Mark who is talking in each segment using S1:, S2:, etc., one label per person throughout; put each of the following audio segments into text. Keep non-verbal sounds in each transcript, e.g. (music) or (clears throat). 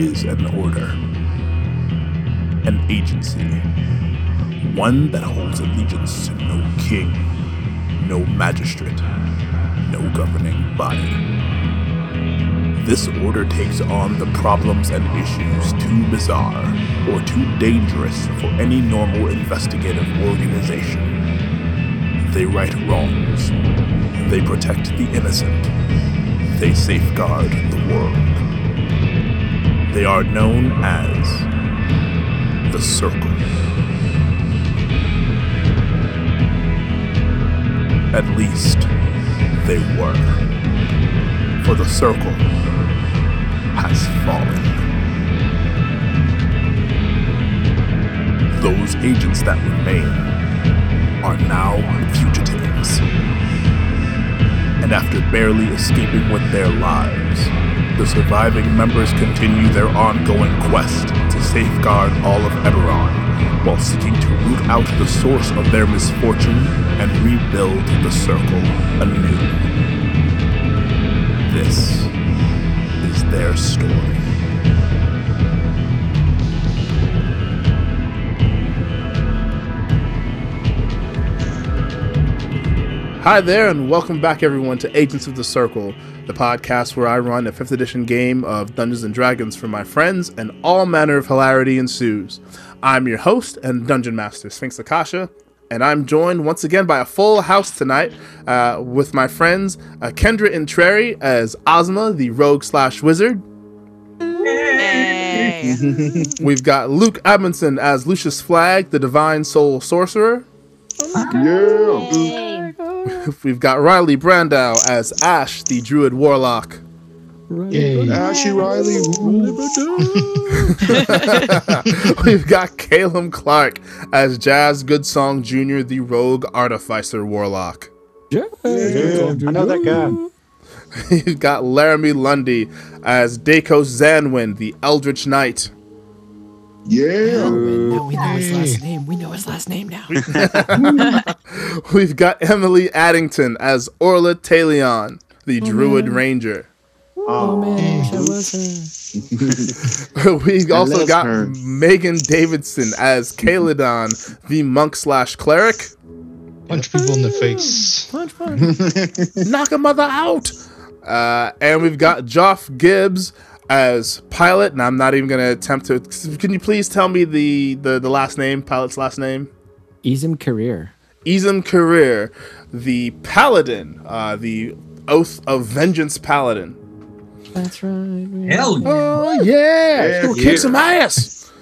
S1: is an order, an agency, one that holds allegiance to no king, no magistrate, no governing body. This order takes on the problems and issues too bizarre or too dangerous for any normal investigative organization. They right wrongs. They protect the innocent. They safeguard the world. They are known as the Circle. At least they were. For the Circle has fallen. Those agents that remain are now fugitives. And after barely escaping with their lives, the surviving members continue their ongoing quest to safeguard all of Eberron while seeking to root out the source of their misfortune and rebuild the circle anew. This is their story. Hi there, and welcome back, everyone, to Agents of the Circle, the podcast where I run a 5th edition game of Dungeons and Dragons for my friends, and all manner of hilarity ensues. I'm your host and Dungeon Master, Sphinx Akasha, and I'm joined once again by a full house tonight uh, with my friends uh, Kendra Intreri as Ozma, the rogue slash wizard. We've got Luke Edmondson as Lucius Flag, the divine soul sorcerer.
S2: Yeah. (laughs)
S1: We've got Riley Brandow as Ash, the druid warlock.
S2: Ashy Riley. (laughs)
S1: We've got Caleb Clark as Jazz Goodsong Jr., the rogue artificer warlock.
S2: Yeah.
S3: I know that guy. (laughs)
S1: We've got Laramie Lundy as Dakos Zanwin, the Eldritch Knight.
S2: Yeah.
S4: Now we know his last name. We know his last name now. (laughs)
S1: We've got Emily Addington as Orla Talion, the Druid Ranger.
S4: Oh man, (laughs) I was her. (laughs)
S1: we also got
S2: her.
S1: Megan Davidson as Kaladon, the monk slash cleric.
S5: Punch people in the face.
S4: Punch, punch.
S1: Knock a mother out. Uh, and we've got Joff Gibbs as pilot, and I'm not even gonna attempt to. Can you please tell me the the, the last name, pilot's last name?
S4: Ism career.
S1: Isam Career, the paladin, uh, the Oath of Vengeance paladin.
S4: That's right.
S6: Hell yeah.
S1: Oh yeah,
S2: Yeah,
S1: go
S2: yeah.
S1: kick some ass.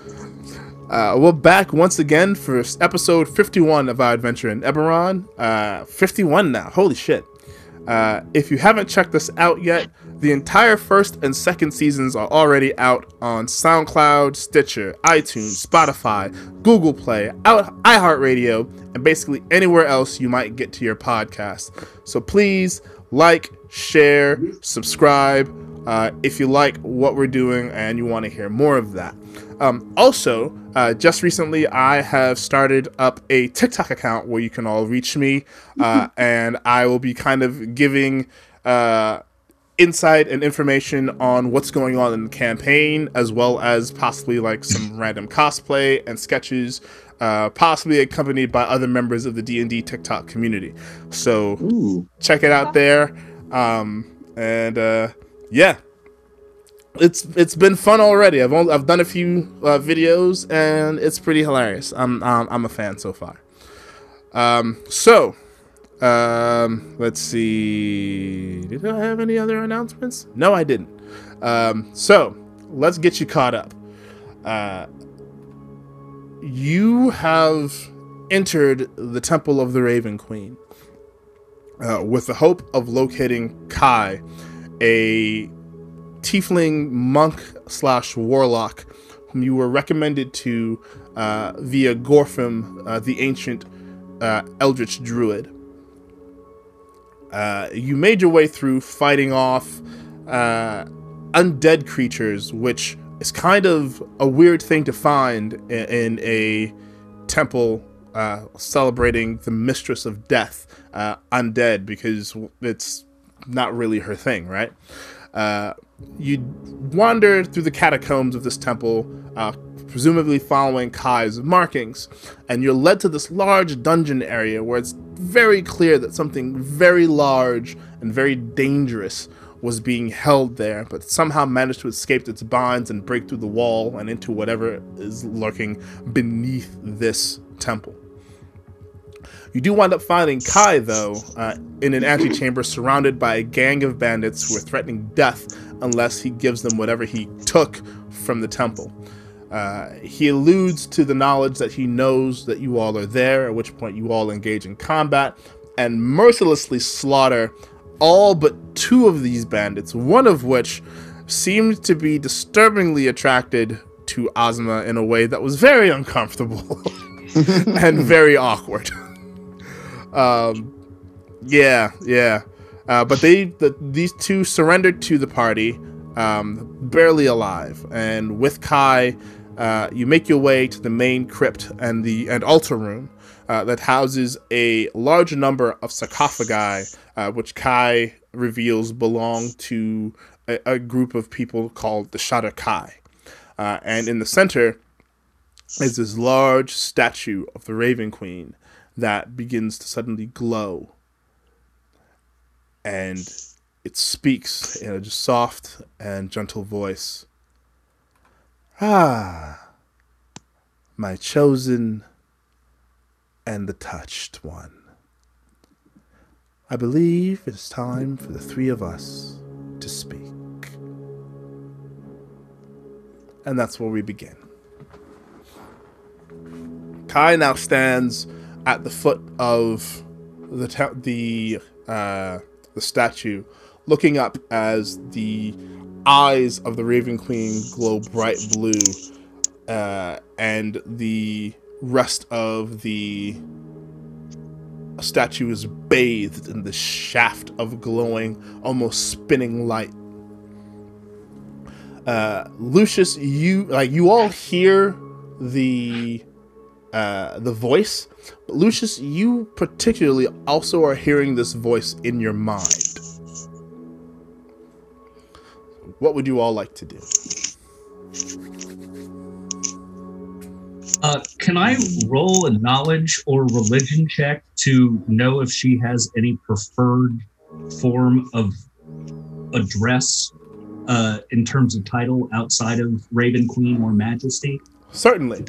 S1: Uh, we're back once again for episode 51 of our adventure in Eberron. Uh, 51 now, holy shit! Uh, if you haven't checked this out yet, the entire first and second seasons are already out on SoundCloud, Stitcher, iTunes, Spotify, Google Play, out iHeartRadio, and basically anywhere else you might get to your podcast. So please like, share, subscribe uh, if you like what we're doing and you want to hear more of that. Um, also, uh, just recently, I have started up a TikTok account where you can all reach me, uh, (laughs) and I will be kind of giving uh, insight and information on what's going on in the campaign, as well as possibly like some (laughs) random cosplay and sketches, uh, possibly accompanied by other members of the D and D TikTok community. So
S2: Ooh.
S1: check it out there. Um, and uh, yeah, it's it's been fun already. I've only, I've done a few uh, videos and it's pretty hilarious. I'm I'm, I'm a fan so far. Um, so um, let's see. Did I have any other announcements? No, I didn't. Um, so let's get you caught up. Uh, you have entered the Temple of the Raven Queen uh, with the hope of locating Kai, a tiefling monk slash warlock whom you were recommended to uh, via Gorfim, uh, the ancient uh, eldritch druid. Uh, you made your way through fighting off uh, undead creatures, which is kind of a weird thing to find in, in a temple uh, celebrating the mistress of death, uh, undead, because it's not really her thing, right? Uh, you wander through the catacombs of this temple, presumably following Kai's markings, and you're led to this large dungeon area where it's very clear that something very large and very dangerous was being held there, but somehow managed to escape its binds and break through the wall and into whatever is lurking beneath this temple. You do wind up finding Kai, though, uh, in an antechamber surrounded by a gang of bandits who are threatening death unless he gives them whatever he took from the temple. Uh, he alludes to the knowledge that he knows that you all are there, at which point you all engage in combat and mercilessly slaughter all but two of these bandits, one of which seemed to be disturbingly attracted to Ozma in a way that was very uncomfortable (laughs) and very awkward. (laughs) um, yeah, yeah. Uh, but they, the, these two surrendered to the party, um, barely alive, and with Kai, uh, you make your way to the main crypt and the and altar room uh, that houses a large number of sarcophagi, uh, which Kai reveals belong to a, a, group of people called the Shadar-kai. Uh, and in the center is this large statue of the Raven Queen that begins to suddenly glow. And it speaks in a just soft and gentle voice. Ah, my chosen and the touched one. I believe it is time for the three of us to speak. And that's where we begin. Kai now stands at the foot of the the uh, the statue, looking up as the eyes of the Raven Queen glow bright blue, uh, and the rest of the statue is bathed in the shaft of glowing, almost spinning light. Uh, Lucius, you like you all hear the uh, the voice, but Lucius, you particularly also are hearing this voice in your mind. What would you all like to do?
S6: Uh, can I roll a knowledge or religion check to know if she has any preferred form of address uh, in terms of title outside of Raven Queen or Majesty?
S1: Certainly.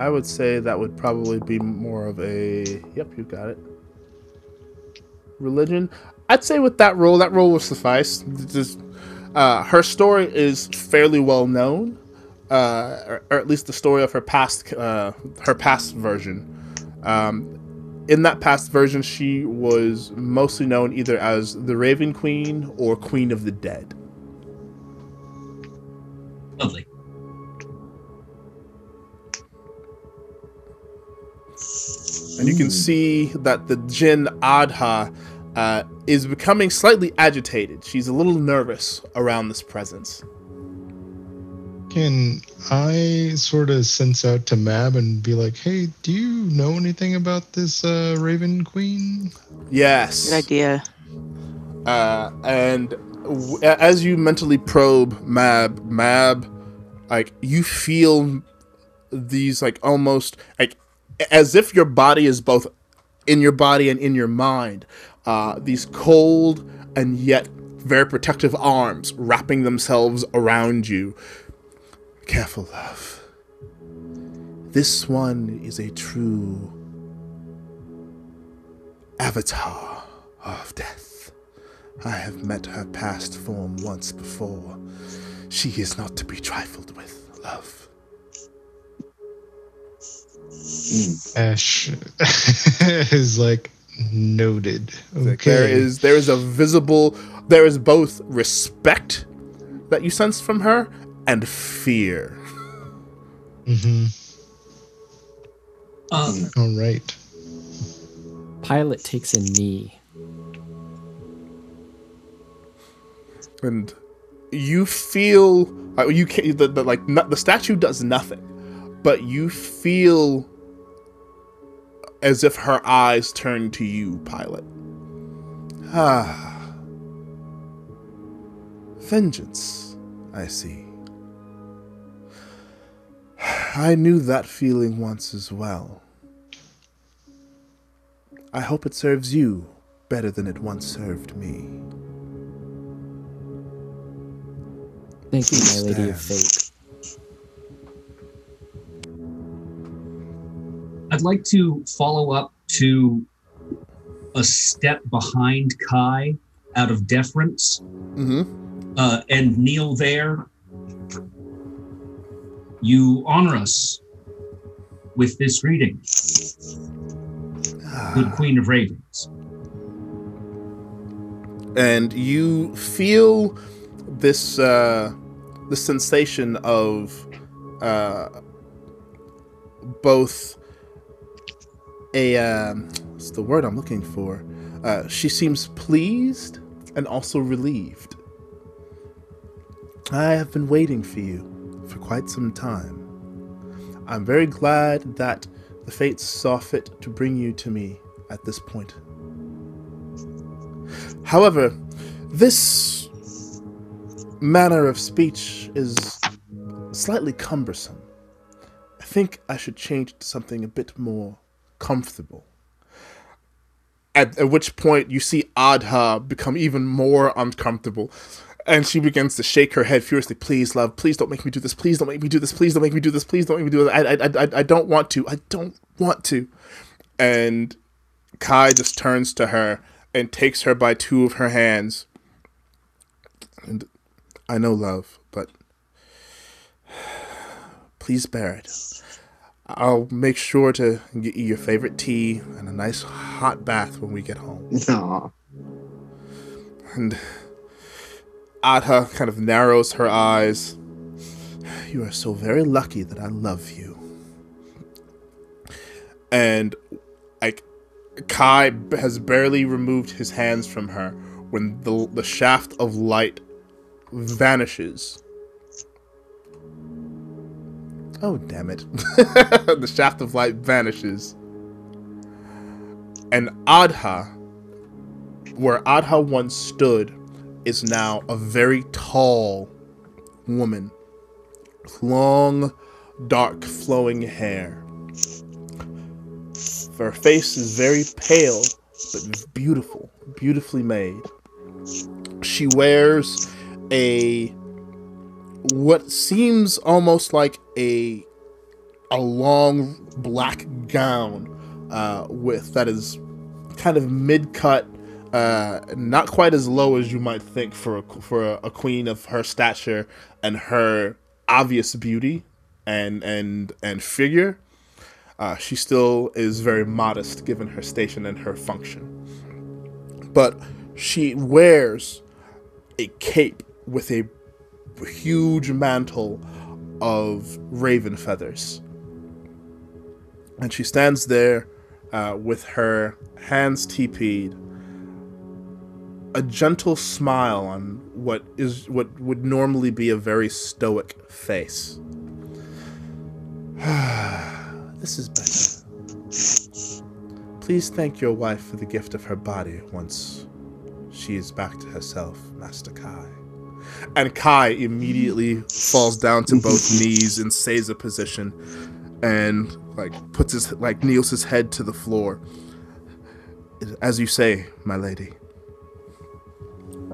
S1: I would say that would probably be more of a. Yep, you got it. Religion. I'd say with that role, that role will suffice. Just, uh, her story is fairly well known, uh, or, or, at least the story of her past, uh, her past version. Um, in that past version, she was mostly known either as the Raven Queen or Queen of the Dead.
S6: Lovely.
S1: And you can see that the Jin Adha uh, is becoming slightly agitated. She's a little nervous around this presence.
S5: Can I sort of sense out to Mab and be like, "Hey, do you know anything about this uh, Raven Queen?"
S1: Yes.
S4: Good idea.
S1: Uh, and w- as you mentally probe Mab, Mab, like you feel these like almost like as if your body is both in your body and in your mind. Uh, these cold and yet very protective arms wrapping themselves around you. Careful, love. This one is a true avatar of death. I have met her past form once before. She is not to be trifled with, love.
S5: Ash (laughs) is like noted.
S1: Like,
S5: Okay.
S1: there is there is a visible there is both respect that you sense from her and fear.
S5: hmm
S6: Uh,
S5: All right.
S7: Pilot takes a knee.
S1: and you feel uh, you can the, the like not, the statue does nothing, but you feel as if her eyes turned to you, pilot. Ah, vengeance. I see. I knew that feeling once as well. I hope it serves you better than it once served me.
S4: Thank you, my lady of fate.
S6: I'd like to follow up to a step behind Kai out of deference
S1: Mm-hmm.
S6: uh, and kneel there. You honor us with this greeting, good Queen of Ravens.
S1: and you feel this uh, the sensation of uh, both a um, what's the word I'm looking for? Uh, she seems pleased and also relieved. I have been waiting for you for quite some time. I'm very glad that the fates saw fit to bring you to me at this point. However, this manner of speech is slightly cumbersome. I think I should change to something a bit more comfortable. At, at which point you see Adha become even more uncomfortable. And she begins to shake her head furiously. Please, love, please don't make me do this. Please don't make me do this. Please don't make me do this. Please don't make me do this. I, I, I, I don't want to. I don't want to. And Kai just turns to her and takes her by two of her hands. And I know, love, but (sighs) please bear it. I'll make sure to get you your favorite tea and a nice hot bath when we get home. (laughs)
S2: Aw.
S1: And Adha kind of narrows her eyes. You are so very lucky that I love you. And like Kai has barely removed his hands from her when the the shaft of light vanishes. Oh damn it. (laughs) the shaft of light vanishes. And Adha where Adha once stood is now a very tall woman. Long, dark, flowing hair. Her face is very pale, but beautiful, beautifully made. She wears a what seems almost like a a long black gown uh, with that is kind of mid cut, uh, not quite as low as you might think for a, for a, a queen of her stature and her obvious beauty and and and figure. Uh, she still is very modest given her station and her function, but she wears a cape with a huge mantle of raven feathers. And she stands there uh, with her hands TP'd, a gentle smile on what is what would normally be a very stoic face. (sighs) this is better. Please thank your wife for the gift of her body once she is back to herself, Master Kai. And Kai immediately falls down to both knees and in Seiza position and like puts his like kneels his head to the floor. As you say, my lady.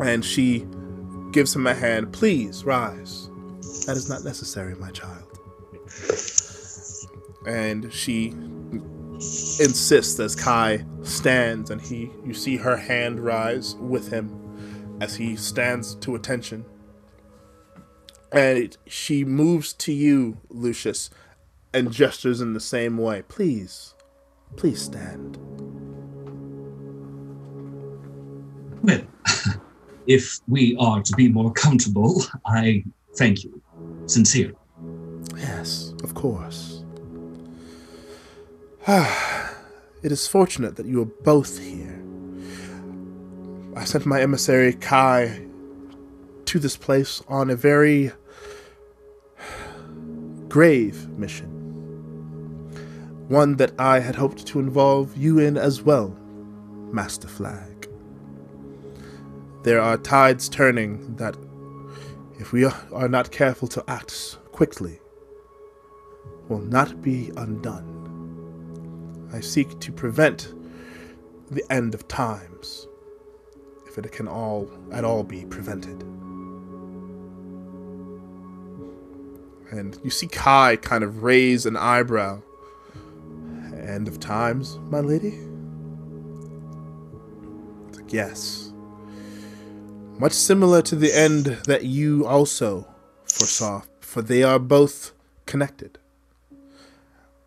S1: And she gives him a hand. Please rise. That is not necessary, my child. And she insists as Kai stands and he you see her hand rise with him as he stands to attention. And she moves to you, Lucius, and gestures in the same way. Please, please stand.
S6: Well, (laughs) if we are to be more comfortable, I thank you. Sincere.
S1: Yes, of course. (sighs) it is fortunate that you are both here. I sent my emissary Kai to this place on a very grave mission. One that I had hoped to involve you in as well, Master Flag. There are tides turning that, if we are not careful to act quickly, will not be undone. I seek to prevent the end of times, if it can all at all be prevented. And you see Kai kind of raise an eyebrow. End of times, my lady? It's like, yes. Much similar to the end that you also foresaw, for they are both connected.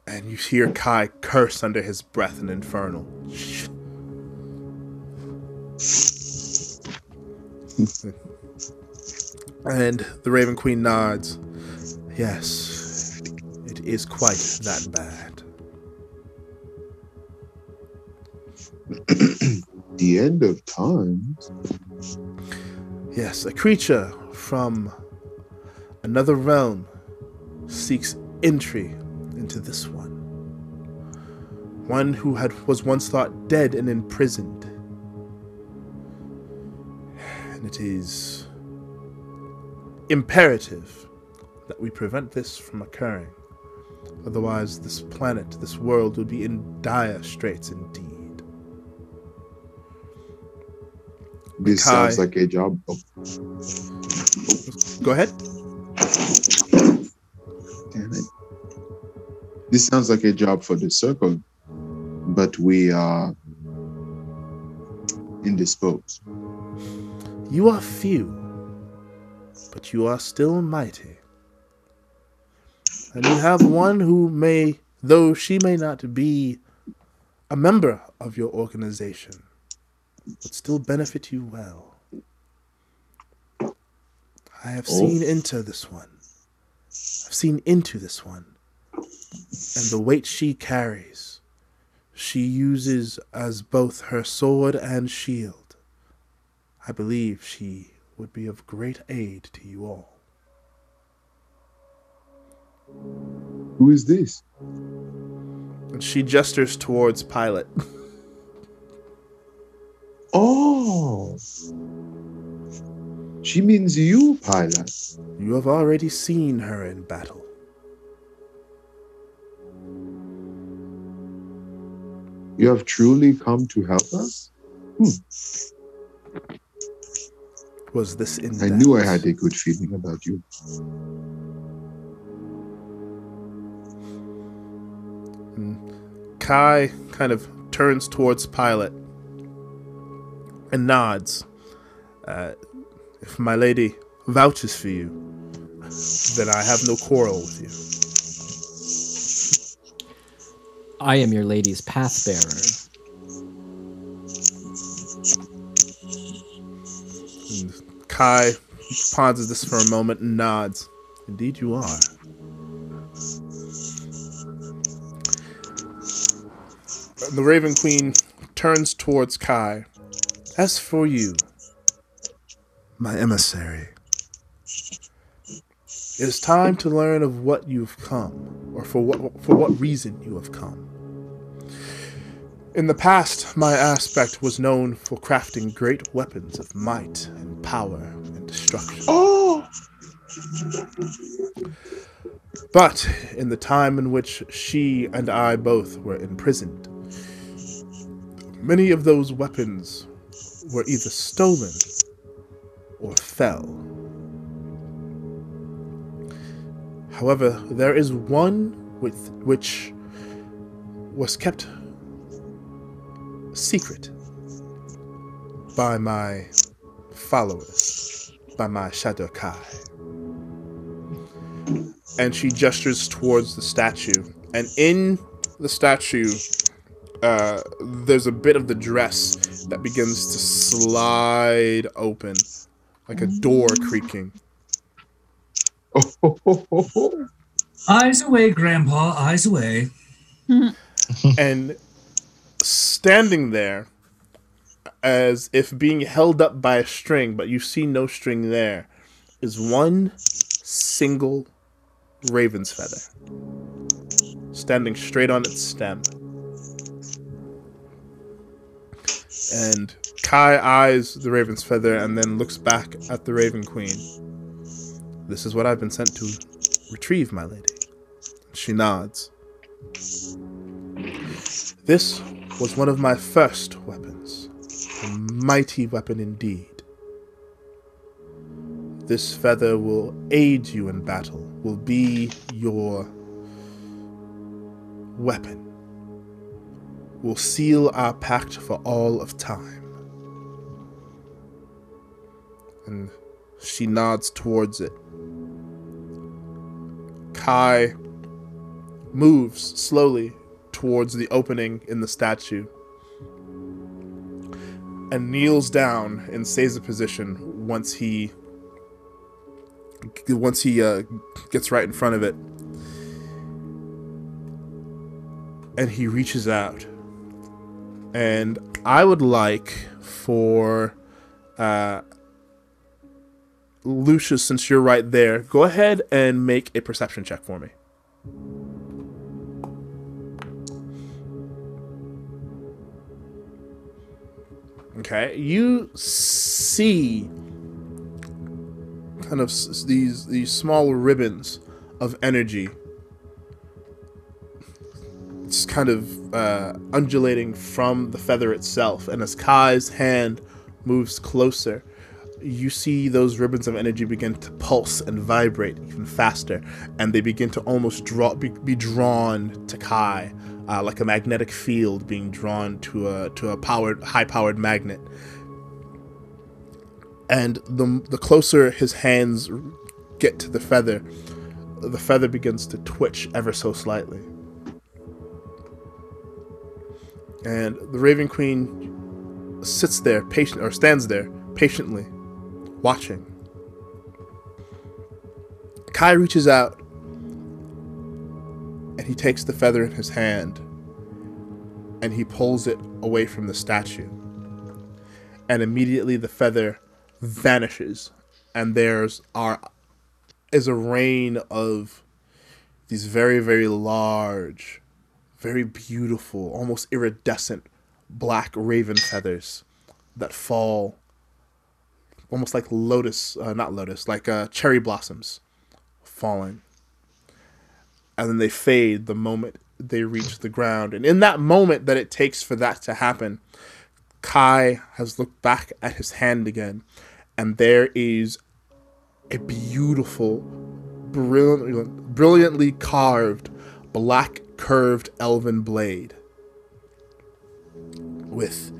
S1: And you hear Kai curse under his breath in Infernal. (laughs) and the Raven Queen nods. Yes, it is quite that bad. (clears throat)
S2: The end of times.
S1: Yes, a creature from another realm seeks entry into this one. One who had was once thought dead and imprisoned. And it is imperative that we prevent this from occurring. Otherwise, this planet, this world would be in dire straits indeed.
S2: This
S1: Kai.
S2: sounds like a job. Oh,
S1: Go ahead.
S2: damn it. This sounds like a job for the circle, but we are indisposed.
S1: You are few, but you are still mighty. And you have one who may, though she may not be a member of your organization, would still benefit you well. I have
S2: Oh.
S1: seen into this one. I've seen into this one. And the weight she carries, she uses as both her sword and shield. I believe she would be of great aid to you all.
S2: Who is this?
S1: And she gestures towards Pilot. (laughs)
S2: Oh. She means you, pilot.
S1: You have already seen her in battle.
S2: You have truly come to help us? Hmm.
S1: Was this in
S2: I knew I had a good feeling about you.
S1: Kai kind of turns towards Pilot and nods. Uh, if my lady vouches for you, then I have no quarrel with you.
S4: I am your lady's path bearer.
S1: And Kai ponders this for a moment and nods. Indeed, you are. The Raven Queen turns towards Kai. As for you, my emissary, it is time to learn of what you've come, or for what for what reason you have come. In the past, my aspect was known for crafting great weapons of might and power and destruction.
S2: Oh!
S1: But in the time in which she and I both were imprisoned, many of those weapons were either stolen or fell. However, there is one with which was kept secret by my followers, by my Shadar-kai and she gestures towards the statue. And in the statue, uh, there's a bit of the dress that begins to slide open, like a door creaking. (laughs)
S6: Eyes away, Grandpa. Eyes away. (laughs)
S1: and standing there, as if being held up by a string, but you see no string there, is one single raven's feather standing straight on its stem. And Kai eyes the raven's feather and then looks back at the raven queen. This is what I've been sent to retrieve, my lady. She nods. This was one of my first weapons. A mighty weapon indeed. This feather will aid you in battle, will be your weapon, will seal our pact for all of time. And she nods towards it. Kai moves slowly towards the opening in the statue and kneels down and seiza position once he once he uh, gets right in front of it and he reaches out and i would like for uh, lucius since you're right there go ahead and make a perception check for me Okay, you see kind of these these small ribbons of energy. It's kind of uh, undulating from the feather itself, and as Kai's hand moves closer, you see those ribbons of energy begin to pulse and vibrate even faster, and they begin to almost draw be, be drawn to Kai, uh, like a magnetic field being drawn to a to a powered high powered magnet. And the the closer his hands get to the feather, the feather begins to twitch ever so slightly. And the Raven Queen sits there patient or stands there patiently watching. Kai reaches out and he takes the feather in his hand and he pulls it away from the statue. And immediately the feather vanishes and there's are is a rain of these very very large very beautiful almost iridescent black raven feathers that fall almost like lotus, uh, not lotus, like uh, cherry blossoms falling. And then they fade the moment they reach the ground. And in that moment that it takes for that to happen, Kai has looked back at his hand again, and there is a beautiful, brilliant, brilliantly carved, black curved elven blade with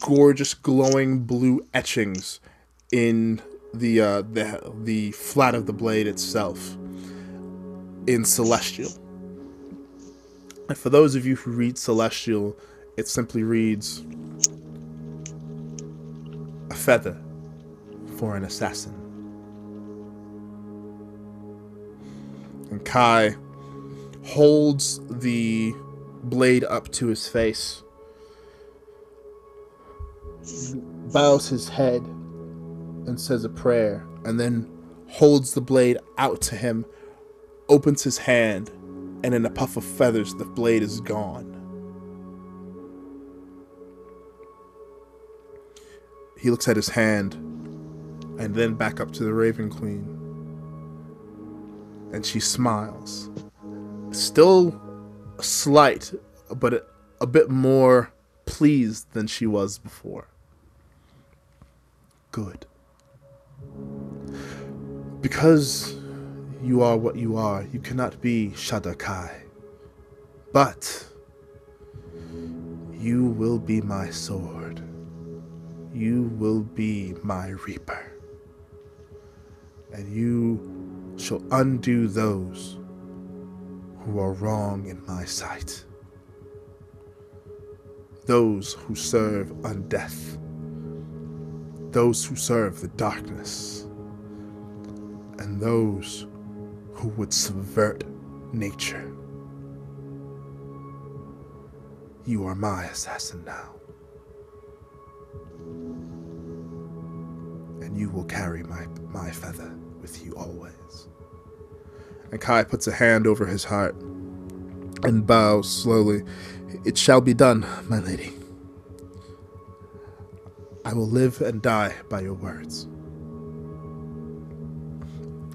S1: gorgeous glowing blue etchings in the uh, the the flat of the blade itself in celestial. And for those of you who read celestial, it simply reads a feather for an assassin. And Kai holds the blade up to his face bows his head and says a prayer, and then holds the blade out to him, opens his hand, and in a puff of feathers, the blade is gone. He looks at his hand and then back up to the Raven Queen. And she smiles. Still slight, but a, bit more pleased than she was before. Good. Because you are what you are, you cannot be Shadar-kai. But you will be my sword. You will be my reaper. And you shall undo those who are wrong in my sight. Those who serve undeath. Those who serve the darkness. And those who would subvert nature. You are my assassin now. and you will carry my, my feather with you always. And Kai puts a hand over his heart and bows slowly. It shall be done, my lady. I will live and die by your words.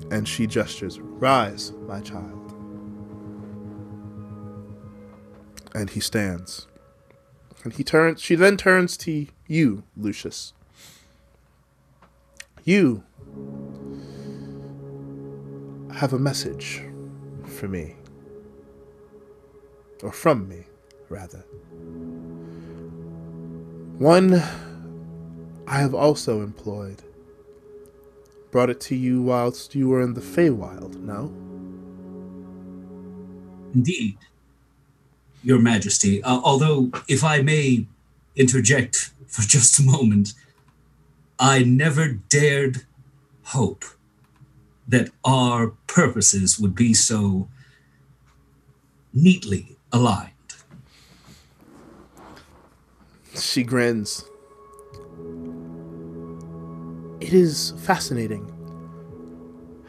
S1: And she gestures, Rise, my child. And he stands. And he turns she then turns to you, Lucius. You have a message for me. Or from me, rather. One I have also employed. Brought it to you whilst you were in the Feywild, no?
S6: Indeed, Your Majesty. Uh, although, if I may interject for (laughs) just a moment, I never dared hope that our purposes would be so neatly aligned.
S1: She grins. It is fascinating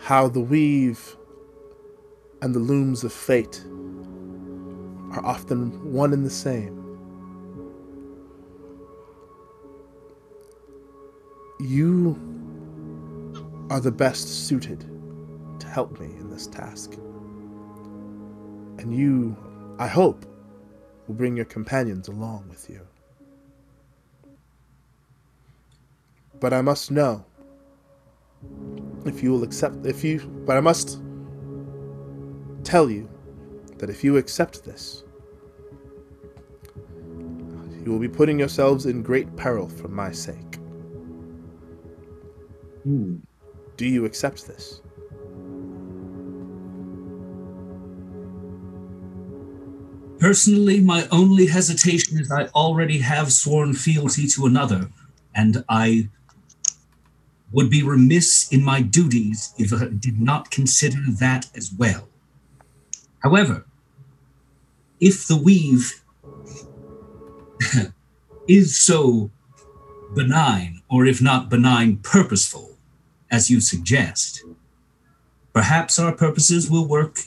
S1: how the weave and the looms of fate are often one and the same. You are the best suited help me in this task. And you, I hope, will bring your companions along with you. But I must know if you will accept if you but I must tell you that if you accept this you will be putting yourselves in great peril for my sake.
S2: Hmm.
S1: Do you accept this?
S6: Personally, my only hesitation is I already have sworn fealty to another, and I would be remiss in my duties if I did not consider that as well. However, if the weave (laughs) is so benign, or if not benign, purposeful, as you suggest, perhaps our purposes will work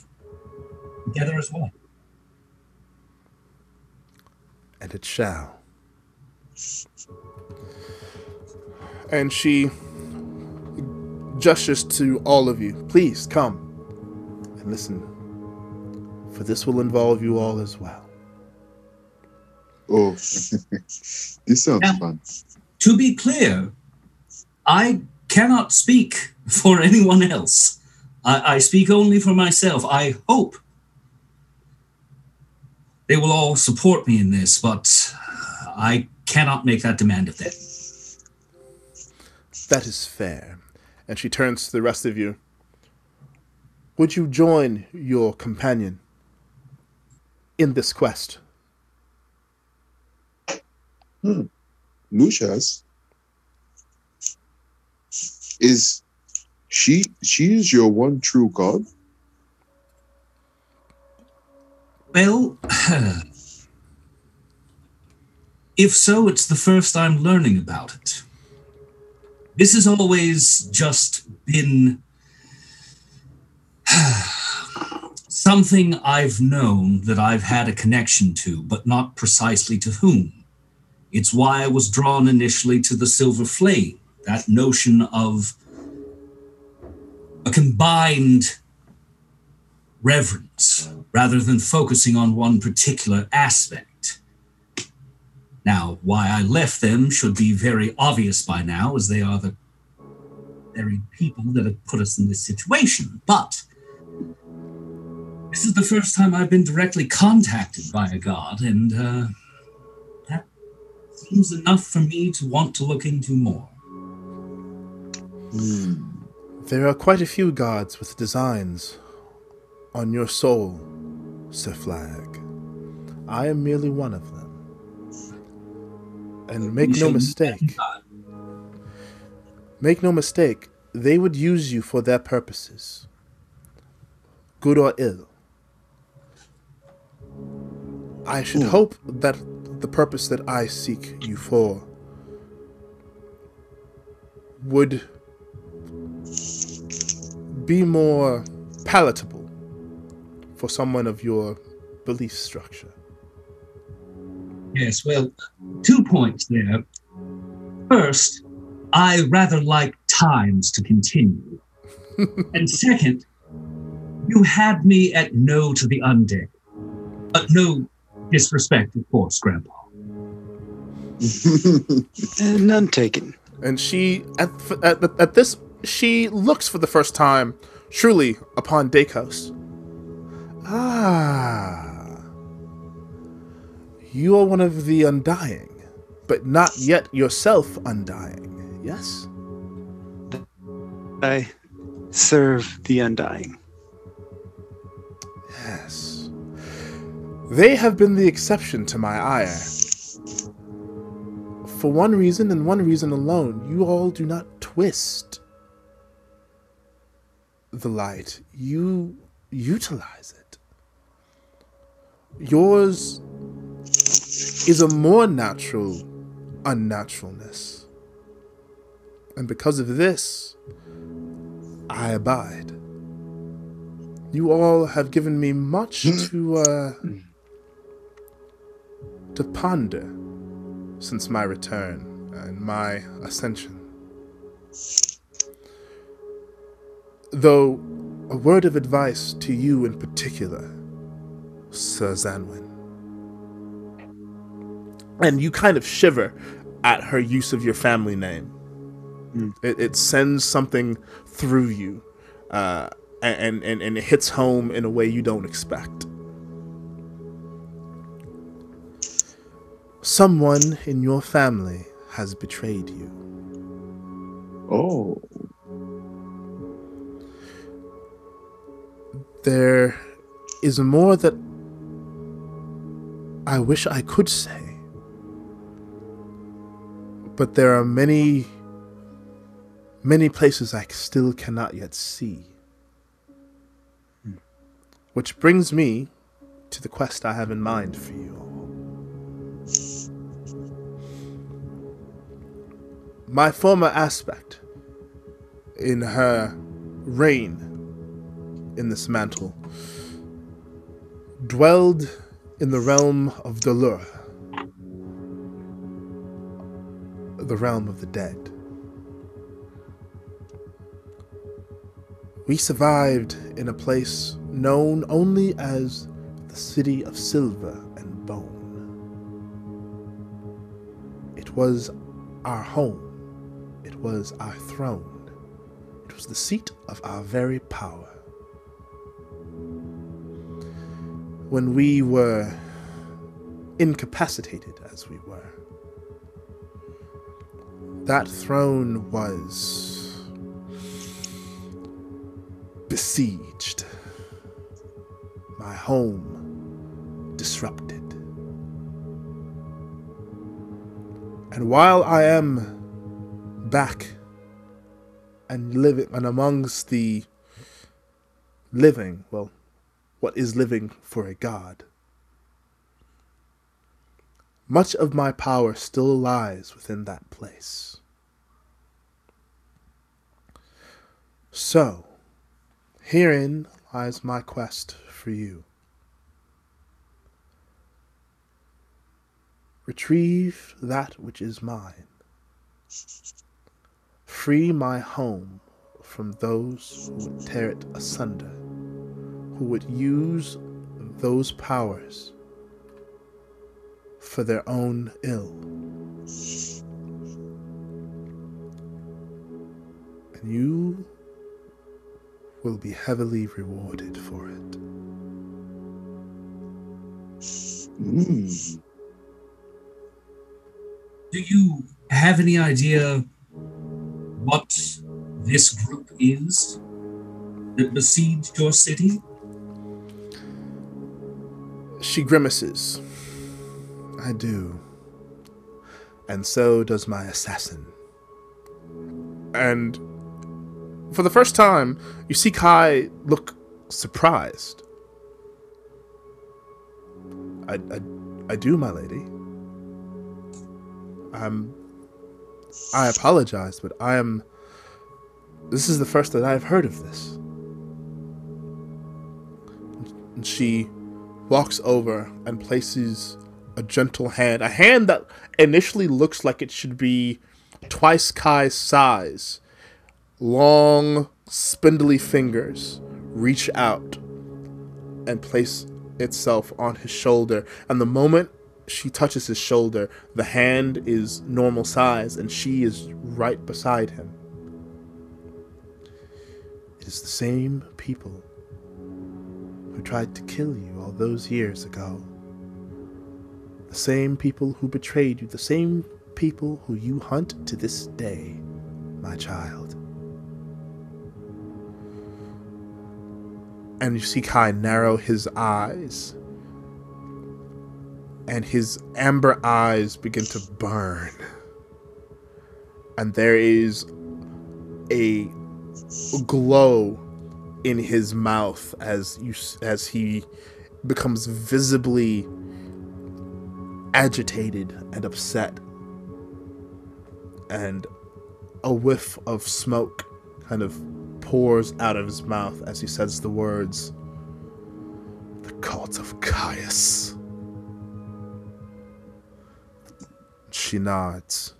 S6: together as well.
S1: And it shall. And she gestures to all of you. Please come and listen, for this will involve you all as well.
S2: Oh, (laughs) this sounds
S6: Yeah.
S2: fun.
S6: To be clear, I cannot speak (laughs) for anyone else. I, I speak only for myself. I hope they will all support me in this, but I cannot make that demand of them.
S1: That is fair. And she turns to the rest of you. Would you join your companion in this quest? Hmm.
S2: Lucius is she she is your one true god?
S6: Well, (clears throat) if so, it's the first I'm learning about it. This has always just been (sighs) something I've known that I've had a connection to, but not precisely to whom. It's why I was drawn initially to the Silver Flame, that notion of a combined reverence rather than focusing on one particular aspect. Now, why I left them should be very obvious by now, as they are the very people that have put us in this situation. But this is the first time I've been directly contacted by a god, and uh, that seems enough for me to want to look into more.
S2: Hmm.
S1: There are quite a few gods with designs on your soul, Sir Flag. I am merely one of them. And make no mistake, make no mistake, they would use you for their purposes, good or ill. I should hope that the purpose that I seek you for would be more palatable for someone of your belief structure.
S6: Yes, well, two points there. First, I rather like times to continue. (laughs) and second, you had me at no to the undead. But no disrespect, of course, Grandpa. (laughs)
S3: Uh, none taken.
S1: And she, at, at, at this, she looks for the first time, truly, upon Dakos. Ah. You are one of the Undying, but not yet yourself Undying, yes?
S3: I serve the undying.
S1: Yes. They have been the exception to my ire. For one reason and one reason alone, you all do not twist the light. You utilize it. Yours is a more natural unnaturalness. And because of this, I abide. You all have given me much to uh, to ponder since my return and my ascension. Though a word of advice to you in particular, Sir Zanwin. And you kind of shiver at her use of your family name. It, it sends something through you, uh, and, and and it hits home in a way you don't expect. Someone in your family has betrayed you.
S2: oh,
S1: There is more that I wish I could say. But there are many, many places I still cannot yet see. Which brings me to the quest I have in mind for you. My former aspect in her reign in this mantle dwelled in the realm of Dolura, the realm of the dead. We survived in a place known only as the City of Silver and Bone. It was our home, it was our throne, it was the seat of our very power. When we were incapacitated as we were. That throne was besieged, my home disrupted. And while I am back and living and amongst the living, well, what is living for a god. Much of my power still lies within that place. So, herein lies my quest for you. Retrieve that which is mine. Free my home from those who would tear it asunder who would use those powers for their own ill. And you will be heavily rewarded for it.
S6: Do you have any idea what this group is that besieged your city?
S1: She grimaces. I do. And so does my assassin. And for the first time, you see Kai look surprised. I, I, I do, my lady. I'm. I apologize, but I am This is the first that I've heard of this. And she walks over and places a gentle hand, a hand that initially looks like it should be twice Kai's size. Long, spindly fingers reach out and place itself on his shoulder. And the moment she touches his shoulder, the hand is normal size and she is right beside him. It is the same people who tried to kill you all those years ago. The same people who betrayed you, the same people who you hunt to this day, my child. And you see Kai narrow his eyes, and his amber eyes begin to burn. And there is a glow in his mouth as you as he becomes visibly agitated and upset. And a whiff of smoke kind of pours out of his mouth as he says the words the cult of Caius. She nods.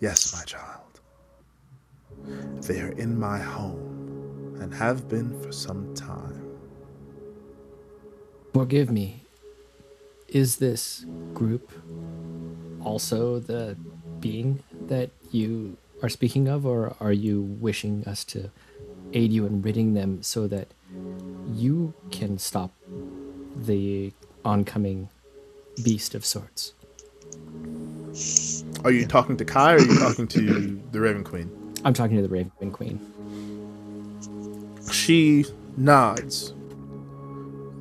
S1: Yes my child they are in my home and have been for some time.
S4: Forgive me. Is this group also the being that you are speaking of, or are you wishing us to aid you in ridding them so that you can stop the oncoming beast of sorts?
S1: Are you talking to Kai or are you talking to the Raven Queen?
S4: I'm talking to the Raven Queen.
S1: She nods.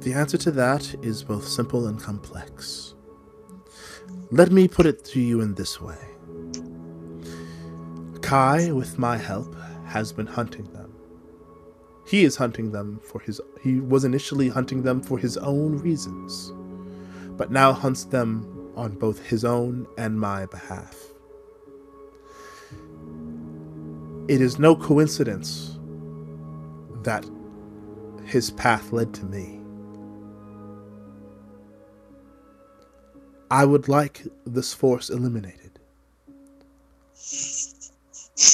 S1: The answer to that is both simple and complex. Let me put it to you in this way Kai, with my help, has been hunting them. He is hunting them for his. He was initially hunting them for his own reasons, but now hunts them on both his own and my behalf. It is no coincidence that his path led to me. I would like this force eliminated.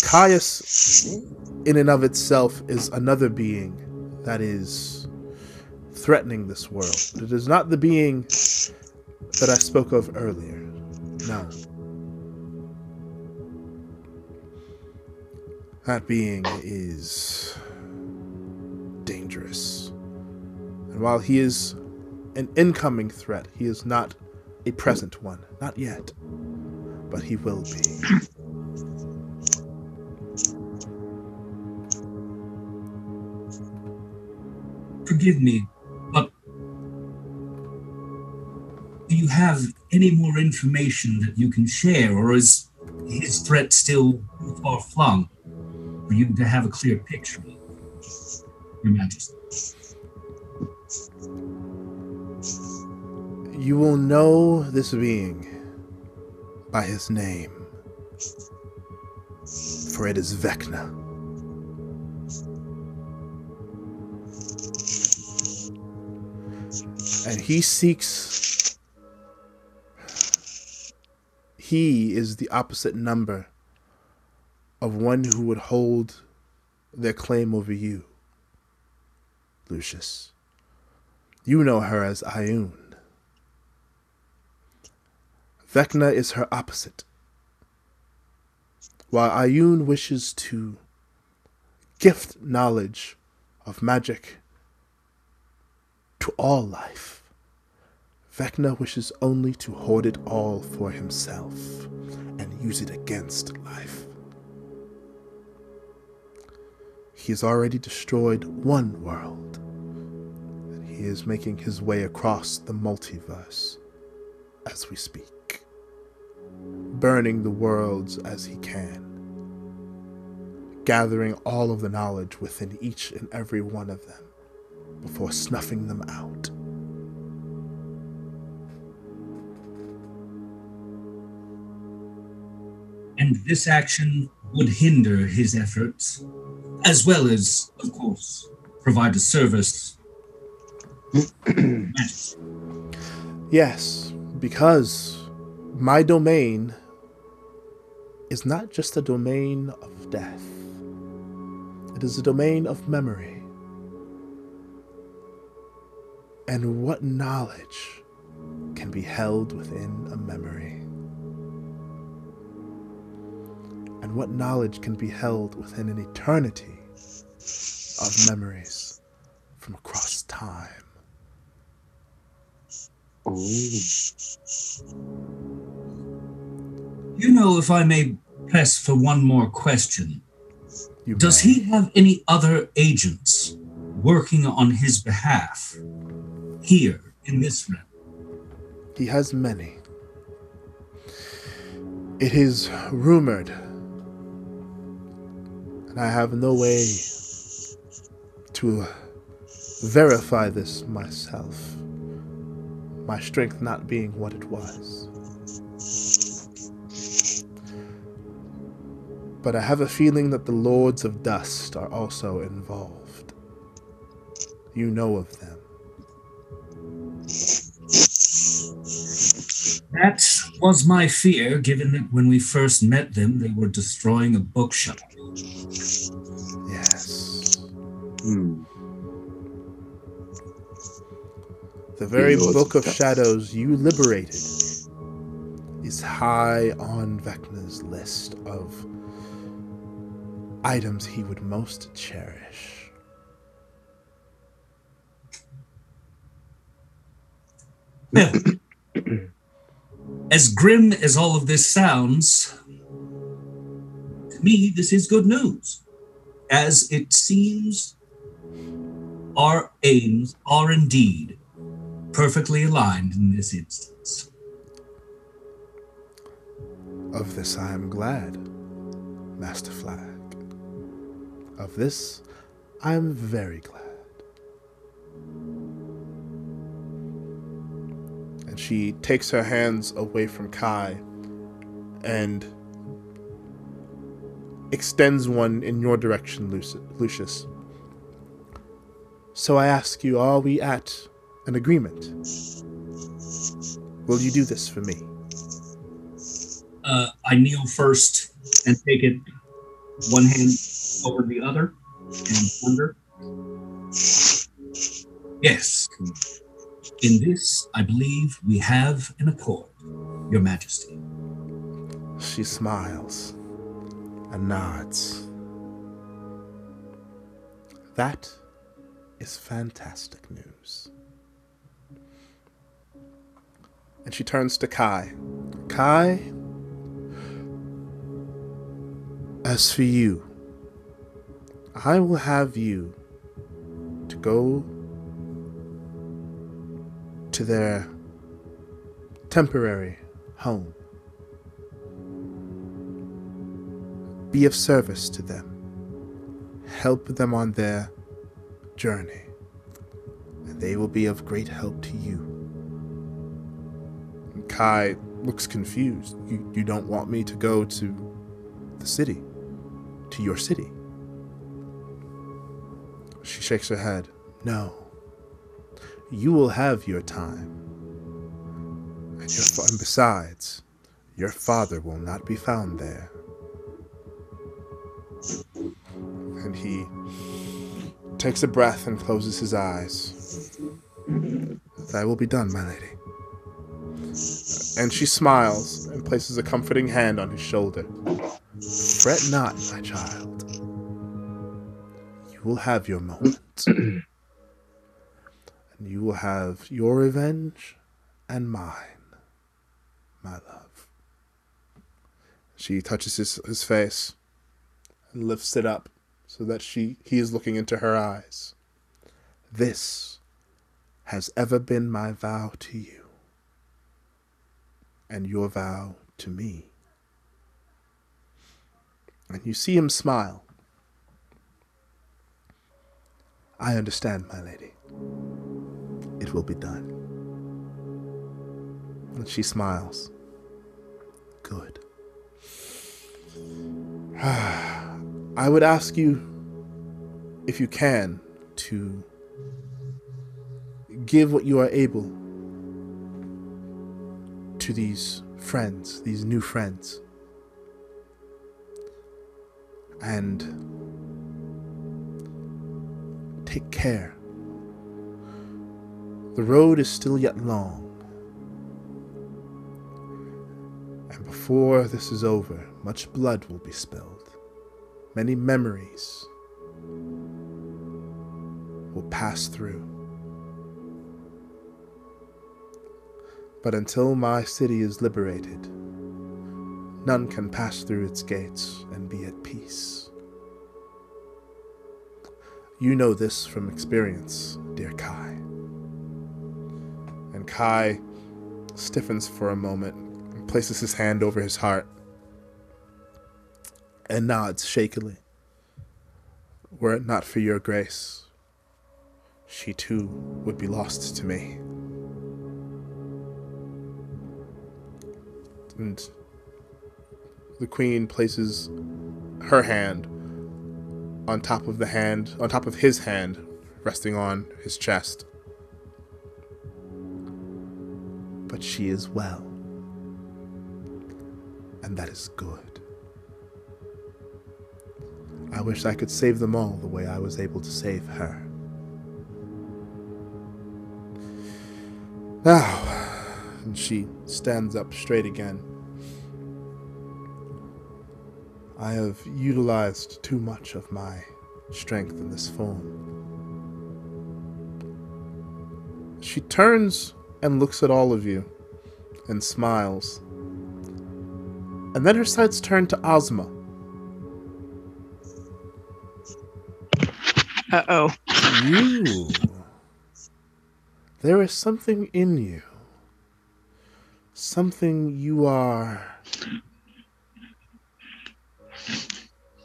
S1: Caius, in and of itself, is another being that is threatening this world. It is not the being that I spoke of earlier. No. That being is dangerous. And while he is an incoming threat, he is not a present one. Not yet. But he will be.
S6: Forgive me, but do you have any more information that you can share, or is his threat still far flung for you to have a clear picture? Your Majesty.
S1: You will know this being by his name, for it is Vecna. And he seeks. He is the opposite number of one who would hold their claim over you, Lucius. You know her as Ioun. Vecna is her opposite. While Ioun wishes to gift knowledge of magic to all life, Vecna wishes only to hoard it all for himself and use it against life. He has already destroyed one world, and he is making his way across the multiverse as we speak, burning the worlds as he can, gathering all of the knowledge within each and every one of them before snuffing them out.
S6: and this action would hinder his efforts, as well as, of course, provide a service. (clears throat)
S1: Yes, because my domain is not just a domain of death, it is a domain of memory. And what knowledge can be held within a memory? And what knowledge can be held within an eternity of memories from across time?
S2: Oh,
S6: You know, if I may press for one more question,
S1: You
S6: does
S1: may.
S6: he have any other agents working on his behalf here in this realm?
S1: He has many. It is rumored, and I have no way to verify this myself, my strength not being what it was. But I have a feeling that the Lords of Dust are also involved. You know of them.
S6: That was my fear, given that when we first met them, they were destroying a bookshop.
S1: Yes.
S2: hmm.
S1: The very
S2: Lords
S1: Book
S2: of
S1: of
S2: Dust.
S1: Shadows you liberated is high on Vecna's list of items he would most cherish. (coughs)
S6: As grim as all of this sounds, to me, this is good news, as it seems our aims are indeed perfectly aligned in this instance.
S1: Of this I am glad, Master Flag. Of this I am very glad. And she takes her hands away from Kai and extends one in your direction, Lucius. So I ask you, are we at an agreement? Will you do this for me?
S6: Uh, I kneel first and take it one hand over the other and under. Yes. In this, I believe we have an accord, Your Majesty.
S1: She smiles and nods. That is fantastic news. And she turns to Kai. Kai, as for you, I will have you to go to their temporary home. Be of service to them. Help them on their journey. And they will be of great help to you. And Kai looks confused. You, you don't want me to go to the city? To your city? She shakes her head. No. You will have your time. And, your, fa- and besides, your father will not be found there. And he takes a breath and closes his eyes. Thy will be done, my lady. And she smiles and places a comforting hand on his shoulder. Fret not, my child. You will have your moment. (clears throat) and you will have your revenge and mine, my love. She touches his, his face and lifts it up so that she he is looking into her eyes. This has ever been my vow to you, and your vow to me. And you see him smile. I understand, my lady. It will be done. And she smiles. Good. (sighs) Ah. I would ask you, if you can, to give what you are able to these friends, these new friends. And take care. The road is still yet long. And before this is over, much blood will be spilled. Many memories will pass through. But until my city is liberated, none can pass through its gates and be at peace. You know this from experience, dear Kai. And Kai stiffens for a moment and places his hand over his heart and nods shakily. Were it not for your grace, she too would be lost to me. And the queen places her hand on top of the hand, on top of his hand, resting on his chest. But she is well. And that is good. I wish I could save them all the way I was able to save her. Now, and she stands up straight again. I have utilized too much of my strength in this form. She turns and looks at all of you and smiles. And then her sights turn to Ozma.
S7: Uh oh.
S1: You. There is something in you. Something you are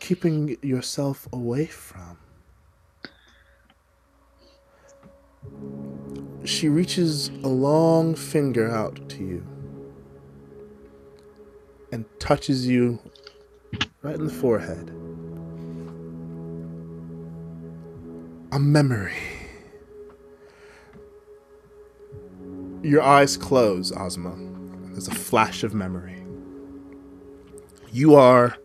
S1: keeping yourself away from. She reaches a long finger out to you and touches you right in the forehead. A memory. Your eyes close, Ozma. There's a flash of memory. You are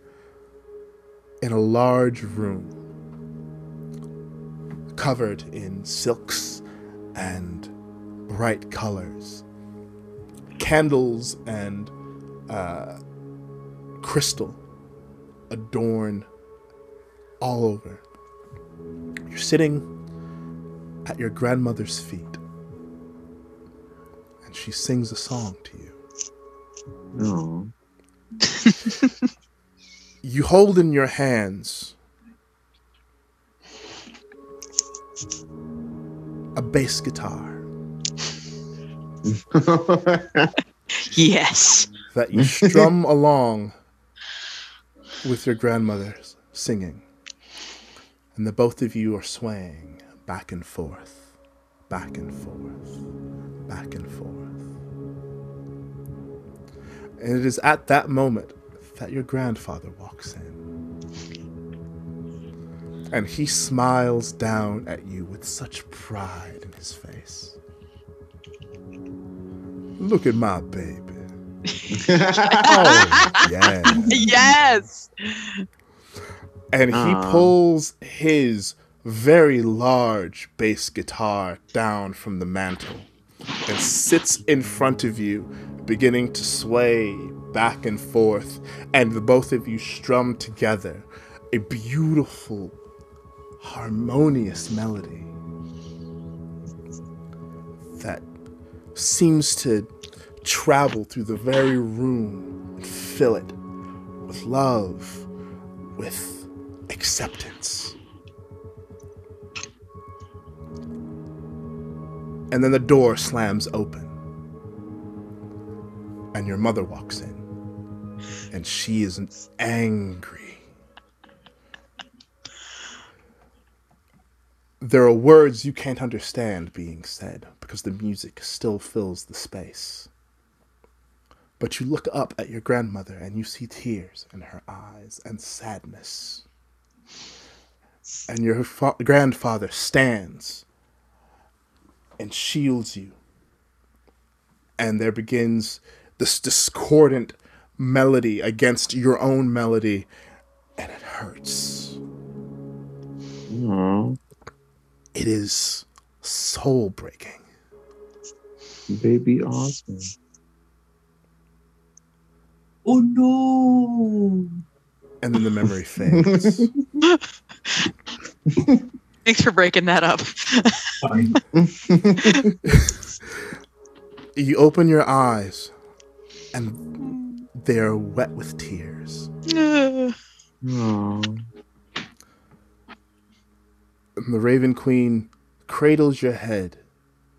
S1: in a large room covered in silks and bright colors, candles and uh, crystal adorn all over. You're sitting at your grandmother's feet, and she sings a song to you.
S2: No.
S1: You hold in your hands a bass guitar (laughs)
S7: Yes.
S1: that you strum along with your grandmother's singing. And the both of you are swaying back and forth, back and forth, back and forth. And it is at that moment that your grandfather walks in. And he smiles down at you with such pride in his face. Look at my baby. (laughs) Oh, yeah.
S7: yes.
S1: And he
S2: Aw.
S1: pulls his very large bass guitar down from the mantle and sits in front of you, beginning to sway back and forth, and the both of you strum together a beautiful, harmonious melody that seems to travel through the very room and fill it with love, with acceptance. And then the door slams open. And your mother walks in. And she is angry. There are words you can't understand being said because the music still fills the space. But you look up at your grandmother and you see tears in her eyes and sadness. And your fa- grandfather stands and shields you. And there begins this discordant melody against your own melody, and it hurts.
S2: Aw,
S1: It is soul breaking.
S2: baby Osmond.
S6: Oh no!
S1: And then the memory fades. (laughs) (laughs)
S7: Thanks for breaking that up.
S6: Sorry. (laughs)
S1: you open your eyes, and they're wet with tears.
S2: Aw. (sighs)
S1: And the Raven Queen cradles your head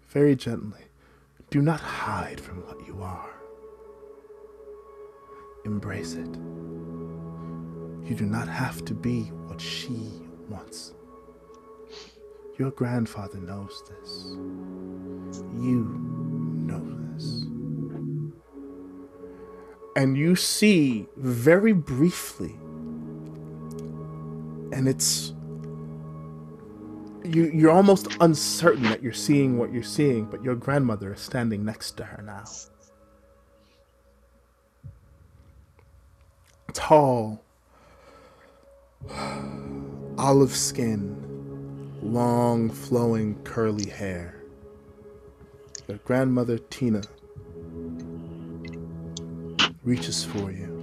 S1: very gently. Do not hide from what you are. Embrace it. You do not have to be what she wants. Your grandfather knows this. You know this. And you see very briefly, and it's you you're almost uncertain that you're seeing what you're seeing, but your grandmother is standing next to her now. Tall, (sighs) olive skin, long flowing curly hair. Your grandmother Tina reaches for you.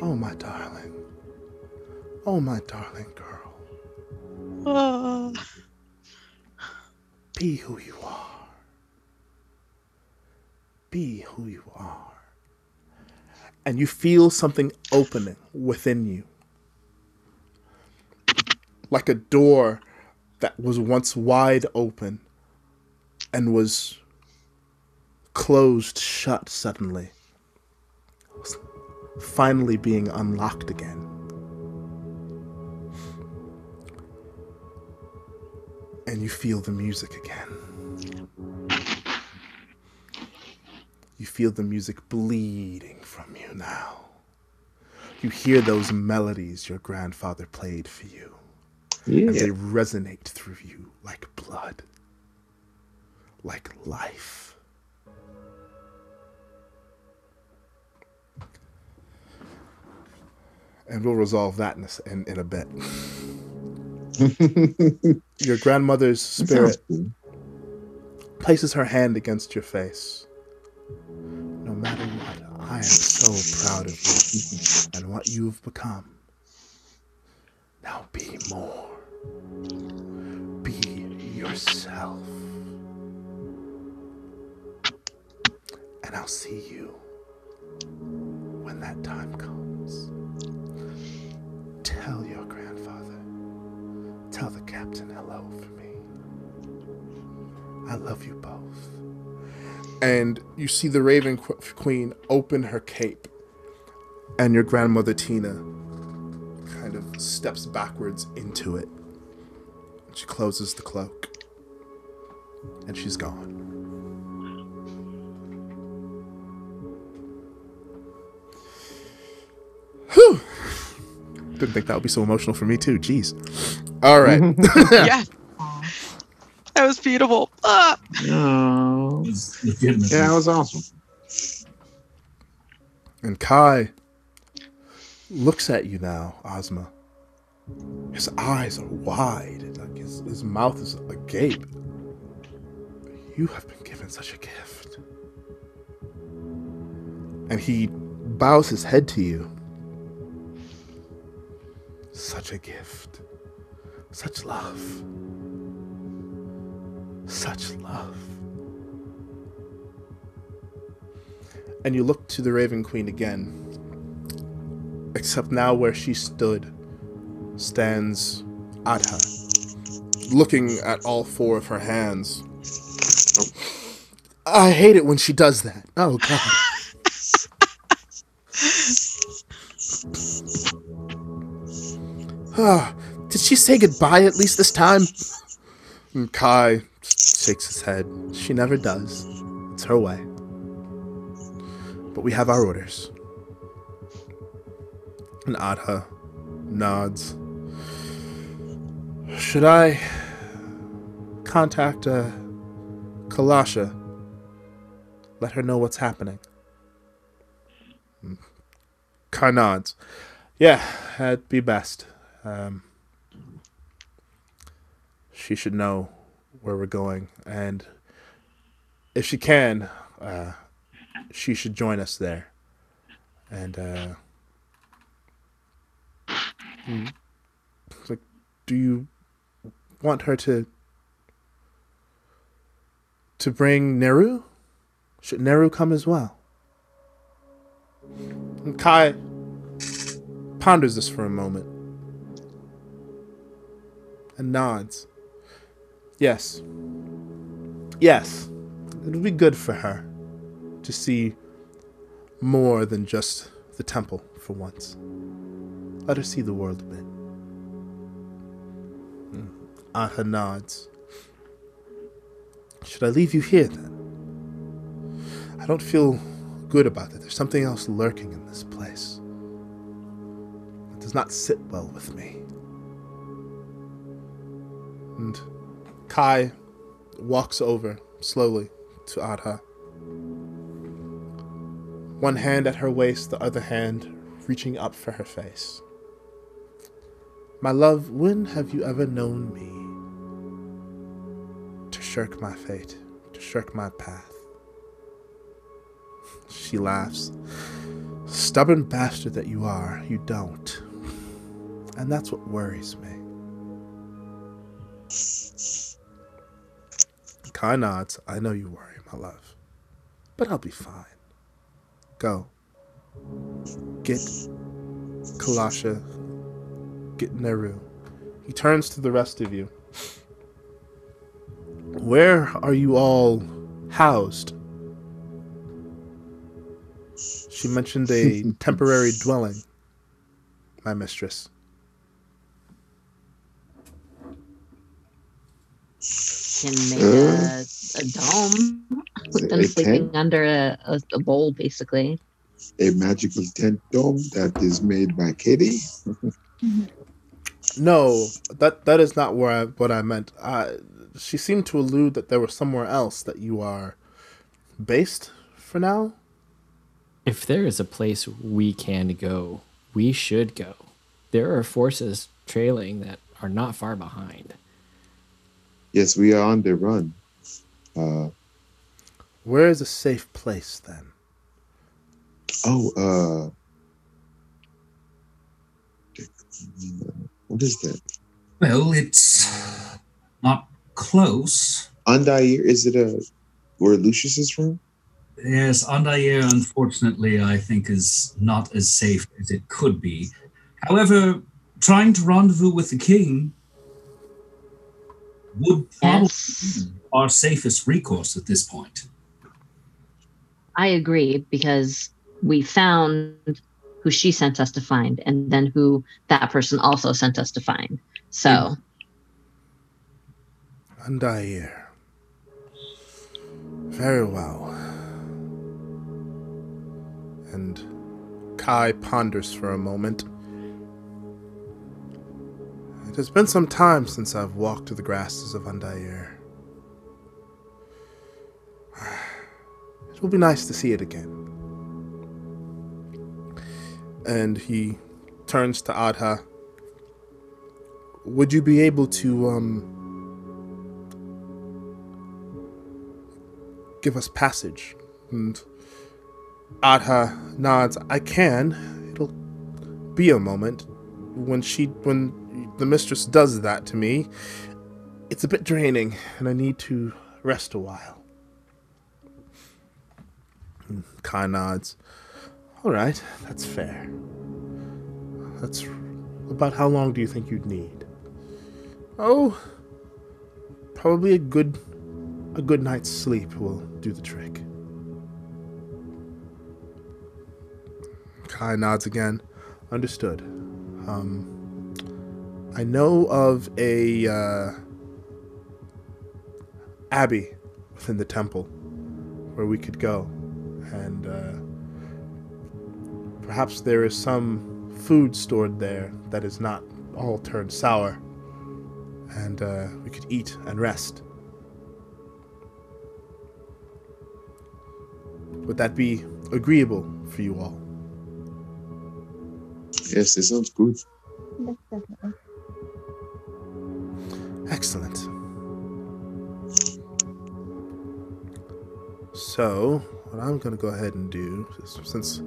S1: Oh my darling. Oh my darling girl.
S7: Ah. (sighs)
S1: Be who you are. Be who you are. And you feel something opening within you. Like a door that was once wide open and was closed shut suddenly. Finally being unlocked again. and you feel the music again. You feel the music bleeding from you now. You hear those melodies your grandfather played for you, and
S2: Yeah.
S1: they resonate through you like blood, like life. And we'll resolve that in a, in, in a bit. (laughs) Your grandmother's spirit
S2: cool.
S1: places her hand against your face. No matter what, I am so proud of you and what you've become. Now be more. Be yourself. And I'll see you when that time comes. Tell your grandfather. Tell the captain hello for me. I love you both. And you see the Raven Qu- Queen open her cape, and your grandmother Tina kind of steps backwards into it. She closes the cloak, and she's gone. Whew. Didn't think that would be so emotional for me too. Jeez. All right. (laughs)
S7: yeah. (laughs) That was beautiful. Ah.
S2: Aw.
S6: It was legitimately.
S2: Yeah, that was awesome.
S1: And Kai looks at you now, Ozma. His eyes are wide, like his, his mouth is agape. You have been given such a gift. And he bows his head to you. Such a gift. Such love. Such love. And you look to the Raven Queen again. Except now where she stood stands Adha, looking at all four of her hands. I hate it when she does that. Oh god. Ah, did she say goodbye at least this time? And Kai shakes his head. She never does. It's her way. But we have our orders. And Adha nods. Should I contact uh, Kalasha? Let her know what's happening. Kai nods. Yeah, that'd be best. Um, she should know where we're going, and if she can, uh, she should join us there. And uh, mm, like, do you want her to to bring Neru? Should Neru come as well? And Kai ponders this for a moment and nods. Yes. Yes. It would be good for her to see more than just the temple for once. Let her see the world a bit. Adha nods. Should I leave you here then? I don't feel good about it. There's something else lurking in this place. It does not sit well with me. And Kai walks over slowly to Adha. One hand at her waist, the other hand reaching up for her face. My love, when have you ever known me shirk my fate, to shirk my path? She laughs. Stubborn bastard that you are, you don't. And that's what worries me. Kai nods. I know you worry, my love. But I'll be fine. Go. Get Kalasha. Get Neru. He turns to the rest of you. Where are you all housed? She mentioned a (laughs) temporary dwelling, my mistress.
S8: Can make a, a dome. Put them sleeping
S2: tent?
S8: under a, a, a bowl, basically.
S2: A magical tent dome that is made by Katie.
S1: No, that that is not where I, what I meant. Uh, she seemed to allude that there was somewhere else that you are based for now.
S4: If there is a place we can go, we should go. There are forces trailing that are not far behind.
S2: Yes, we are on the run. Uh,
S1: Where is a safe place then?
S2: oh, uh, what is that?
S6: Well, it's not close.
S2: Andair, is it a where Lucius is from?
S6: Yes, Andair, unfortunately, I think is not as safe as it could be. However, trying to rendezvous with the king would probably
S8: Yes,
S6: be our safest recourse at this point.
S8: I agree because we found who she sent us to find, and then who that person also sent us to find. So
S1: Andair. Very well. And Kai ponders for a moment. It has been some time since I've walked the grasses of Andair. It will be nice to see it again. And he turns to Adha. Would you be able to, um, give us passage. And Adha nods, I can. It'll be a moment. When she when the mistress does that to me, it's a bit draining, and I need to rest a while. And Kai nods. Alright, that's fair. That's about how long do you think you'd need? Oh, probably a good a good night's sleep will do the trick. Kai nods again. Understood. Um, I know of a uh, abbey within the temple where we could go and uh, Perhaps there is some food stored there that is not all turned sour, and uh, we could eat and rest. Would that be agreeable for you all?
S2: Yes, it sounds good.
S9: Yes, definitely.
S1: Excellent. So, what I'm going to go ahead and do, is- since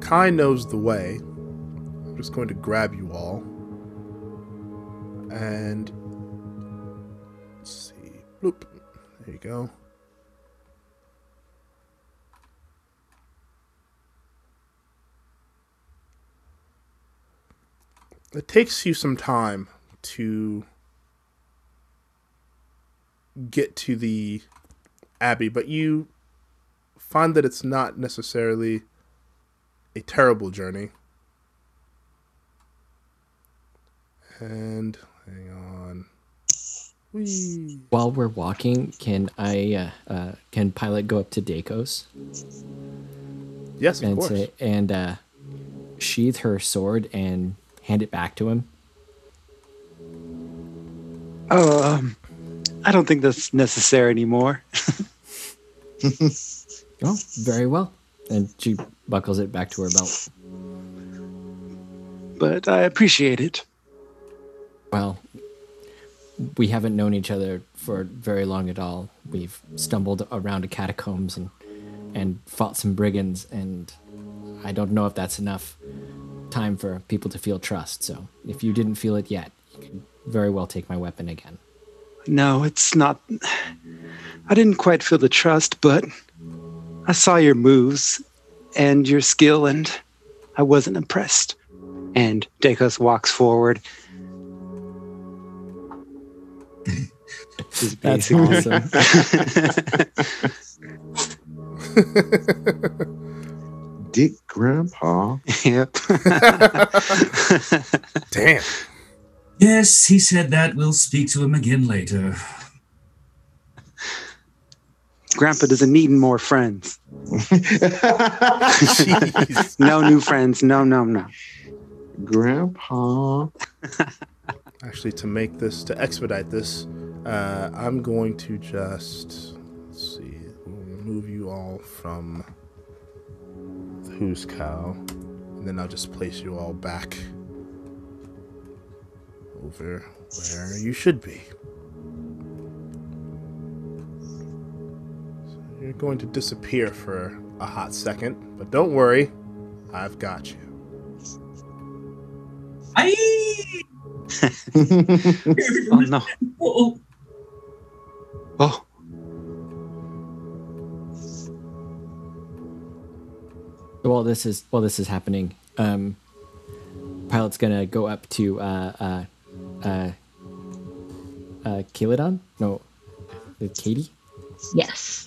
S1: Kai knows the way, I'm just going to grab you all. And. Let's see. Bloop. There you go. It takes you some time to get to the abbey, but you find that it's not necessarily a terrible journey. And hang on. Whee.
S4: While we're walking, can I uh, uh, can Pilot go up to Dakos
S1: Yes, of
S4: and
S1: course.
S4: say and uh, sheath her sword and hand it back to him?
S3: Oh, um, I don't think that's necessary anymore. (laughs)
S4: Oh, very well. And she buckles it back to her belt.
S3: But I appreciate it.
S4: Well, we haven't known each other for very long at all. We've stumbled around the catacombs and and fought some brigands, and I don't know if that's enough time for people to feel trust. So, if you didn't feel it yet, you can very well take my weapon again.
S3: No, it's not. I didn't quite feel the trust, but I saw your moves and your skill, and I wasn't impressed. And Dakos walks forward. (laughs) Just
S4: That's
S3: basically-
S4: awesome. (laughs) (laughs)
S2: Dick Grandpa. (laughs)
S3: yep. (laughs)
S1: Damn.
S6: Yes, he said that. We'll speak to him again later.
S3: Grandpa doesn't need more friends. (laughs) No new friends. No, no, no.
S2: Grandpa.
S1: Actually, to make this, to expedite this, uh, I'm going to just, let's see, we'll remove you all from the Who's Cow, and then I'll just place you all back over where you should be. So you're going to disappear for a hot second, but don't worry, I've got you.
S6: Aye! (laughs) (laughs)
S3: Oh no.
S6: Oh,
S3: Oh,
S4: while this is while this is happening, um, pilot's gonna go up to uh, uh, uh, uh, Kilidon? No, uh, Katie,
S8: Yes.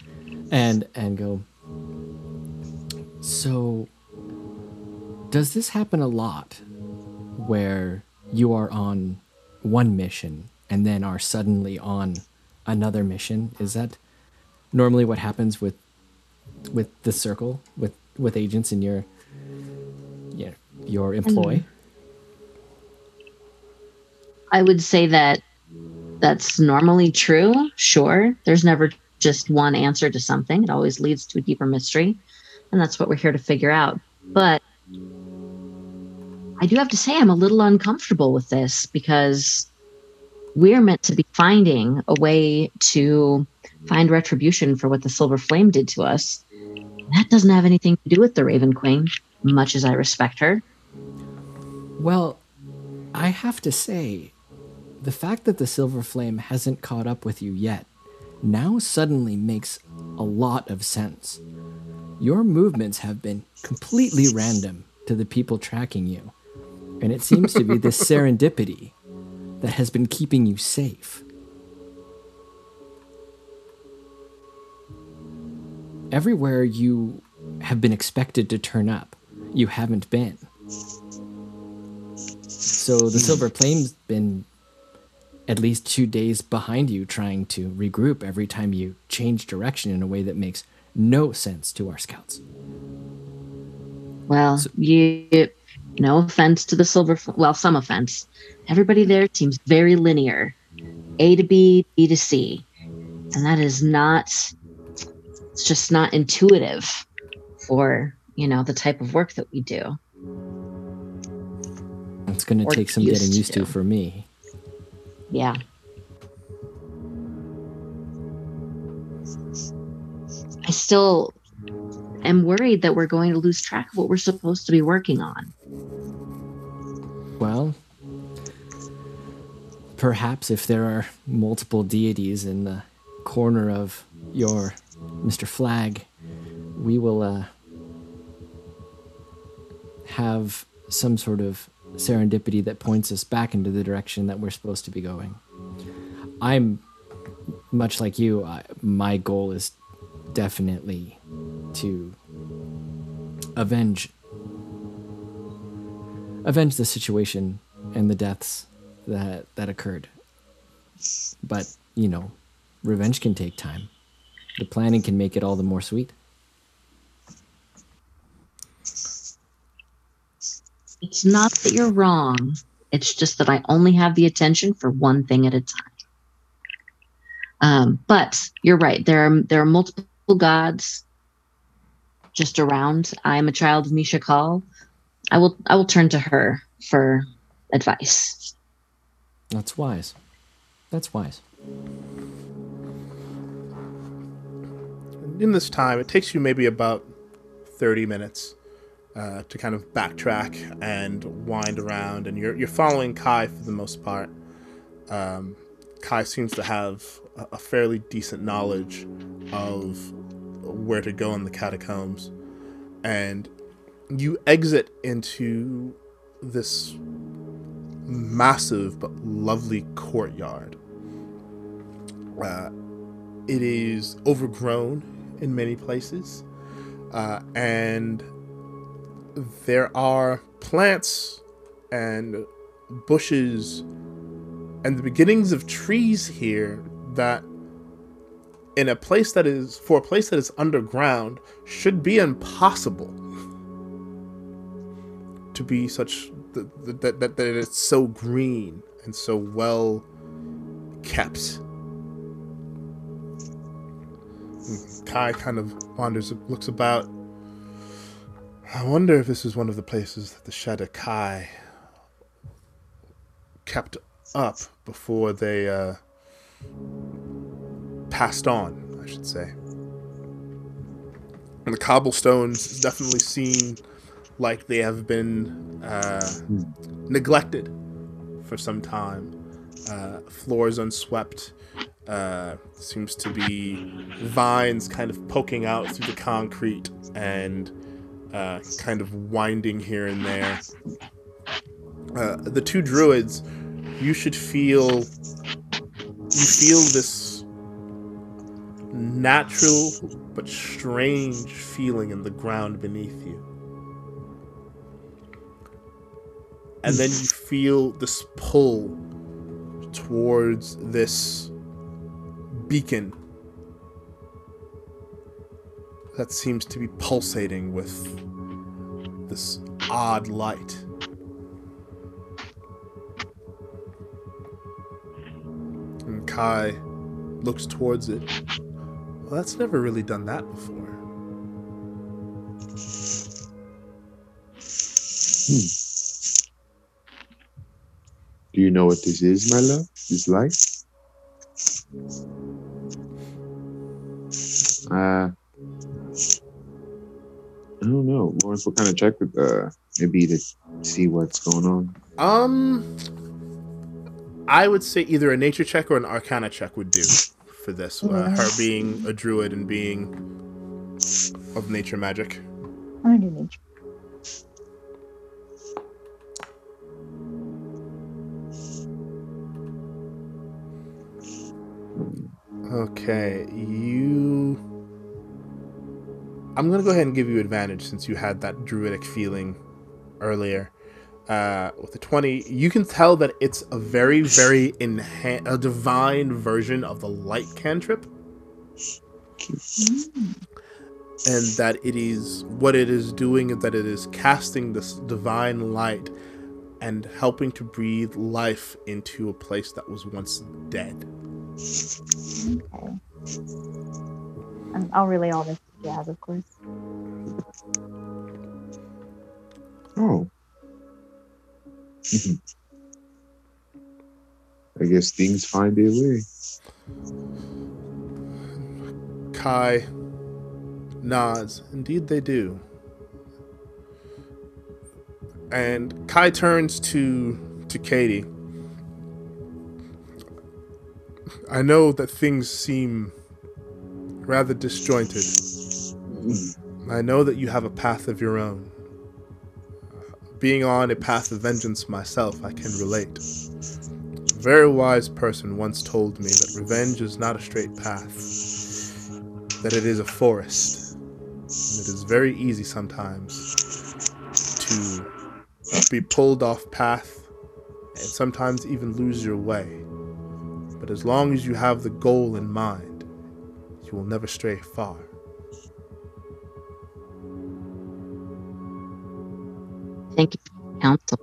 S4: and and go. So, does this happen a lot, where you are on one mission and then are suddenly on another mission? Is that normally what happens with with the circle with with agents in your yeah your mm-hmm. employ?
S8: I would say that that's normally true. Sure. There's never just one answer to something, it always leads to a deeper mystery. And that's what we're here to figure out. But I do have to say, I'm a little uncomfortable with this because we're meant to be finding a way to find retribution for what the Silver Flame did to us. That doesn't have anything to do with the Raven Queen, much as I respect her.
S4: Well, I have to say, the fact that the Silver Flame hasn't caught up with you yet now suddenly makes a lot of sense. Your movements have been completely random to the people tracking you, and it seems to be this (laughs) serendipity that has been keeping you safe. Everywhere you have been expected to turn up, you haven't been. So the hmm. Silver Flame's been at least two days behind you trying to regroup every time you change direction in a way that makes no sense to our scouts.
S8: Well,
S4: So-
S8: you, no offense to the silver, well, some offense. Everybody there seems very linear A to B, B to C. And that is not, it's just not intuitive for, you know, the type of work that we do.
S4: It's going to take some
S8: used
S4: getting used to
S8: to.
S4: for me.
S8: Yeah. I still am worried that we're going to lose track of what we're supposed to be working on.
S4: Well, perhaps if there are multiple deities in the corner of your Mr. Flag, we will uh, have some sort of serendipity that points us back into the direction that we're supposed to be going. I'm much like you. I, my goal is definitely to avenge avenge the situation and the deaths that that occurred. But, you know, revenge can take time. The planning can make it all the more sweet.
S8: It's not that you're wrong. It's just that I only have the attention for one thing at a time. Um, but you're right. There are there are multiple gods just around. I am a child of Mishakal. I will I will turn to her for advice.
S4: That's wise. That's wise.
S1: In this time, it takes you maybe about 30 minutes uh, to kind of backtrack and wind around, and you're, you're following Kai for the most part. Um, Kai seems to have a, fairly decent knowledge of where to go in the catacombs, and you exit into this massive but lovely courtyard. Uh, it is overgrown in many places, uh, and there are plants and bushes and the beginnings of trees here that in a place that is for a place that is underground should be impossible to be such that that, that, that it's so green and so well kept Kai kind of wanders, looks about. I wonder if this is one of the places that the Shadar-kai kept up before they uh, passed on, I should say. And the cobblestones definitely seem like they have been uh, neglected for some time. Uh, floors unswept. Uh, seems to be vines kind of poking out through the concrete and uh, kind of winding here and there. Uh, the two druids, you should feel you feel this natural but strange feeling in the ground beneath you. And then you feel this pull towards this beacon that seems to be pulsating with this odd light. And Kai looks towards it. Well, that's never really done that before. Hmm.
S2: Do you know what this is, my love? This light? Uh, I don't know. Lawrence, what kind of check would uh, maybe to see what's going on?
S1: Um, I would say either a nature check or an arcana check would do for this. Uh, her being a druid and being of nature magic.
S9: I do nature.
S1: Okay, you. I'm gonna go ahead and give you advantage since you had that druidic feeling earlier. Uh, with the 20, you can tell that it's a very, very enhan- a divine version of the light cantrip. and that it is what it is doing is that it is casting this divine light and helping to breathe life into a place that was once dead.
S9: Okay. I'll relay all this to Jazz, of course.
S2: Oh. (laughs) I guess things find their way.
S1: Kai nods. Indeed, they do. And Kai turns to to Katie. I know that things seem rather disjointed. I know that you have a path of your own. Being on a path of vengeance myself, I can relate. A very wise person once told me that revenge is not a straight path, that it is a forest. And it is very easy sometimes to be pulled off path and sometimes even lose your way. But as long as you have the goal in mind, you will never stray far.
S8: Thank you for your counsel.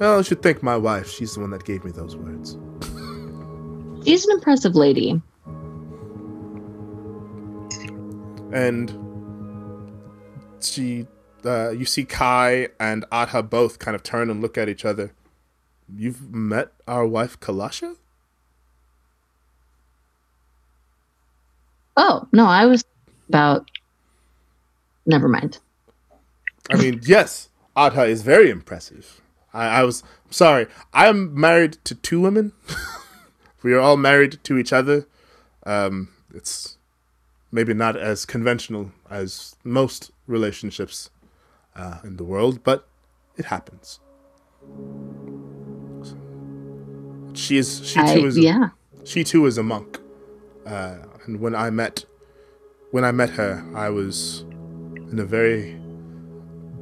S1: Well, I should thank my wife. She's the one that gave me those words.
S8: She's an impressive lady.
S1: and she uh, you see kai and Adha both kind of turn and look at each other you've met our wife kalasha
S8: Oh, no, I was about. Never mind.
S1: I mean (laughs) yes Adha is very impressive i, I was sorry i'm married to two women (laughs) we are all married to each other um, it's maybe not as conventional as most relationships uh, in the world, but it happens. She is she
S8: I,
S1: too is a,
S8: yeah.
S1: she too is a monk, uh, and when I met when I met her, I was in a very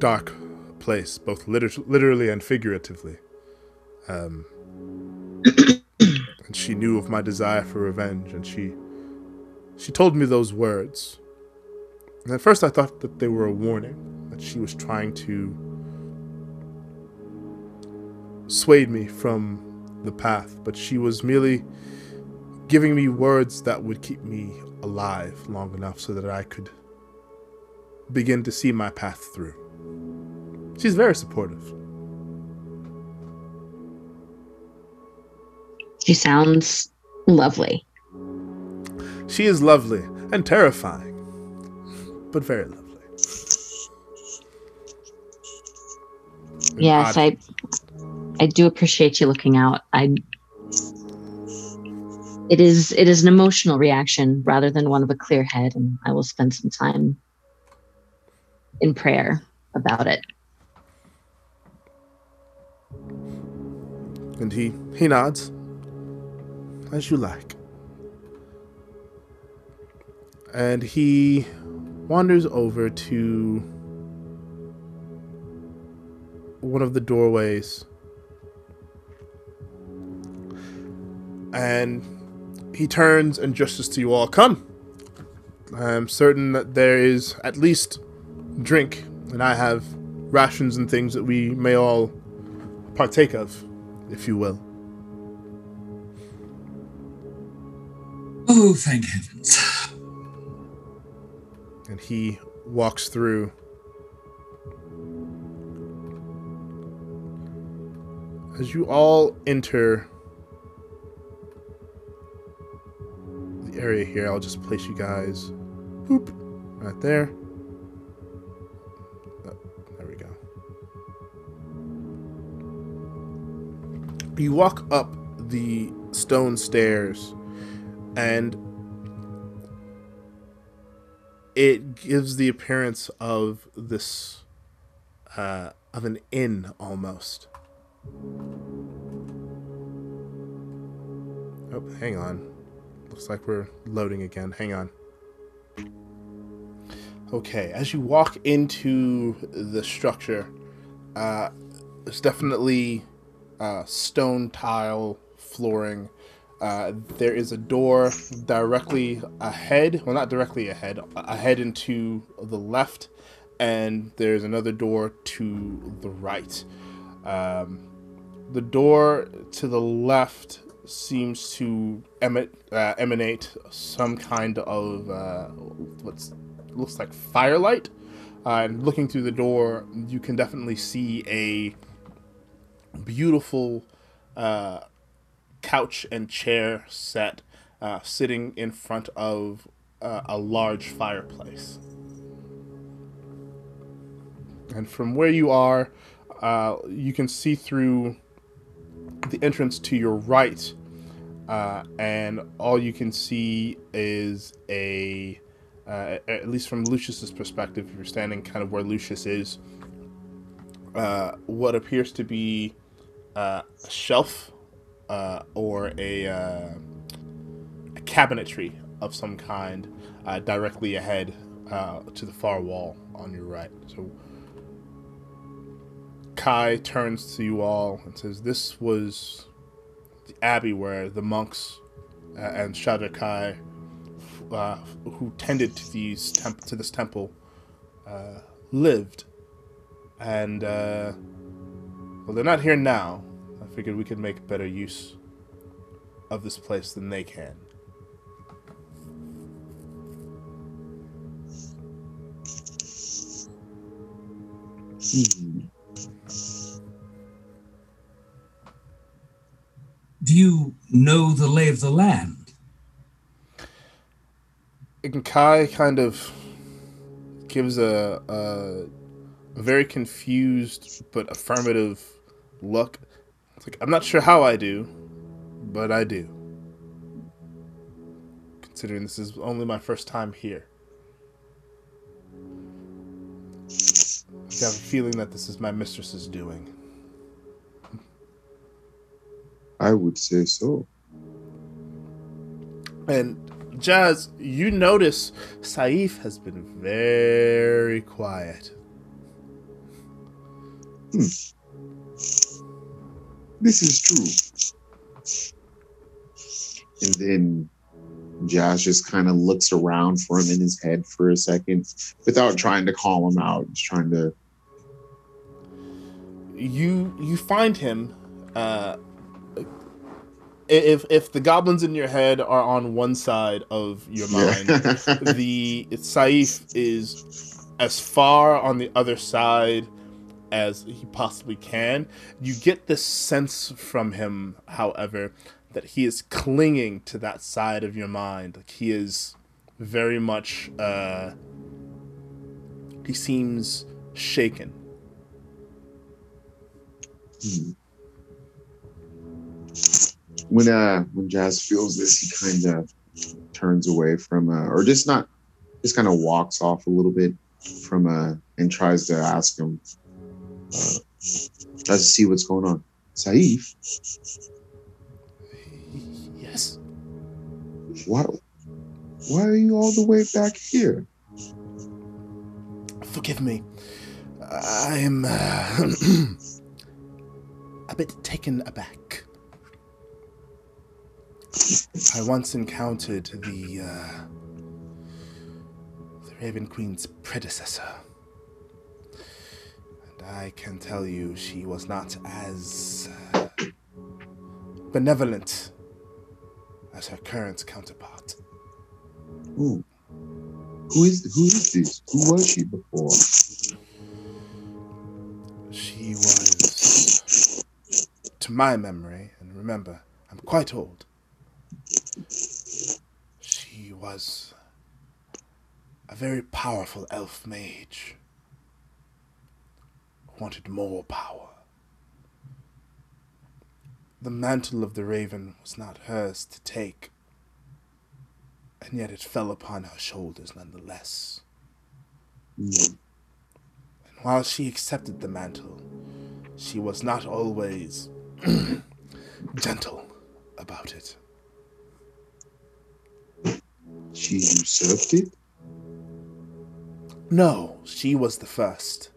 S1: dark place, both liter- literally and figuratively. Um, and she knew of my desire for revenge, and she she told me those words. And at first I thought that they were a warning, that she was trying to sway me from the path, but she was merely giving me words that would keep me alive long enough so that I could begin to see my path through. She's very supportive.
S8: She sounds lovely.
S1: She is lovely and terrifying, but very lovely.
S8: Yes, I I do appreciate you looking out. I it is it is an emotional reaction rather than one of a clear head, and I will spend some time in prayer about it.
S1: And he he nods. As you like. And he wanders over to one of the doorways. And he turns and gestures to you all, come. I'm certain that there is at least drink, and I have rations and things that we may all partake of, if you will.
S6: Oh, thank heavens.
S1: and he walks through. As you all enter the area here, I'll just place you guys. Boop, right there. You walk up the stone stairs, and it gives the appearance of this uh, of an inn almost. Oh, hang on. Looks like we're loading again. Hang on. Okay, as you walk into the structure, uh, there's definitely uh, stone tile flooring, Uh, there is a door directly ahead, well, not directly ahead, ahead and to the left, and there's another door to the right. Um, the door to the left seems to emit, uh, emanate some kind of uh, what looks like firelight. Uh, and looking through the door, you can definitely see a beautiful uh, couch and chair set uh, sitting in front of uh, a large fireplace. And from where you are, uh, you can see through the entrance to your right, uh, and all you can see is a, uh, at least from Lucius's perspective, if you're standing kind of where Lucius is, what appears to be uh, a shelf uh, or a, uh, a cabinetry of some kind uh, directly ahead uh, to the far wall on your right. So Kai turns to you all and says, "This was the abbey where the monks uh, and Shadar-kai, uh, who tended to these temp- to this temple, lived, and well, they're not here now. I figured we could make better use of this place than they can."
S2: Hmm.
S6: Do you know the lay of the land?
S1: And Kai kind of gives a, a very confused but affirmative look. It's like I'm not sure how I do, but I do. Considering this is only my first time here. I have a feeling that this is my mistress's doing.
S2: I would say so.
S1: And Jazz, you notice Saif has been very quiet. Hmm.
S2: This is true. And then Josh just kind of looks around for him in his head for a second without trying to call him out. Just trying to.
S1: You you find him. Uh, if if the goblins in your head are on one side of your mind, (laughs) the Saif is as far on the other side as he possibly can. You get this sense from him, however, that he is clinging to that side of your mind. Like he is very much. Uh, he seems shaken.
S2: Hmm. When uh when Jazz feels this, he kind of turns away from uh, or just not just kind of walks off a little bit from uh and tries to ask him uh, tries to see what's going on. Saif,
S1: Yes.
S2: why why are you all the way back here?
S1: Forgive me. I am uh, (clears throat) a bit taken aback. I once encountered the uh, the Raven Queen's predecessor, I can tell you she was not as uh, benevolent as her current counterpart.
S2: Who? Who is who is this? Who was she before?
S1: She was, to my memory, and remember, I'm quite old. She was a very powerful elf mage wanted more power. The mantle of the raven was not hers to take, and yet it fell upon her shoulders nonetheless.
S2: Hmm.
S1: And while she accepted the mantle, she was not always (clears throat) gentle about it.
S2: She usurped it?
S1: No, she was the first.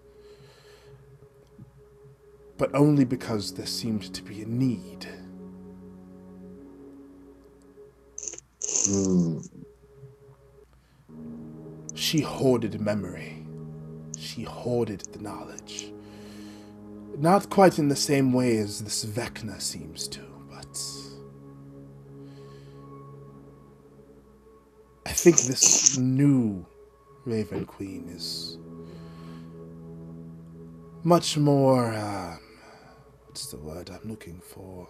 S1: But only because there seemed to be a need.
S2: Hmm.
S1: She hoarded memory. She hoarded the knowledge. Not quite in the same way as this Vecna seems to, but. I think this new Raven Queen is much more. Um, what's the word I'm looking for?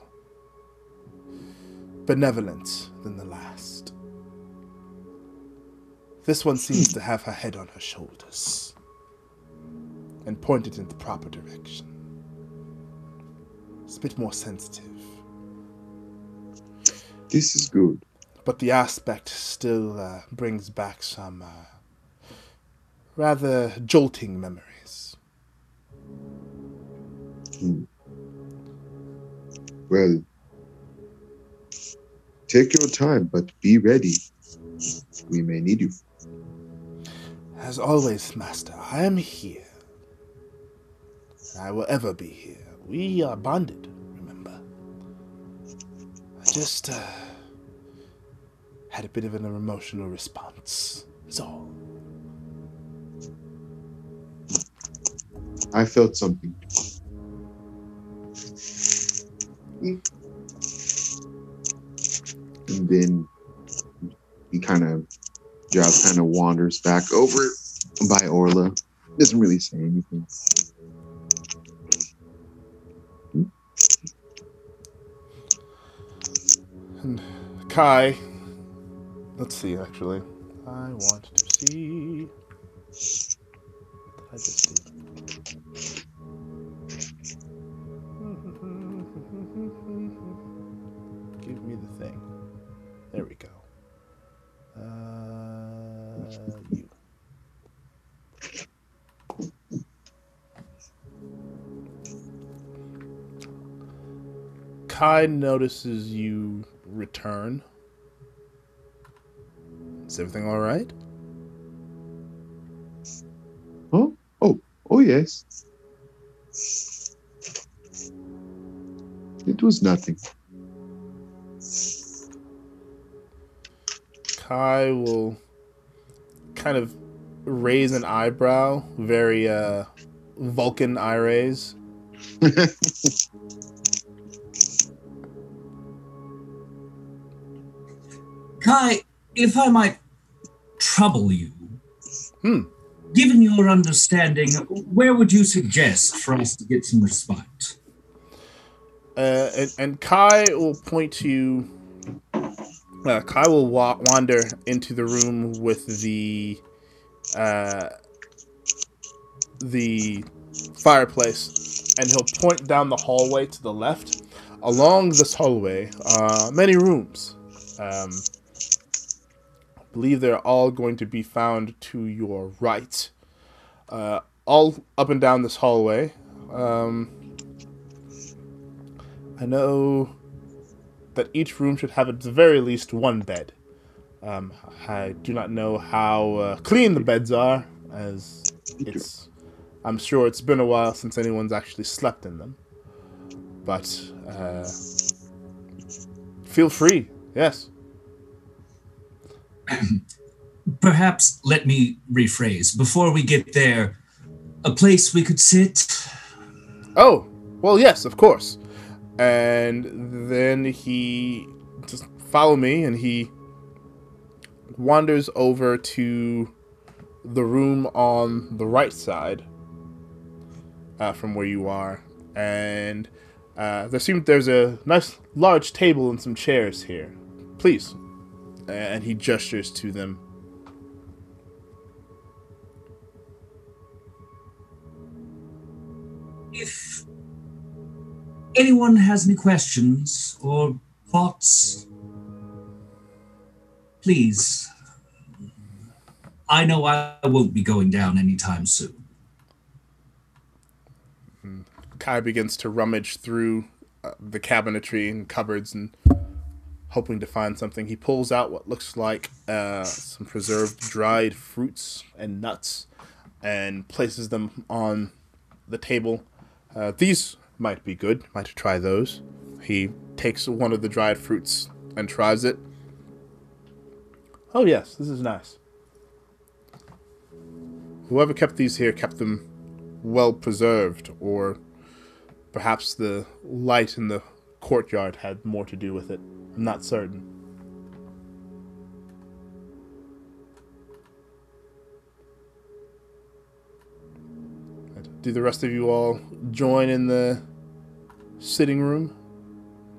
S1: Benevolent than the last. This one seems to have her head on her shoulders and pointed in the proper direction. It's a bit more sensitive,
S2: This is good.
S1: but the aspect still uh, brings back some uh, rather jolting memories.
S2: Hmm. Well, take your time, but be ready. We may need you.
S1: As always, Master, I am here. I will ever be here. We are bonded, remember? I just uh, had a bit of an emotional response. That's all.
S2: I felt something. And then he kind of, Jazz kind of wanders back over by Orla. Doesn't really say anything.
S1: And Kai, let's see. Actually, I want to see. I just do? Kai notices you return. Is everything all right?
S2: Oh, oh, oh, yes. It was nothing.
S1: Kai will kind of raise an eyebrow, very uh, Vulcan eye raise. (laughs)
S6: Kai, if I might trouble you,
S1: Hmm.
S6: given your understanding, where would you suggest for us to get some respite?
S1: Uh, and, and Kai will point to. Uh, Kai will wa- wander into the room with the uh, the fireplace, and he'll point down the hallway to the left. Along this hallway, uh, many rooms. Um, believe they're all going to be found to your right. Uh, all up and down this hallway. Um, I know that each room should have at the very least one bed. Um, I do not know how uh, clean the beds are, as it's. I'm sure it's been a while since anyone's actually slept in them. But uh, feel free, yes. (clears throat)
S6: Perhaps let me rephrase. Before we get there, a place we could sit.
S1: Oh, well, yes, of course. And then he just follow me, and he wanders over to the room on the right side uh, from where you are, and uh, there seems there's a nice large table and some chairs here. Please, and he gestures to them.
S6: If anyone has any questions or thoughts, please. I know I won't be going down anytime soon.
S1: Kai begins to rummage through uh, the cabinetry and cupboards and hoping to find something. He pulls out what looks like uh, some preserved dried fruits and nuts and places them on the table. Uh, these might be good. Might try those. He takes one of the dried fruits and tries it. Oh yes, this is nice. Whoever kept these here kept them well preserved, or perhaps the light in the courtyard had more to do with it. I'm not certain. Do the rest of you all join in the sitting room,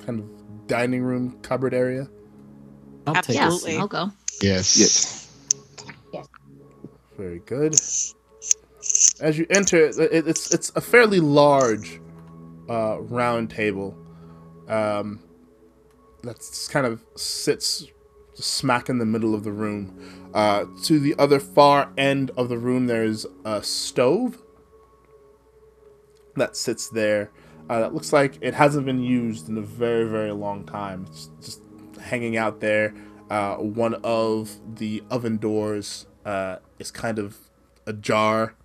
S1: kind of dining room cupboard area?
S4: I'll take
S8: Yes,
S7: Absolutely.
S8: I'll go.
S5: Yes.
S2: Yes.
S1: Very good. As you enter, it's it's a fairly large uh, round table um, that's kind of sits smack in the middle of the room. Uh, to the other far end of the room, there's a stove that sits there. Uh, that looks like it hasn't been used in a very very long time. It's just hanging out there. Uh, one of the oven doors uh, is kind of ajar,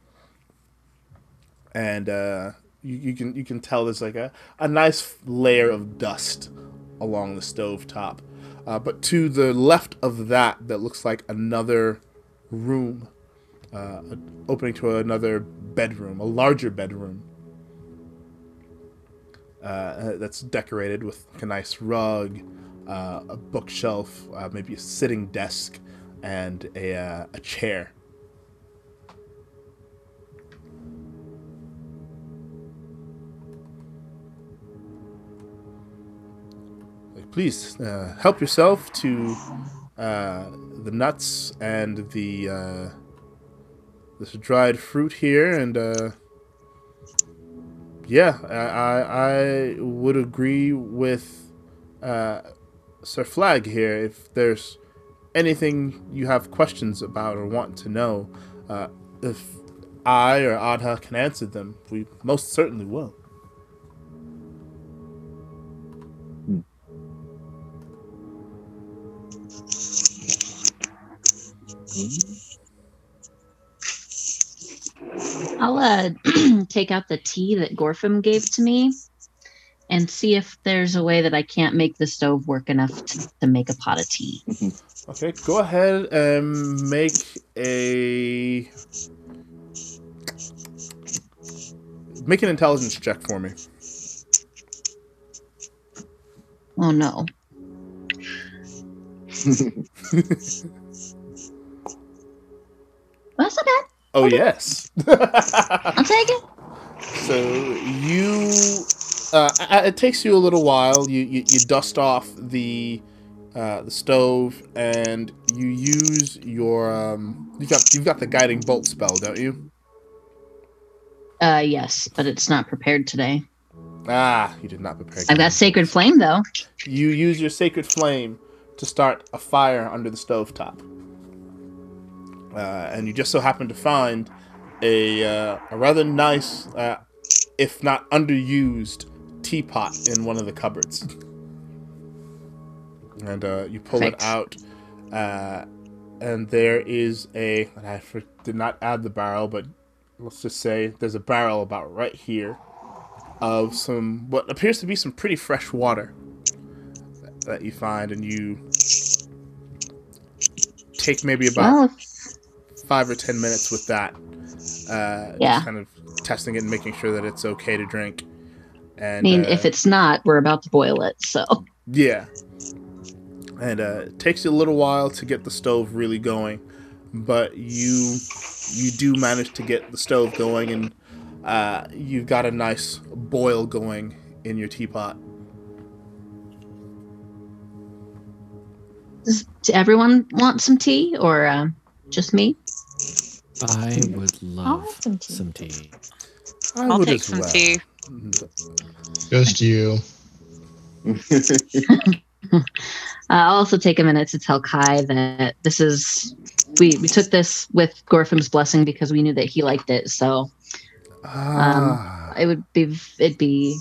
S1: and uh, you, you can you can tell there's like a, a nice layer of dust along the stove top. Uh, but to the left of that, that looks like another room, uh, opening to another bedroom, a larger bedroom. Uh, that's decorated with a nice rug, uh, a bookshelf, uh, maybe a sitting desk, and a, uh, a chair. Please uh, help yourself to uh, the nuts and the uh, this dried fruit here, and uh, yeah, I, I would agree with uh, Sir Flag here. If there's anything you have questions about or want to know, uh, if I or Adha can answer them, we most certainly will.
S8: I'll uh, (clears throat) take out the tea that Gorfim gave to me and see if there's a way that I can't make the stove work enough to, to make a pot of tea.
S1: Okay, go ahead and make a make an intelligence check for me.
S8: Oh no. (laughs) What's that bad?
S1: Oh yes. (laughs)
S8: I'll take it.
S1: So you, uh, it takes you a little while. You you, you dust off the uh, the stove and you use your um. You got you've got the guiding bolt spell, don't you?
S8: Uh, yes, but it's not prepared today.
S1: Ah, you did not prepare.
S8: I've got Sacred Flame though.
S1: You use your sacred flame to start a fire under the stovetop. Uh, and you just so happen to find a, uh, a rather nice, uh, if not underused, teapot in one of the cupboards. and uh, you pull
S8: Perfect.
S1: it out, uh, and there is a. and I for, did not add the barrel, but let's just say there's a barrel about right here of some what appears to be some pretty fresh water that you find, and you take maybe about
S8: Well,
S1: five or ten minutes with that. Uh,
S8: Yeah.
S1: Just kind of testing it and making sure that it's okay to drink. And
S8: I mean,
S1: uh,
S8: if it's not, we're about to boil it. So
S1: yeah, and uh, it takes you a little while to get the stove really going, but you you do manage to get the stove going, and uh, you've got a nice boil going in your teapot.
S8: does everyone want some tea or uh, just me?
S4: I would love
S9: have some tea.
S4: some tea.
S1: I
S7: I'll
S1: would
S7: take
S1: as
S7: some
S1: well.
S7: tea.
S5: Just you. (laughs)
S8: Uh, I'll also take a minute to tell Kai that this is we we took this with Gorfim's blessing because we knew that he liked it. So
S1: Ah,
S8: it would be it'd be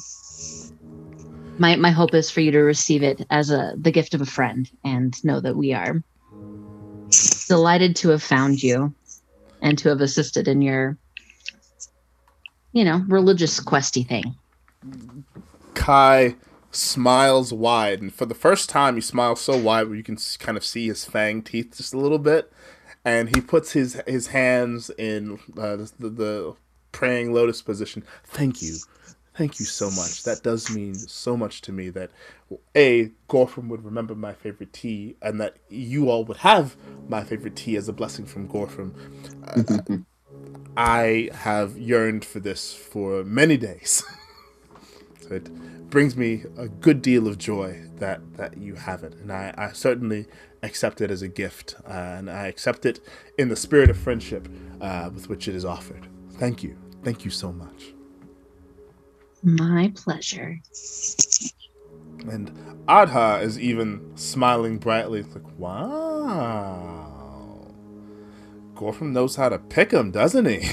S8: my my hope is for you to receive it as a the gift of a friend and know that we are delighted to have found you and to have assisted in your you know religious questy thing.
S1: Kai smiles wide, and for the first time, he smiles so wide where you can kind of see his fang teeth just a little bit. And he puts his his hands in uh, the, the praying lotus position. Thank you, thank you so much. That does mean so much to me. That a Gorfram would remember my favorite tea, and that you all would have my favorite tea as a blessing from Gorfram. Uh, (laughs) I have yearned for this for many days. (laughs) so it brings me a good deal of joy that, that you have it. And I, I certainly accept it as a gift. Uh, and I accept it in the spirit of friendship uh, with which it is offered. Thank you. Thank you so much.
S8: My pleasure.
S1: And Adha is even smiling brightly. It's like, wow. Gorfram knows how to pick him, doesn't he? (laughs)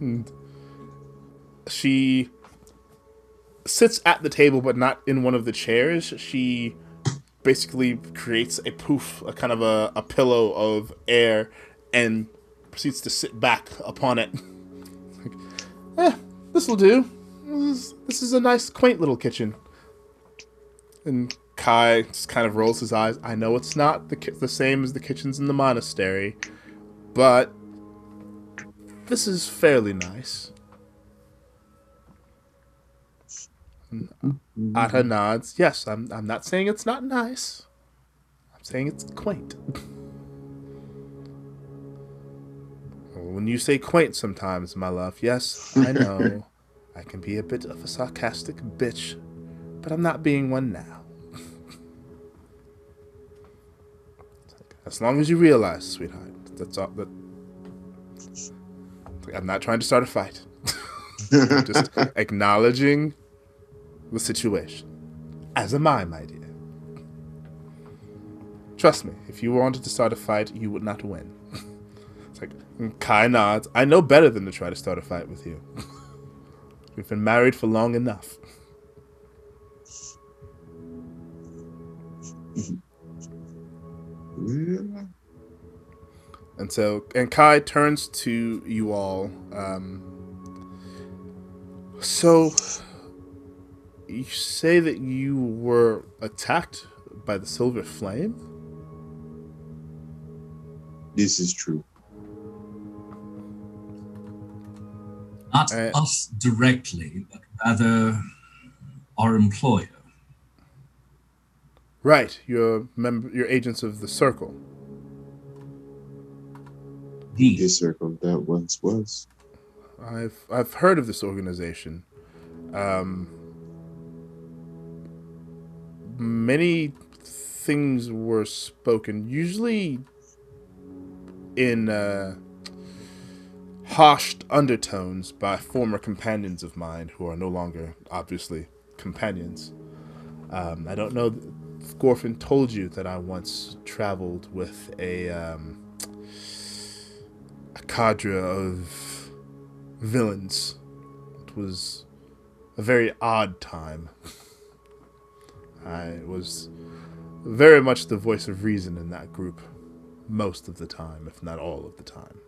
S1: and she sits at the table, but not in one of the chairs. She basically creates a poof, a kind of a, a pillow of air, and proceeds to sit back upon it. (laughs) eh, this'll do. This is, this is a nice, quaint little kitchen. And Kai just kind of rolls his eyes. I know it's not the ki- the same as the kitchens in the monastery, but this is fairly nice. And Adha nods. Yes, I'm. I'm not saying it's not nice. I'm saying it's quaint. (laughs) when you say quaint, sometimes, my love. Yes, I (laughs) know. I can be a bit of a sarcastic bitch, but I'm not being one now. As long as you realize, sweetheart, that's all. That I'm not trying to start a fight. Just (laughs) acknowledging the situation. As am I, my dear. Trust me, if you wanted to start a fight, you would not win. It's like Kai nods. I know better than to try to start a fight with you. (laughs) We've been married for long enough. (laughs) And so, and Kai turns to you all. Um, so, you say that you were attacked by the Silver Flame?
S2: This is true.
S6: Not
S1: Uh,
S6: us directly, but rather our employer.
S1: Right, you're member, you're agents of the Circle.
S6: The,
S2: This circle that once was.
S1: I've I've heard of this organization. Um, many things were spoken, usually in uh, hushed undertones by former companions of mine who are no longer, obviously, companions. Um, I don't know if Gorfin told you that I once traveled with a um, a cadre of villains. It was a very odd time. (laughs) I was very much the voice of reason in that group most of the time, if not all of the time.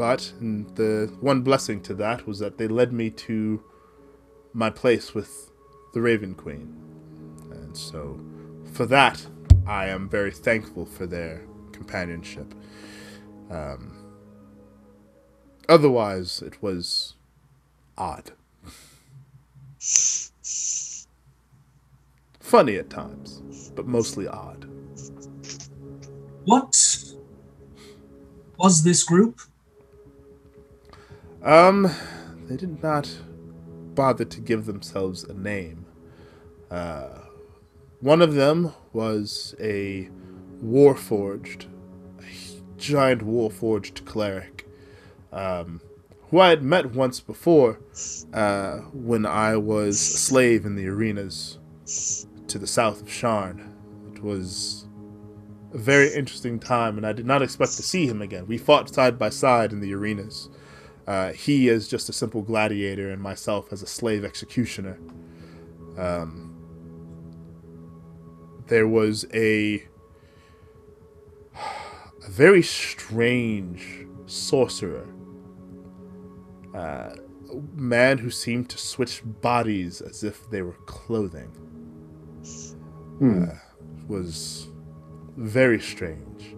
S1: But the one blessing to that was that they led me to my place with the Raven Queen. And so, for that, I am very thankful for their companionship. Um, otherwise, it was odd. Funny at times, but mostly odd.
S6: What was this group?
S1: Um, they did not bother to give themselves a name. Uh, one of them was a warforged, a giant warforged cleric, um, who I had met once before uh, when I was a slave in the arenas to the south of Sharn. It was a very interesting time, and I did not expect to see him again. We fought side by side in the arenas. Uh, he is just a simple gladiator, and myself as a slave executioner. Um, there was a, a very strange sorcerer uh, man who seemed to switch bodies as if they were clothing.
S2: Hmm.
S1: Uh, was very strange.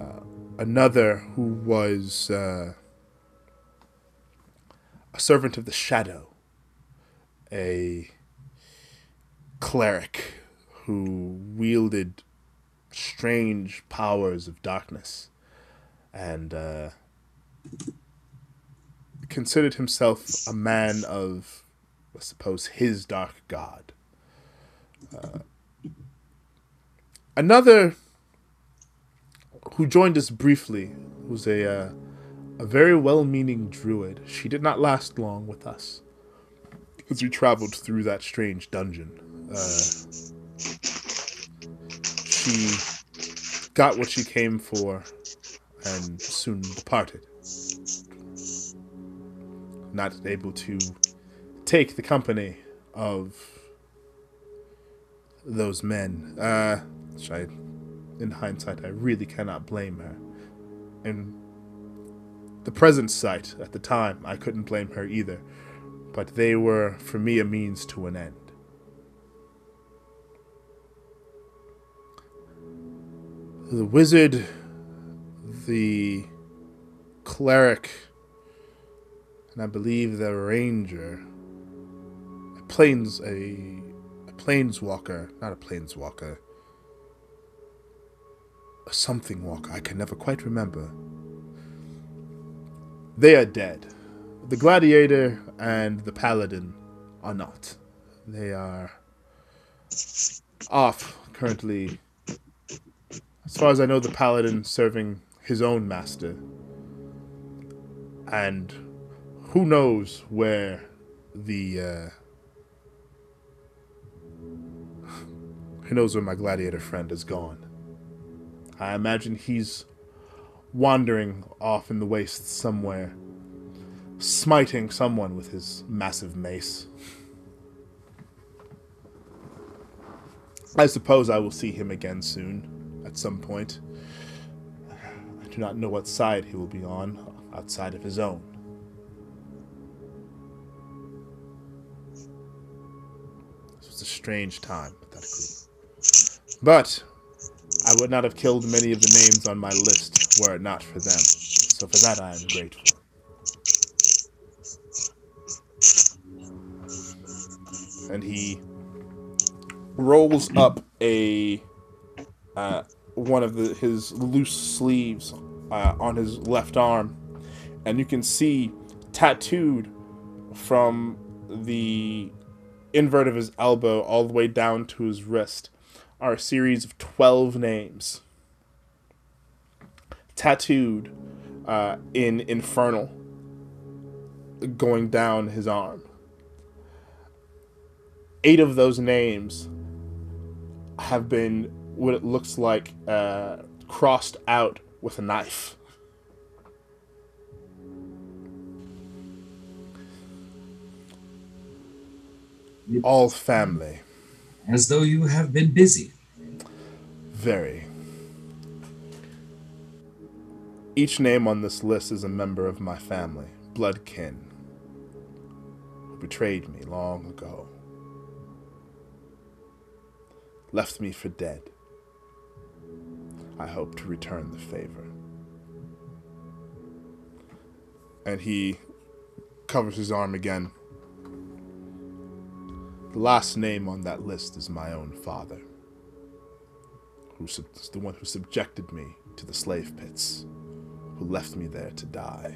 S1: Uh, another who was uh, a servant of the shadow, a cleric who wielded strange powers of darkness and uh, considered himself a man of, I suppose, his dark god. Uh, another who joined us briefly was a uh, a very well-meaning druid. She did not last long with us as we traveled through that strange dungeon. Uh, she got what she came for and soon departed. Not able to take the company of those men. Uh, which I, in hindsight, I really cannot blame her. In the present sight, at the time, I couldn't blame her either. But they were, for me, a means to an end. The wizard, the cleric, and I believe the ranger, a plains a a planeswalker, not a planeswalker, a something walker. I can never quite remember. They are dead. The gladiator and the paladin are not. They are off currently. As far as I know, the paladin serving his own master. And who knows where the uh, (sighs) who knows where my gladiator friend has gone. I imagine he's wandering off in the wastes somewhere, smiting someone with his massive mace. I suppose I will see him again soon, at some point. I do not know what side he will be on, outside of his own. This was a strange time group. But I would not have killed many of the names on my list were it not for them. So for that I am grateful. And he rolls up a uh, one of the, his loose sleeves uh, on his left arm, and you can see tattooed from the invert of his elbow all the way down to his wrist are a series of 12 names tattooed uh, in infernal going down his arm eight of those names have been what it looks like uh, crossed out with a knife all family
S6: As though you have been busy.
S1: Very. Each name on this list is a member of my family, blood kin, who betrayed me long ago. Left me for dead. I hope to return the favor. And he covers his arm again. The last name on that list is my own father who's the one who subjected me to the slave pits, who left me there to die.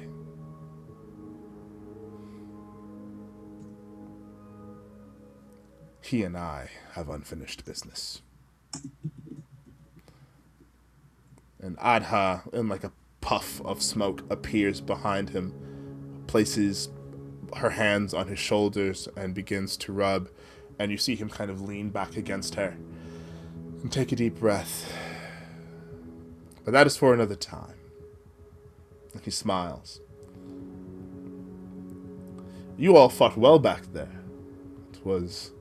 S1: He and I have unfinished business. And Adha, in like a puff of smoke, appears behind him, places her hands on his shoulders, and begins to rub. And you see him kind of lean back against her and take a deep breath. But that is for another time. He smiles. You all fought well back there. It was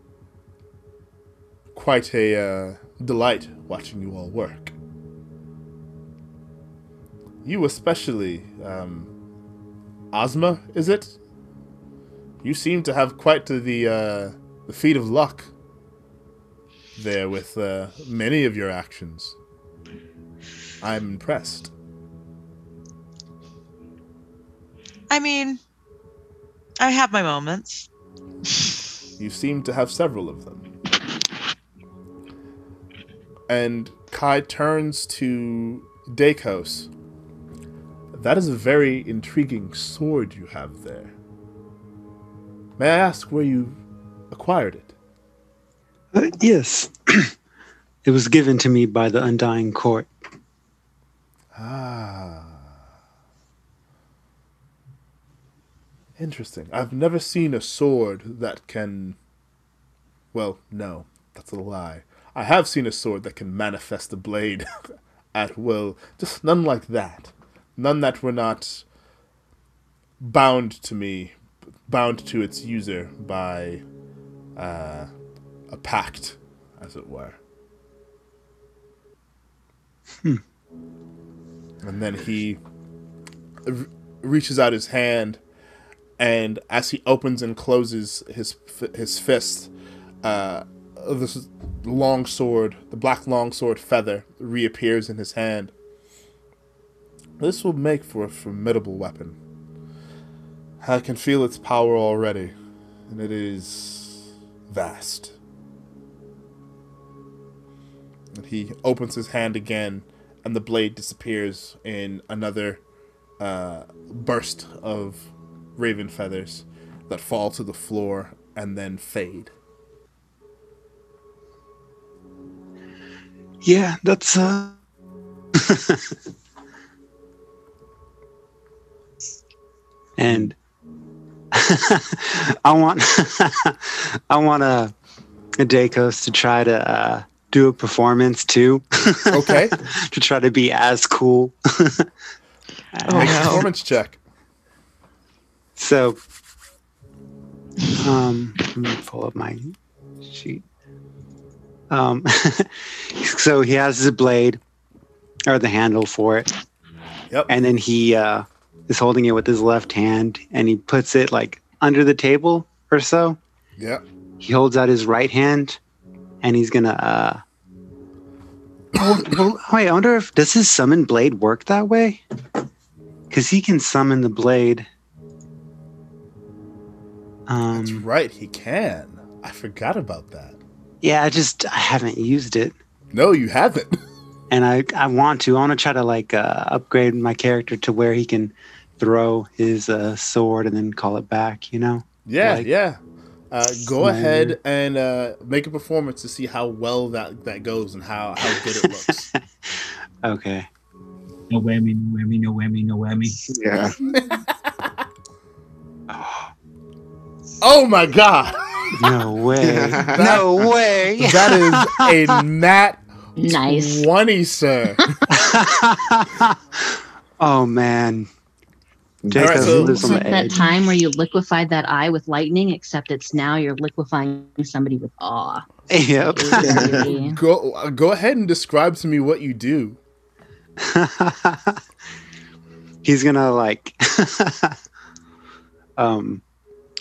S1: quite a uh, delight watching you all work. You especially, um, Ozma, is it? You seem to have quite the uh, the feat of luck there with uh, many of your actions. I'm impressed.
S7: I mean, I have my moments.
S1: You seem to have several of them. And Kai turns to Dakos. That is a very intriguing sword you have there. May I ask where you acquired it?
S3: Uh, yes. (clears throat) it was given to me by the Undying Court.
S1: Ah. Interesting. I've never seen a sword that can. Well, no, that's a lie. I have seen a sword that can manifest a blade (laughs) at will. Just none like that. None that were not bound to me, bound to its user by uh, a pact, as it were.
S3: Hmm.
S1: And then he reaches out his hand, and as he opens and closes his his fist, uh, this long sword, the black long sword feather, reappears in his hand. This will make for a formidable weapon. I can feel its power already, and it is vast. And he opens his hand again, and the blade disappears in another uh, burst of raven feathers that fall to the floor and then fade.
S3: Yeah, that's uh (laughs) and (laughs) I want (laughs) I want a, a Dacos to try to uh, do a performance too.
S1: Okay.
S3: to try to be as cool.
S7: Oh,
S1: Make a performance check.
S3: So, um, let me pull up my sheet. Um, (laughs) so he has the blade or the handle for it,
S1: Yep.
S3: and then he uh, is holding it with his left hand, and he puts it like under the table or so.
S1: Yep.
S3: He holds out his right hand, and he's gonna. Uh, oh, (coughs) well, wait, I wonder if does his summon blade work that way? Because he can summon the blade. Um,
S1: That's right, he can. I forgot about that.
S3: Yeah, I just I haven't used it,
S1: No, you haven't. (laughs)
S3: and I I want to. I want to try to like uh, upgrade my character to where he can throw his uh, sword and then call it back. You know.
S1: Yeah,
S3: Like-
S1: yeah. Uh, go
S3: Smaller.
S1: ahead and uh, make a performance to see how well that, that goes and how, how good it looks. (laughs)
S3: Okay.
S6: No whammy, no whammy, no whammy, no whammy.
S2: Yeah. (laughs)
S1: oh my god!
S3: No way. (laughs) no way.
S1: That is a nat
S8: Nice.
S1: 20, sir. (laughs)
S3: oh man.
S1: All
S3: Jacob
S1: right, so-
S3: lives
S8: It's like that time where you liquefied that eye with lightning, except it's now you're liquefying somebody with awe.
S3: Yep. (laughs)
S1: Go uh, go ahead and describe to me what you do.
S3: He's gonna like um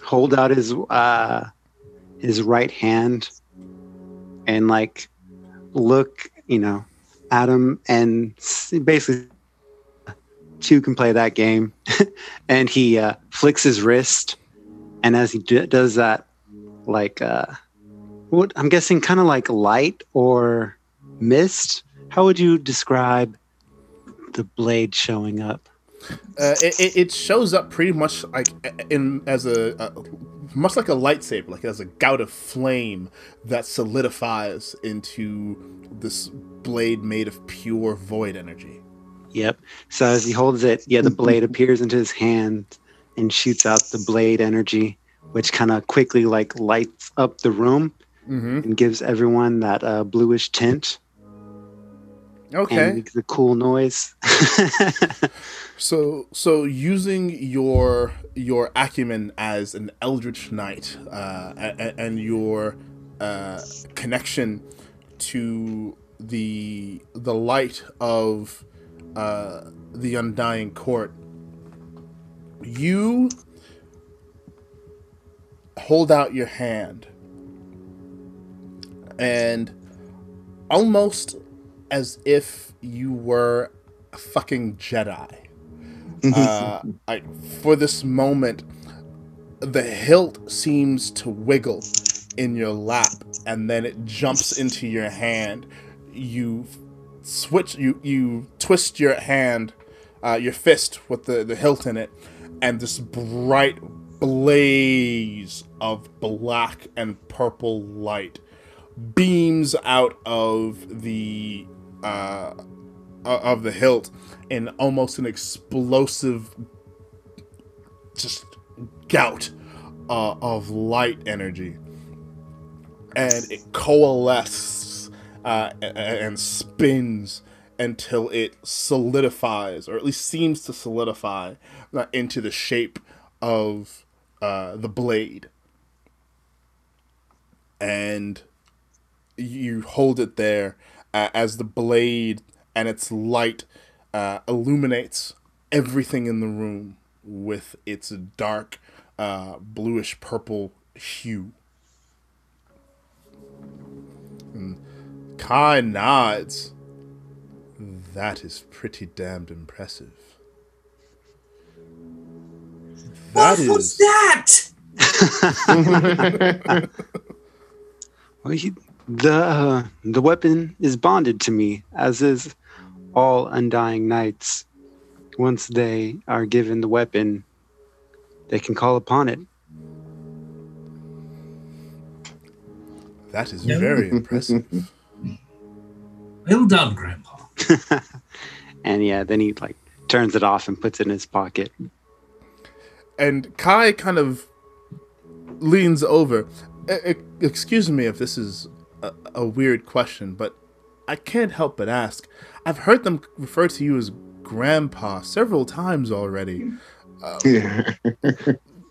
S3: hold out his uh his right hand and like look, you know, at him and basically two can play that game. (laughs) And he uh flicks his wrist. And as he d- does that like uh what I'm guessing kind of like light or mist? How would you describe the blade showing up
S1: Uh, it, it, it shows up pretty much like in as a, a much like a lightsaber, like as a gout of flame that solidifies into this blade made of pure void energy.
S3: Yep. So as he holds it, yeah, the blade appears into his hand and shoots out the blade energy, which kind of quickly like lights up the room
S1: Mm-hmm.
S3: and gives everyone that uh, bluish tint
S1: Okay.
S3: makes a cool noise. (laughs)
S1: So so using your your acumen as an eldritch knight uh, and, and your uh, connection to the the light of uh, the undying court, you hold out your hand and almost as if you were a fucking Jedi. Uh, I, for this moment, the hilt seems to wiggle in your lap and then it jumps into your hand. You switch, you, you twist your hand, uh, your fist with the, the hilt in it, and this bright blaze of black and purple light beams out of the uh, of the hilt in almost an explosive just gout uh, of light energy. And it coalesces uh, and spins until it solidifies or at least seems to solidify uh, into the shape of uh, the blade. And you hold it there uh, as the blade and its light uh, illuminates everything in the room with its dark uh, bluish purple hue. And Kai nods. That is pretty damned impressive.
S6: That what is... was
S3: that? (laughs) (laughs) well, you, the uh, the weapon is bonded to me, as is all undying knights. Once they are given the weapon, they can call upon it.
S1: That is very impressive. (laughs)
S6: Well done, Grandpa. (laughs)
S3: and yeah, then he like turns it off and puts it in his pocket.
S1: And Kai kind of leans over. excuse me if this is a, a weird question, but I can't help but ask. I've heard them refer to you as grandpa several times already. (laughs) Um, yeah.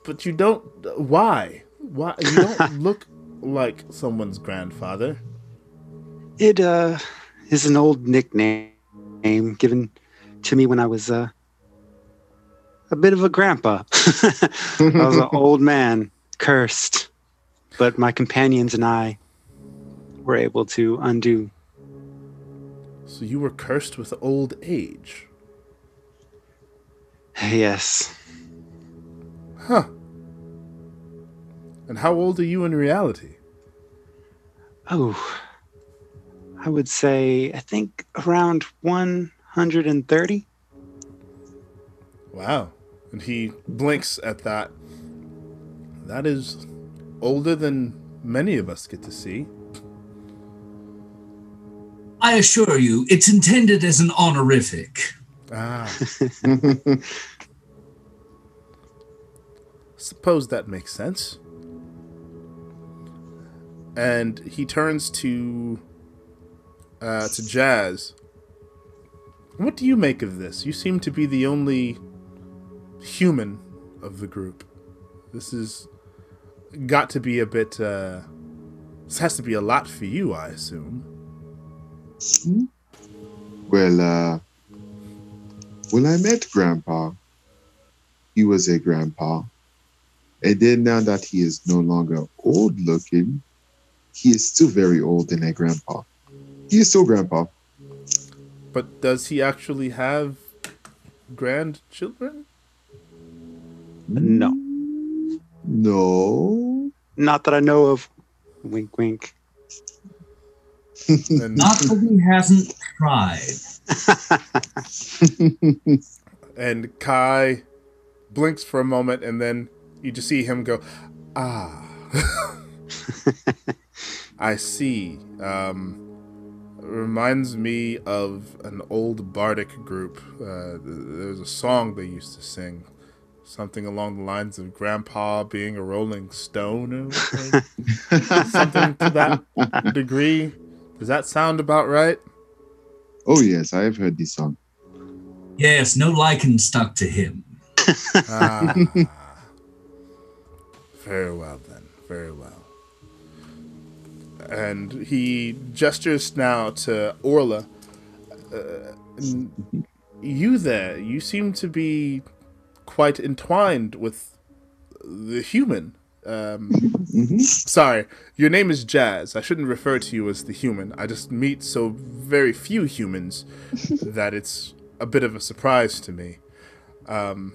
S1: but you don't. Why? Why you don't (laughs) look like someone's grandfather?
S3: It uh is an old nickname given to me when I was uh, a bit of a grandpa. (laughs) I was an old man, cursed, but my companions and I were able to undo.
S1: So you were cursed with old age?
S3: Yes.
S1: Huh. And how old are you in reality?
S3: Oh, I would say, I think around 130.
S1: Wow. And he blinks at that. That is older than many of us get to see.
S6: I assure you, it's intended as an honorific.
S1: Ah. (laughs) Suppose that makes sense. And he turns to uh, to Jazz. What do you make of this? You seem to be the only human of the group. This is got to be a bit. Uh, this has to be a lot for you, I assume.
S2: Well, uh, when I met Grandpa, he was a grandpa. And then now that he is no longer old looking, he is still very old and a grandpa. He is still grandpa.
S1: But does he actually have grandchildren?
S3: No.
S2: No.
S3: Not that I know of. Wink, wink.
S6: Not that he hasn't tried. (laughs)
S1: and Kai blinks for a moment, and then you just see him go, "Ah, (laughs) I see." Um, reminds me of an old bardic group. Uh, there's a song they used to sing, something along the lines of "Grandpa being a Rolling Stone," (laughs) something to that degree. Does that sound about right?
S2: Oh yes, I have heard this song.
S6: Yes, no lichen stuck to him. ah, (laughs)
S1: very well then, very well. And he gestures now to Orla. Uh, you there, you seem to be quite entwined with the human Um,
S2: hmm
S1: sorry, your name is Jazz. I shouldn't refer to you as the human. I just meet so very few humans (laughs) that it's a bit of a surprise to me. Um,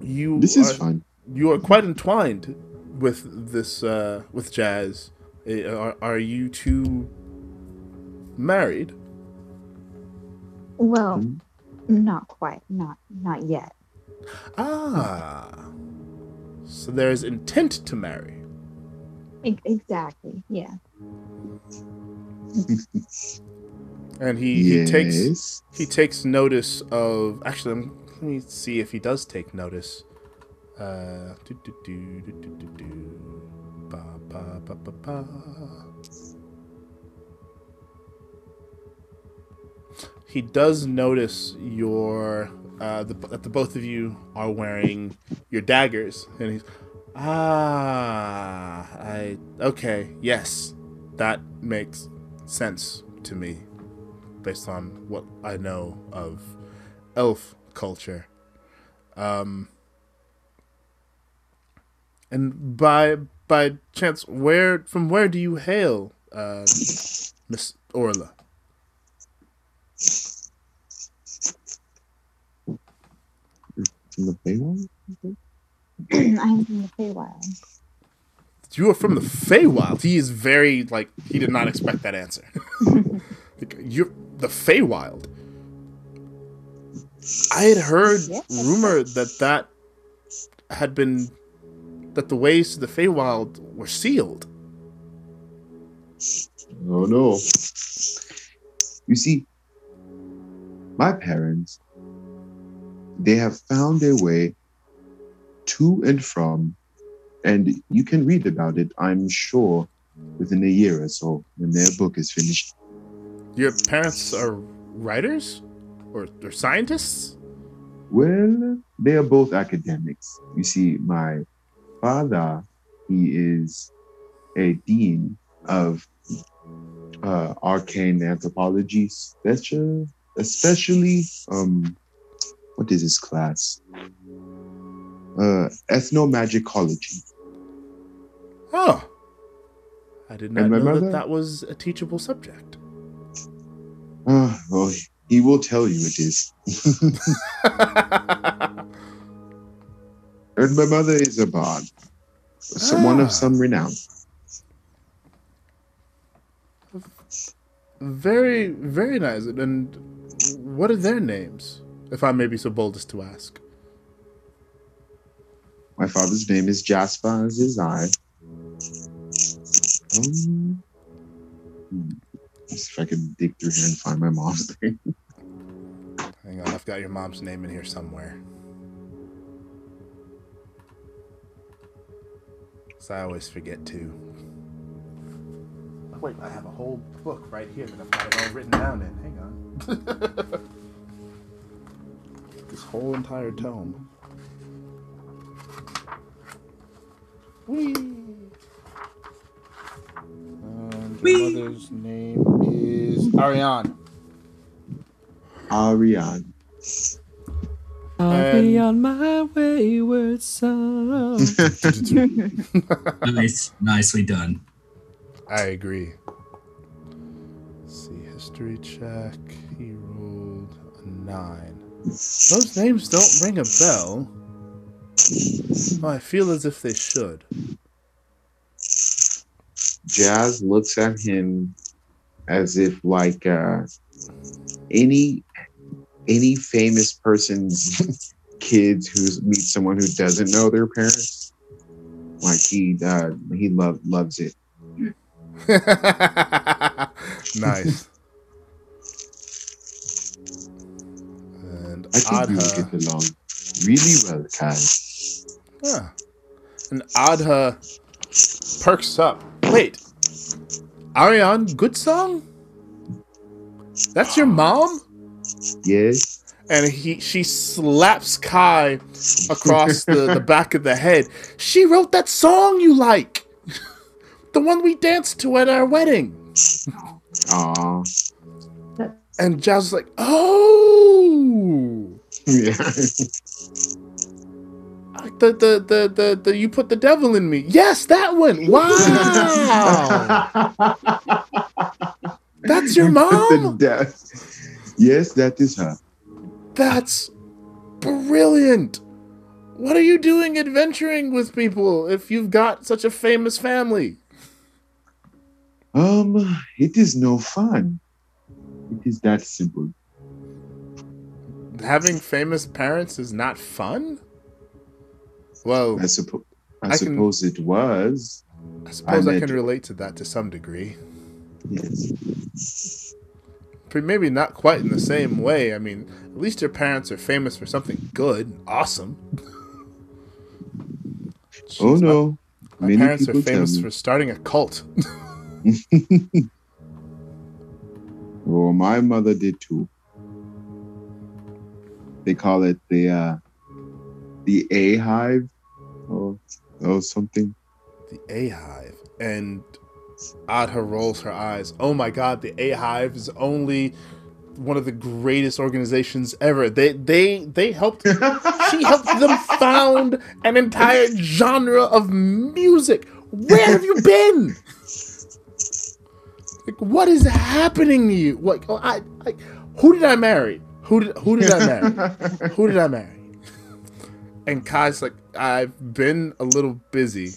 S1: you
S2: This is
S1: are,
S2: fun.
S1: You are quite entwined with this uh, with Jazz. Are, are you two married?
S9: Well,
S2: Mhm.
S9: not quite. Not not yet.
S1: Ah, so there is intent to marry.
S9: Exactly. Yeah. (laughs)
S1: And he, he takes he takes notice of actually let me see if he does take notice uh do, do, do, do, do, do, do. Ba, ba, ba, he does notice your uh the, that the both of you are wearing your daggers and he's ah i okay yes that makes sense to me based on what I know of elf culture. Um, and by by chance, where from where do you hail, uh, Miss Orla?
S2: From the Feywild? (clears throat)
S9: I'm from the Feywild.
S1: You are from the Feywild. He is very like he did not expect that answer. (laughs) Like, You're the Feywild. I had heard
S9: Yes.
S1: rumor that that had been that the ways to the Feywild were sealed.
S2: Oh no. You see, my parents, they have found their way to and from, and you can read about it, I'm sure, within a year or so when their book is finished.
S1: Your parents are writers or, they're scientists?
S2: Well, they are both academics. You see, my father, he is a dean of uh, arcane anthropology, special, especially um, what is his class? Uh, ethnomagicology.
S1: Oh. I did not
S2: And
S1: know
S2: mother?
S1: that that was a teachable subject.
S2: Uh, well, he will tell you it is. (laughs) And my mother is a bard, someone
S1: Ah.
S2: of some renown.
S1: very, very nice. And what are their names, if I may be so bold as to ask?
S2: My father's name is Jasper Azizai. Um, hmm, let's see if I can dig through here and find my mom's (laughs) name.
S1: Hang on, I've got your mom's name in here somewhere. So I always forget to. Wait, I have a whole book right here that I've got it all written down in. Hang on. (laughs) this whole entire tome. Whee! And your
S6: Whee!
S1: mother's name is Ariane.
S2: Ariane.
S4: I'll be on my wayward son. (laughs) (laughs)
S6: Nice, nicely done.
S1: I agree. Let's see, history check. He rolled a nine. Those names don't ring a bell. I feel as if they should.
S2: Jazz looks at him as if like uh, any any famous person's kids who meet someone who doesn't know their parents. Like he uh, he love loves it. (laughs)
S1: nice.
S2: I think we get along really well, Kai.
S1: Yeah. And Adha perks up. Wait. Ariane, good song? That's your mom?
S2: Yes.
S1: and he she slaps Kai across the, the (laughs) back of the head. She wrote that song you like. (laughs) the one we danced to at our wedding.
S2: Aw.
S1: And Jazz was like, oh
S2: yeah.
S1: The the the the, the you put the devil in me. Yes, that one. (laughs) Wow. That's your mom.
S2: Yes, that is her.
S1: That's brilliant. What are you doing adventuring with people if you've got such a famous family?
S2: Um, it is no fun. It is that simple.
S1: Having famous parents is not fun? Well,
S2: I suppose. I,
S1: I can-
S2: suppose it was.
S1: I suppose I,
S2: I
S1: can relate to that to some degree.
S2: Yes.
S1: Maybe not quite in the same way. I mean, at least your parents are famous for something good, and awesome.
S2: Oh
S1: Jeez, my-
S2: no.
S1: My,
S2: Many
S1: parents are famous for starting a cult. (laughs)
S2: Oh, my mother did too. They call it the uh, the A hive, or or something.
S1: the A Hive. And Adha rolls her eyes. Oh my god, the A Hive is only one of the greatest organizations ever. They they they helped (laughs) she helped them found an entire genre of music. Where have you been? (laughs) Like, what is happening to you? Like, oh, I, I, who did I marry? Who did who did I marry? (laughs) who did I marry? And Kai's like, I've been a little busy,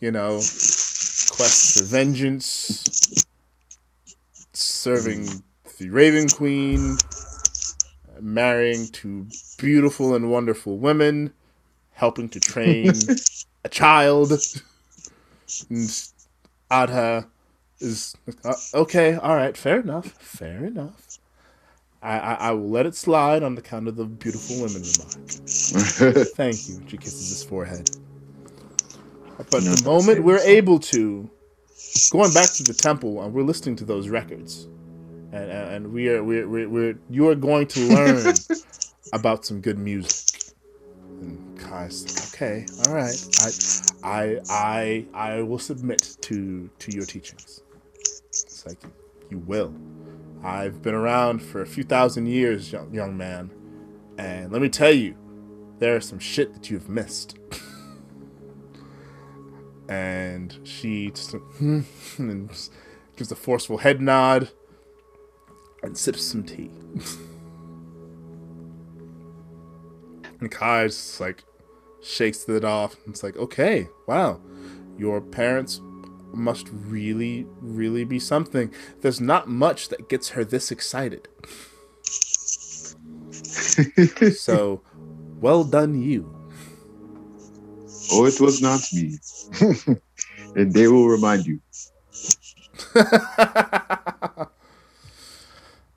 S1: you know, quest for vengeance, serving the Raven Queen, marrying two beautiful and wonderful women, helping to train (laughs) a child. And Adha is uh, okay. All right, fair enough. Fair enough. I, I, I will let it slide on the count of the beautiful women remark. (laughs) Thank you. She kisses his forehead. But
S2: No,
S1: the moment we're able to, going back to the temple, and we're listening to those records, and and, and we are we're, we're, we're you are going to learn (laughs) about some good music. And Kai's like, okay, all right, I I I I will submit to to your teachings. It's like you will. I've been around for a few thousand years, young, young man, and let me tell you, there is some shit that you've missed. (laughs) and she just hmm, (laughs) and just gives a forceful head nod and sips some tea. (laughs) and Kai just like shakes it off. It's like, okay, wow, your parents must really, really be something. There's not much that gets her this excited. (laughs) So, well done, you.
S2: oh, it was not me. (laughs) and they will remind you. (laughs)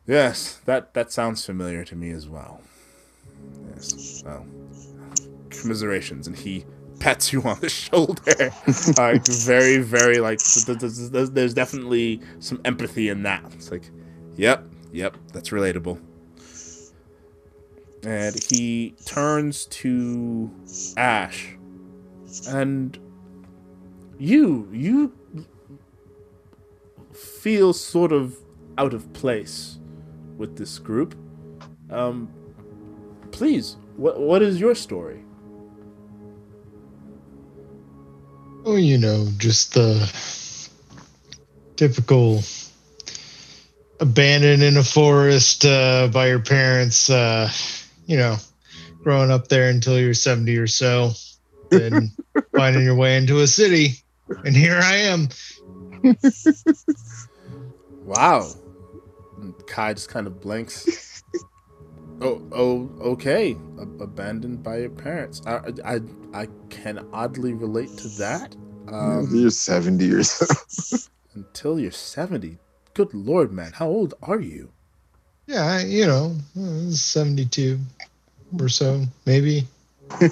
S1: yes, that that sounds familiar to me as well. Yes. Well, commiserations, and he pats you on the (laughs) shoulder. like very, very like. th- th- th- th- There's definitely some empathy in that. It's like, yep, yep, that's relatable. And he turns to Ash, and you, you feel sort of out of place with this group. Um, please, what what is your story?
S5: Oh, you know, just the typical abandoned in a forest uh, by your parents. Uh, you know, growing up there until you're 70 or so, then (laughs) finding your way into a city, and here I am. (laughs)
S1: Wow. Kai just kind of blinks. Oh, oh, okay. A- abandoned by your parents. I, I, I can oddly relate to that. Um,
S2: You're 70 years old. (laughs)
S1: until you're seventy. Good lord, man, how old are you?
S5: Yeah, I, you know, uh, 72 or so, maybe. (laughs)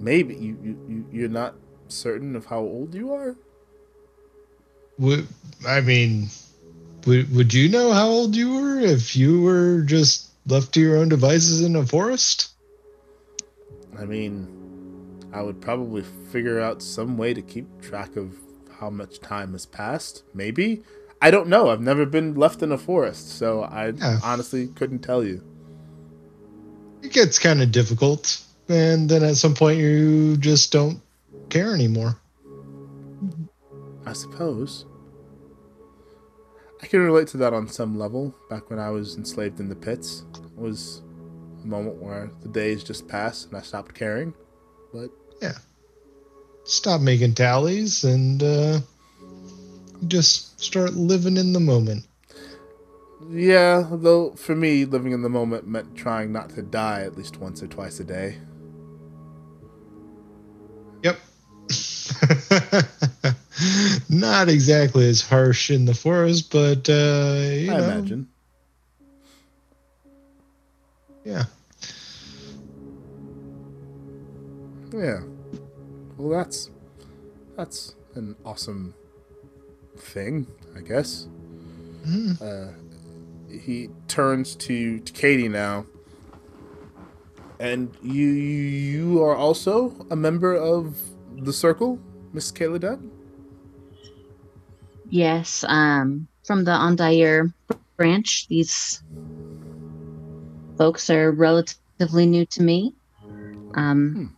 S1: Maybe you, you, you you're not certain of how old you are.
S5: Would I mean, would would you know how old you were if you were just left to your own devices in a forest?
S1: I mean, I would probably figure out some way to keep track of how much time has passed. Maybe. I don't know. I've never been left in a forest, so I
S5: Yeah.
S1: honestly couldn't tell you.
S5: It gets kind of difficult. and then at some point you just don't care anymore.
S1: I suppose. I can relate to that on some level. Back when I was enslaved in the pits, it was a moment where the days just passed and I stopped caring. But yeah,
S5: Stop making tallies and uh, just start living in the moment.
S1: yeah, though for me, living in the moment meant trying not to die at least once or twice a day.
S5: Yep. (laughs) Not exactly as harsh in the forest, but uh, you
S1: I
S5: know,
S1: imagine.
S5: yeah.
S1: Yeah. Well, that's that's an awesome thing, I guess.
S5: Mhm.
S1: Uh, he turns to, to Katie now, and you you are also a member of the circle, Miss Kayla Dunn.
S8: Yes, um, from the Ondair branch. These folks are relatively new to me. Um,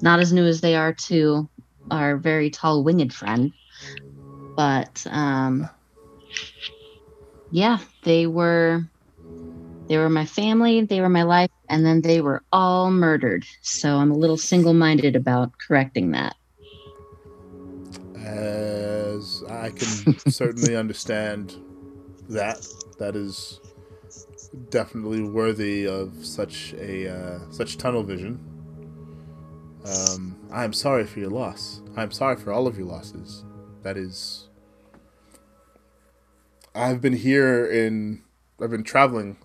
S8: not as new as they are to our very tall winged friend, but um, yeah, they were they were my family, they were my life, and then they were all murdered. So I'm a little single-minded about correcting that.
S1: As I can (laughs) certainly understand that that is definitely worthy of such a uh, such tunnel vision. Um, I am sorry for your loss. I am sorry for all of your losses. That is. I've been here in. I've been traveling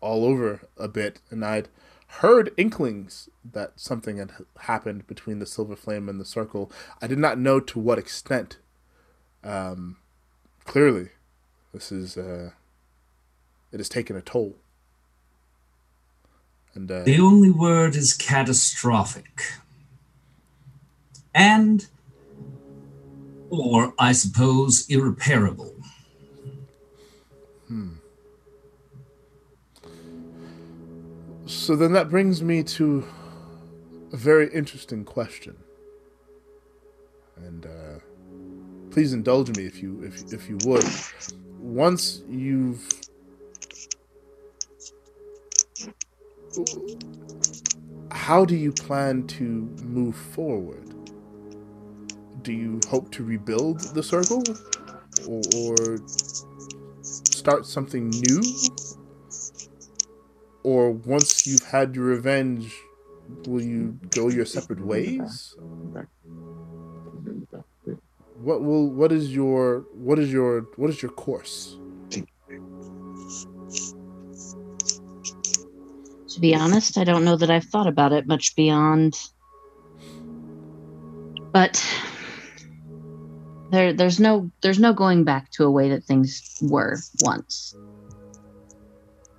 S1: all over a bit, and I'd heard inklings that something had happened between the Silver Flame and the Circle. I did not know to what extent. Um, clearly, this is uh, it has taken a toll. And uh,
S6: The only word is catastrophic. And, or I suppose, irreparable.
S1: So then that brings me to a very interesting question. And uh, please indulge me if you if if you would. Once you've how do you plan to move forward? Do you hope to rebuild the circle or, or start something new? Or once you've had your revenge, will you go your separate ways? What will what is your what is your what is your course?
S8: To be honest, I don't know that I've thought about it much beyond. But there, there's no, there's no going back to a way that things were once.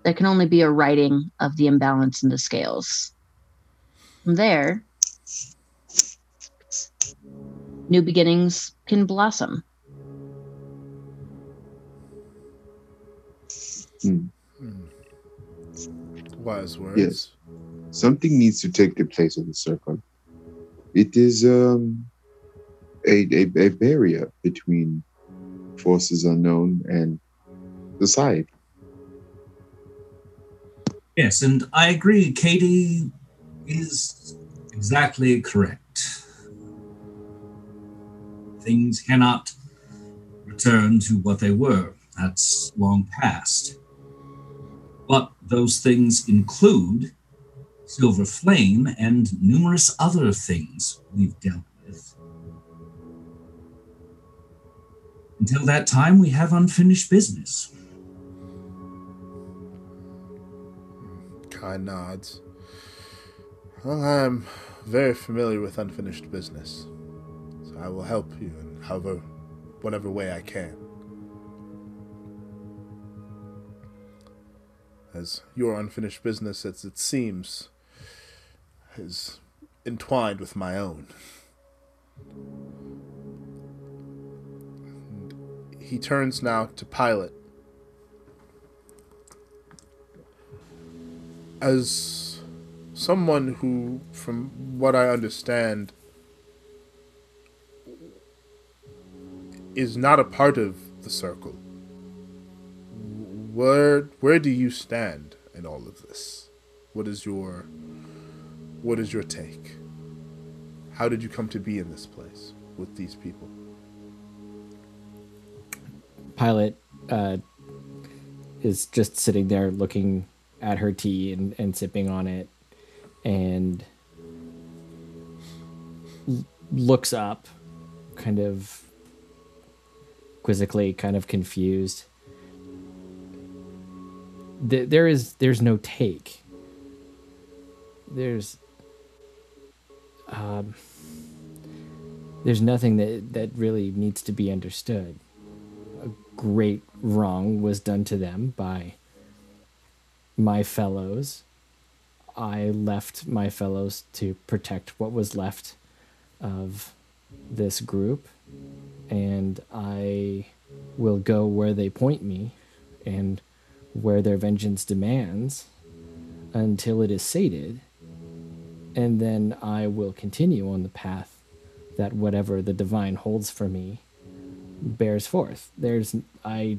S8: There can only be a righting of the imbalance in the scales. From there, new beginnings can blossom.
S2: Hmm.
S1: Wise words.
S2: Yes. Something needs to take the place of the circle. It is um, a, a, a barrier between forces unknown and society.
S6: Yes, and I agree. Katie is exactly correct. Things cannot return to what they were. That's long past. But those things include Silver Flame and numerous other things we've dealt with. Until that time, we have unfinished business.
S1: Kai nods. Well, I'm very familiar with unfinished business, so I will help you in however, whatever way I can. As your unfinished business, as it seems, is entwined with my own. And he turns now to Pilot. As someone who, from what I understand, is not a part of the circle. Where where do you stand in all of this? What is your what is your take? How did you come to be in this place with these people?
S4: Pilot uh, is just sitting there looking at her tea and, and sipping on it and l- looks up, kind of quizzically, kind of confused. Th- there is there's no take. There's um, there's nothing that that really needs to be understood. A great wrong was done to them by my fellows. I left my fellows to protect what was left of this group, and I will go where they point me and where their vengeance demands until it is sated, and then I will continue on the path that whatever the divine holds for me bears forth. There's I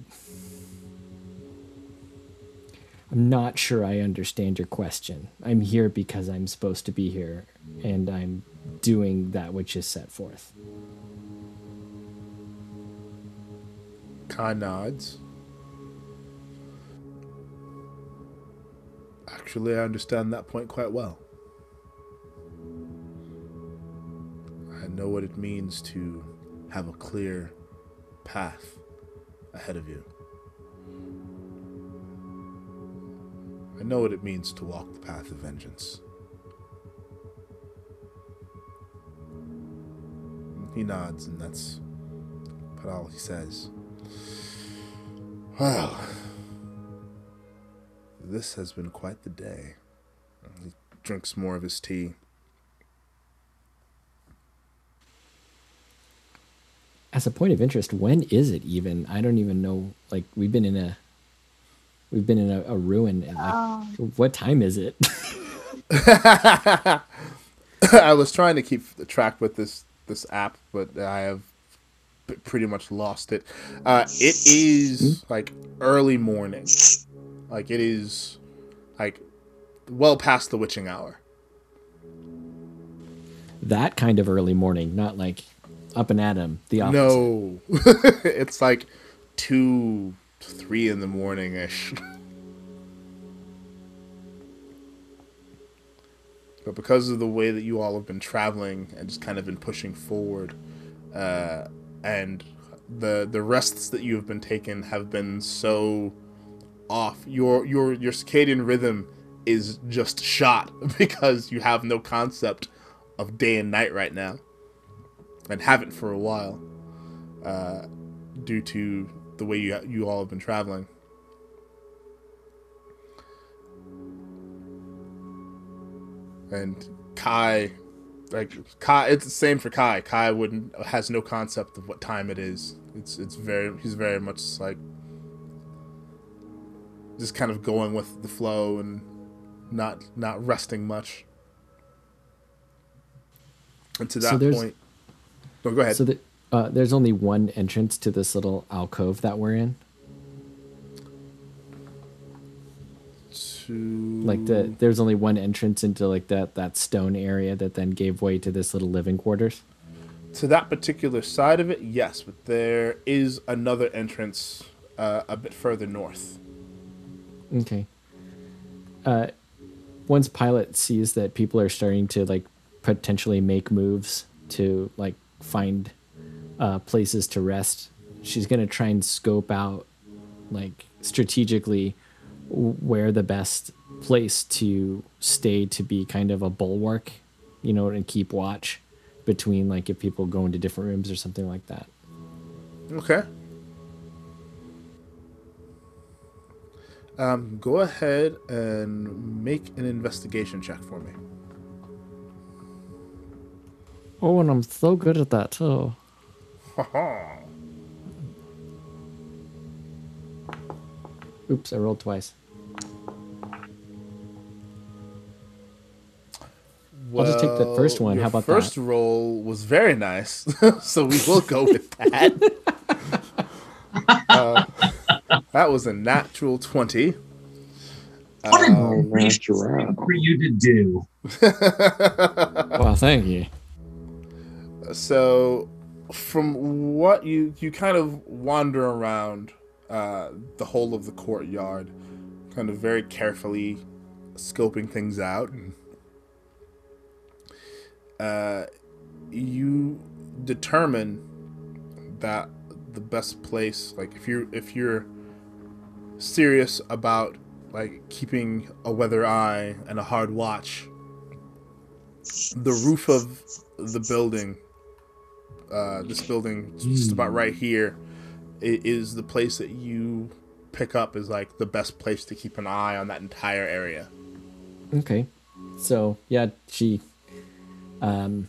S4: I'm not sure I understand your question. I'm here because I'm supposed to be here and I'm doing that which is set forth.
S1: Kai nods. Actually, I understand that point quite well. I know what it means to have a clear path ahead of you. I know what it means to walk the path of vengeance. He nods, and that's about all he says. Well, this has been quite the day. He drinks more of his tea.
S4: As a point of interest, when is it even? I don't even know. Like we've been in a we've been in a, a ruin. Like,
S9: Um,
S4: what time is it? (laughs) (laughs)
S1: I was trying to keep the track with this this app, but I have pretty much lost it. Uh, it is like early morning, like it is like well past the witching hour.
S4: that kind of early morning, not like up and at 'em, The opposite.
S1: No, (laughs) it's like two, three in the morning ish. (laughs) but because of the way that you all have been traveling and just kind of been pushing forward, uh, and the the rests that you have been taking have been so off, your your your circadian rhythm is just shot (laughs) because you have no concept of day and night right now and haven't for a while, uh, due to the way you you all have been traveling. And Kai, like Kai, it's the same for Kai. Kai wouldn't has no concept of what time it is. It's it's very he's very much like just kind of going with the flow and not not resting much. And to that
S4: there's-
S1: point, no, go ahead.
S4: So the, uh, there's only one entrance to this little alcove that we're in.
S1: to
S4: Like the there's only one entrance into like that that stone area that then gave way to this little living quarters.
S1: to that particular side of it, yes, but there is another entrance uh, a bit further north.
S4: Okay. Uh, once pilot sees that people are starting to like potentially make moves to like find uh, places to rest, she's gonna try and scope out like strategically where the best place to stay to be kind of a bulwark, you know, and keep watch between like if people go into different rooms or something like that.
S1: Okay. Um, go ahead and make an investigation check for me.
S4: Oh, and I'm so good at that too. (laughs) Oops, I rolled twice. I'll just take the first one. How about
S1: first
S4: that?
S1: roll was very nice, (laughs) so we will go with that. (laughs) Uh, that was a natural twenty.
S6: What a
S2: Oh,
S6: gracious thing for you to do.
S4: Well, thank you.
S1: so, from what you you kind of wander around uh, the whole of the courtyard, kind of very carefully scoping things out, and uh, you determine that the best place, like if you're if you're serious about like keeping a weather eye and a hard watch, the roof of the building, uh, this building just about right here, i- the place that you pick up is like the best place to keep an eye on that entire area.
S4: Okay. So yeah, she um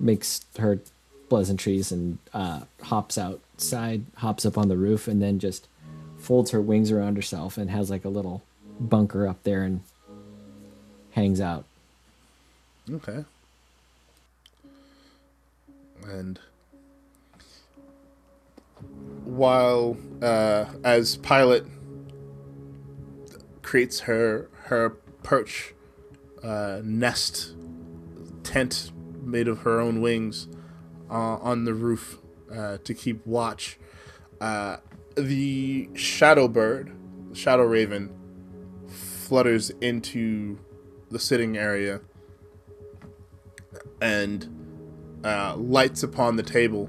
S4: makes her pleasantries and uh hops outside, hops up on the roof and then just folds her wings around herself and has like a little bunker up there and hangs out.
S1: Okay. And while uh, as Pilot creates her her perch uh, nest tent made of her own wings uh, on the roof uh, to keep watch, uh, the shadow bird, the shadow raven, flutters into the sitting area. And uh, lights upon the table,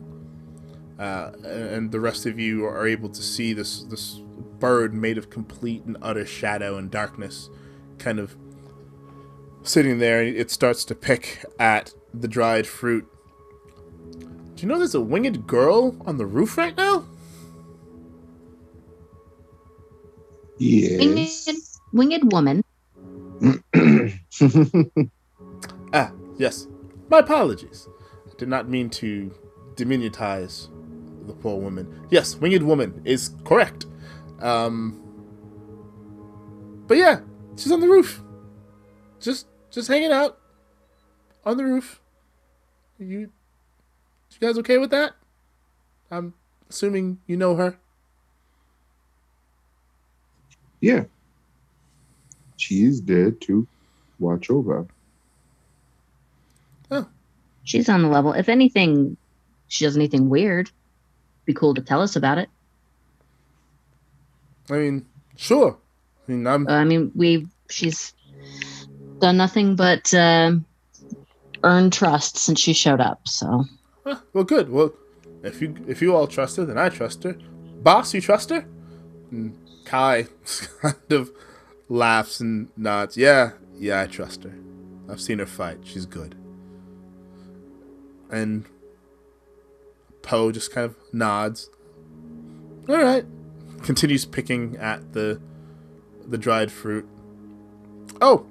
S1: uh, and the rest of you are able to see this this bird made of complete and utter shadow and darkness, kind of sitting there. And it starts to pick at the dried fruit. Do you know there's a winged girl on the roof right now?
S8: Winged,
S2: Yes.
S8: winged woman. (clears throat)
S1: Ah, yes. My apologies. Did not mean to diminutize the poor woman. Yes, winged woman is correct. Um, but yeah, she's on the roof, just just hanging out on the roof. You, you guys okay with that? I'm assuming you know her.
S2: yeah. She is dead to watch over.
S8: She's on the level. If anything, she does anything weird, be cool to tell us about it.
S1: I mean, sure. I mean, I'm
S8: Uh, I mean, we she's done nothing but um earn trust since she showed up. So
S1: Ah, well, good. Well, if you if you all trust her, then I trust her. Boss, you trust her? And Kai (laughs) kind of laughs and nods. Yeah, yeah, I trust her. I've seen her fight. She's good. And Poe just kind of nods. All right. Continues picking at the the dried fruit. Oh,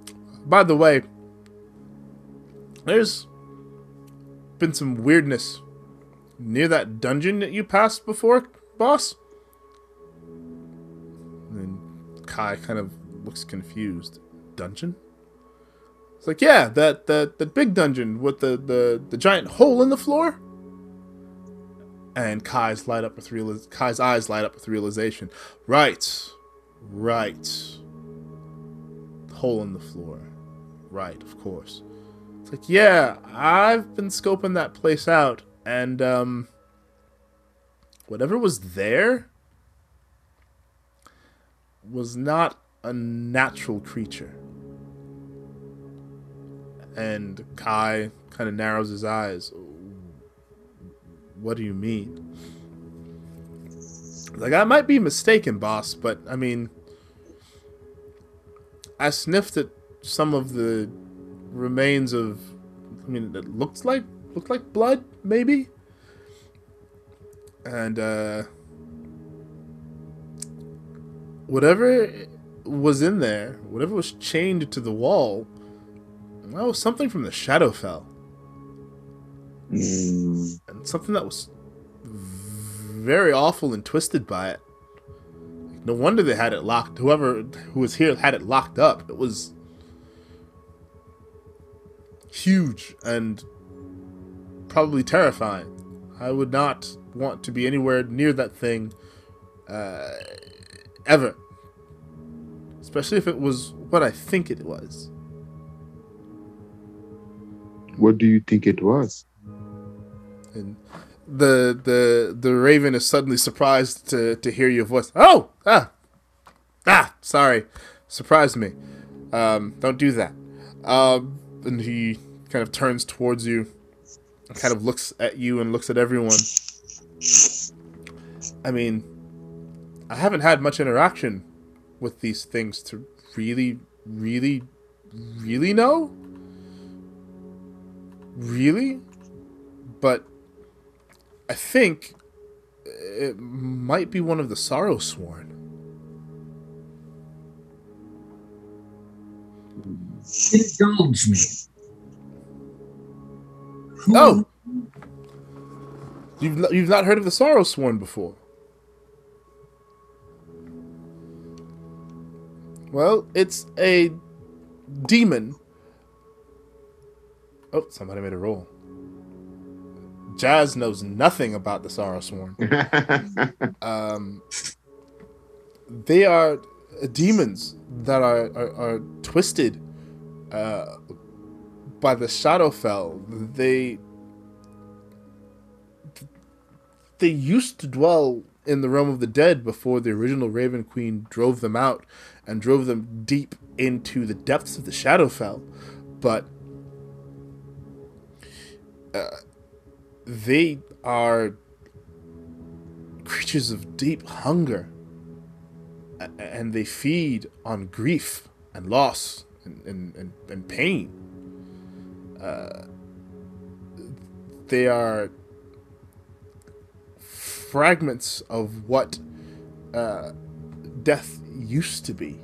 S1: by the way, there's been some weirdness near that dungeon that you passed before, boss? And Kai kind of looks confused. Dungeon? It's like, yeah, that that that big dungeon with the, the, the giant hole in the floor. And Kai's light up with realiz- Kai's eyes light up with realization. Right, right. Hole in the floor. Right, of course. It's like, yeah, I've been scoping that place out, and um, whatever was there was not a natural creature. And Kai kind of narrows his eyes. What do you mean? Like, I might be mistaken, boss, but I mean, I sniffed at some of the remains of I mean it looked like looked like blood maybe and uh whatever was in there whatever was chained to the wall that was something from the Shadowfell
S2: Mm,
S1: and something that was very awful and twisted by it no wonder they had it locked whoever who was here had it locked up it was huge and probably terrifying. I would not want to be anywhere near that thing uh, ever. Especially if it was what I think it was.
S2: What do you think it was?
S1: And the the the raven is suddenly surprised to to hear your voice. Oh, ah, ah, sorry, surprised me. Um, don't do that. Um, and he kind of turns towards you, kind of looks at you and looks at everyone. I mean, I haven't had much interaction with these things to really, really, really know. Really, but I think it might be one of the Sorrow Sworn.
S6: Indulge me.
S1: Oh, you've not, you've not heard of the Sorrow Sworn before? Well, it's a demon. Oh, somebody made a roll. Jazz knows nothing about the Sorrow Sworn. (laughs) um, they are demons that are, are, are twisted uh, by the Shadowfell. They they used to dwell in the realm of the dead before the original Raven Queen drove them out and drove them deep into the depths of the Shadowfell. But they are creatures of deep hunger and they feed on grief and loss and, and, and, and pain. Uh, they are fragments of what uh, death used to be.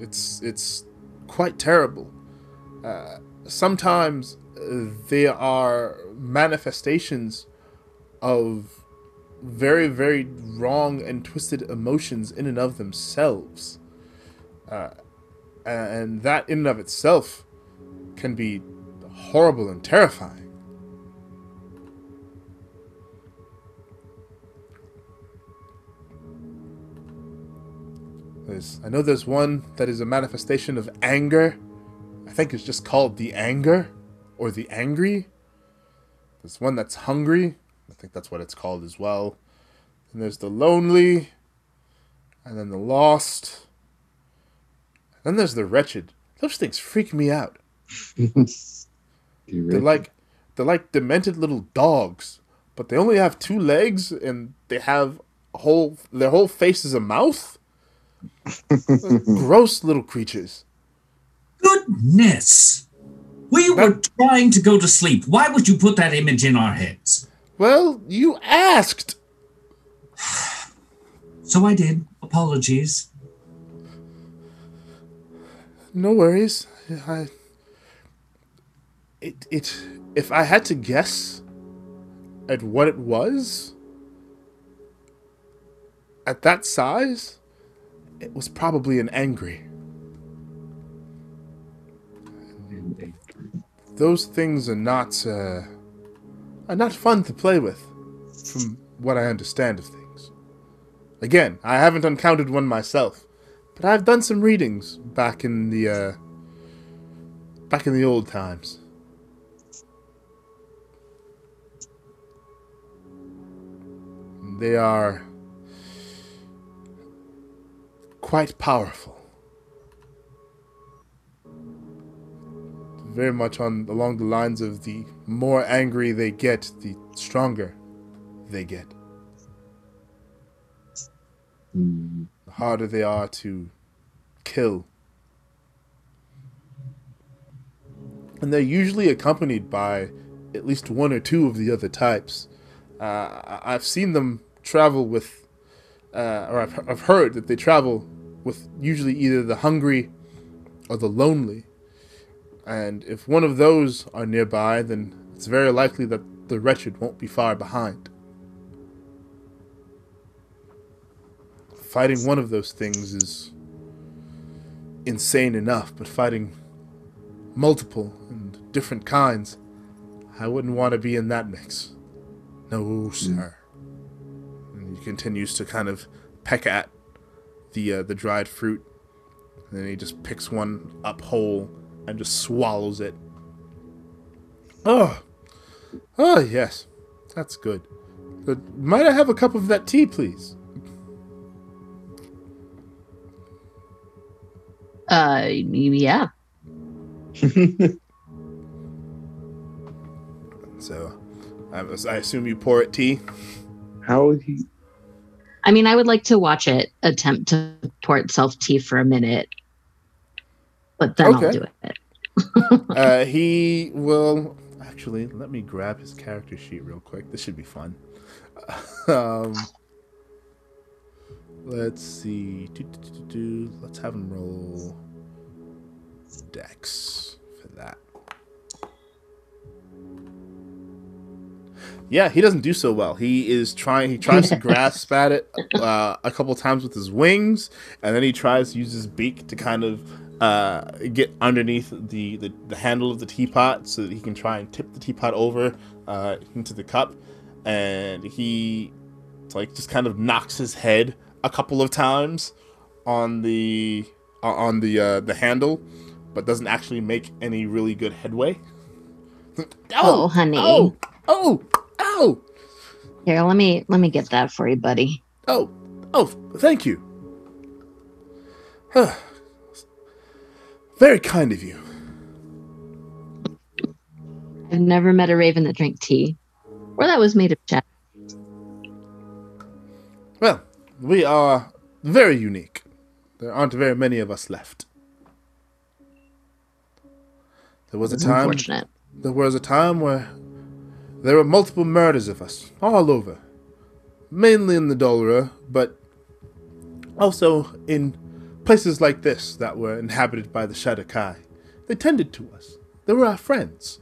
S1: It's it's quite terrible. Uh, sometimes they are manifestations of very very wrong and twisted emotions in and of themselves, uh, and that in and of itself can be horrible and terrifying. There's, I know there's one that is a manifestation of anger. I think it's just called the anger or the angry. There's one that's hungry. I think that's what it's called as well. And there's the lonely, and then the lost. And then there's the wretched. Those things freak me out. (laughs) They're like they're like demented little dogs, but they only have two legs and they have whole their whole face is a mouth. (laughs) Gross little creatures.
S6: Goodness. We were trying to go to sleep. Why would you put that image in our heads?
S1: Well, you asked. (sighs)
S6: So I did. Apologies.
S1: No worries. I it it if I had to guess at what it was at that size, it was probably an angry. Those things are not uh, are not fun to play with, from what I understand of things. Again, I haven't encountered one myself, but I've done some readings back in the uh, back in the old times. They are quite powerful. Very much on along the lines of the more angry they get, the stronger they get. The harder they are to kill. And they're usually accompanied by at least one or two of the other types. Uh, I've seen them travel with, uh, or I've, I've heard that they travel with usually either the hungry or the lonely. And if one of those are nearby, then it's very likely that the wretched won't be far behind. Fighting one of those things is insane enough, but fighting multiple and different kinds, I wouldn't want to be in that mix. No, sir. And he continues to kind of peck at the uh, the dried fruit, and then he just picks one up whole and just swallows it. Oh, oh yes, that's good. But might I have a cup of that tea, please?
S8: Uh, yeah. (laughs)
S1: So, I, was- I assume you pour it tea.
S2: How would he?
S8: I mean, I would like to watch it attempt to pour itself tea for a minute, but then I'll
S1: Okay.
S8: do it.
S1: Uh, (laughs) he will actually let me grab his character sheet real quick. This should be fun. (laughs) um, let's see. Do, do, do. Let's have him roll Dex for that. Yeah, he doesn't do so well. He is trying. He tries to (laughs) grasp at it uh, a couple times with his wings, and then he tries to use his beak to kind of uh, get underneath the, the, the handle of the teapot so that he can try and tip the teapot over uh, into the cup. And he like just kind of knocks his head a couple of times on the uh, on the uh, the handle, but doesn't actually make any really good headway.
S8: Oh, honey.
S1: Oh, oh, oh,
S8: Here, let me let me get that for you, buddy.
S1: oh, oh! Thank you. Very kind of you.
S8: I've never met a raven that drank tea, or that was made of chat.
S1: Well, we are very unique. There aren't very many of us left. There was a time.
S8: unfortunate.
S1: There was a time where there were multiple murders of us all over, mainly in the Dolurrh, but also in places like this that were inhabited by the Shadar-kai. They tended to us. They were our friends.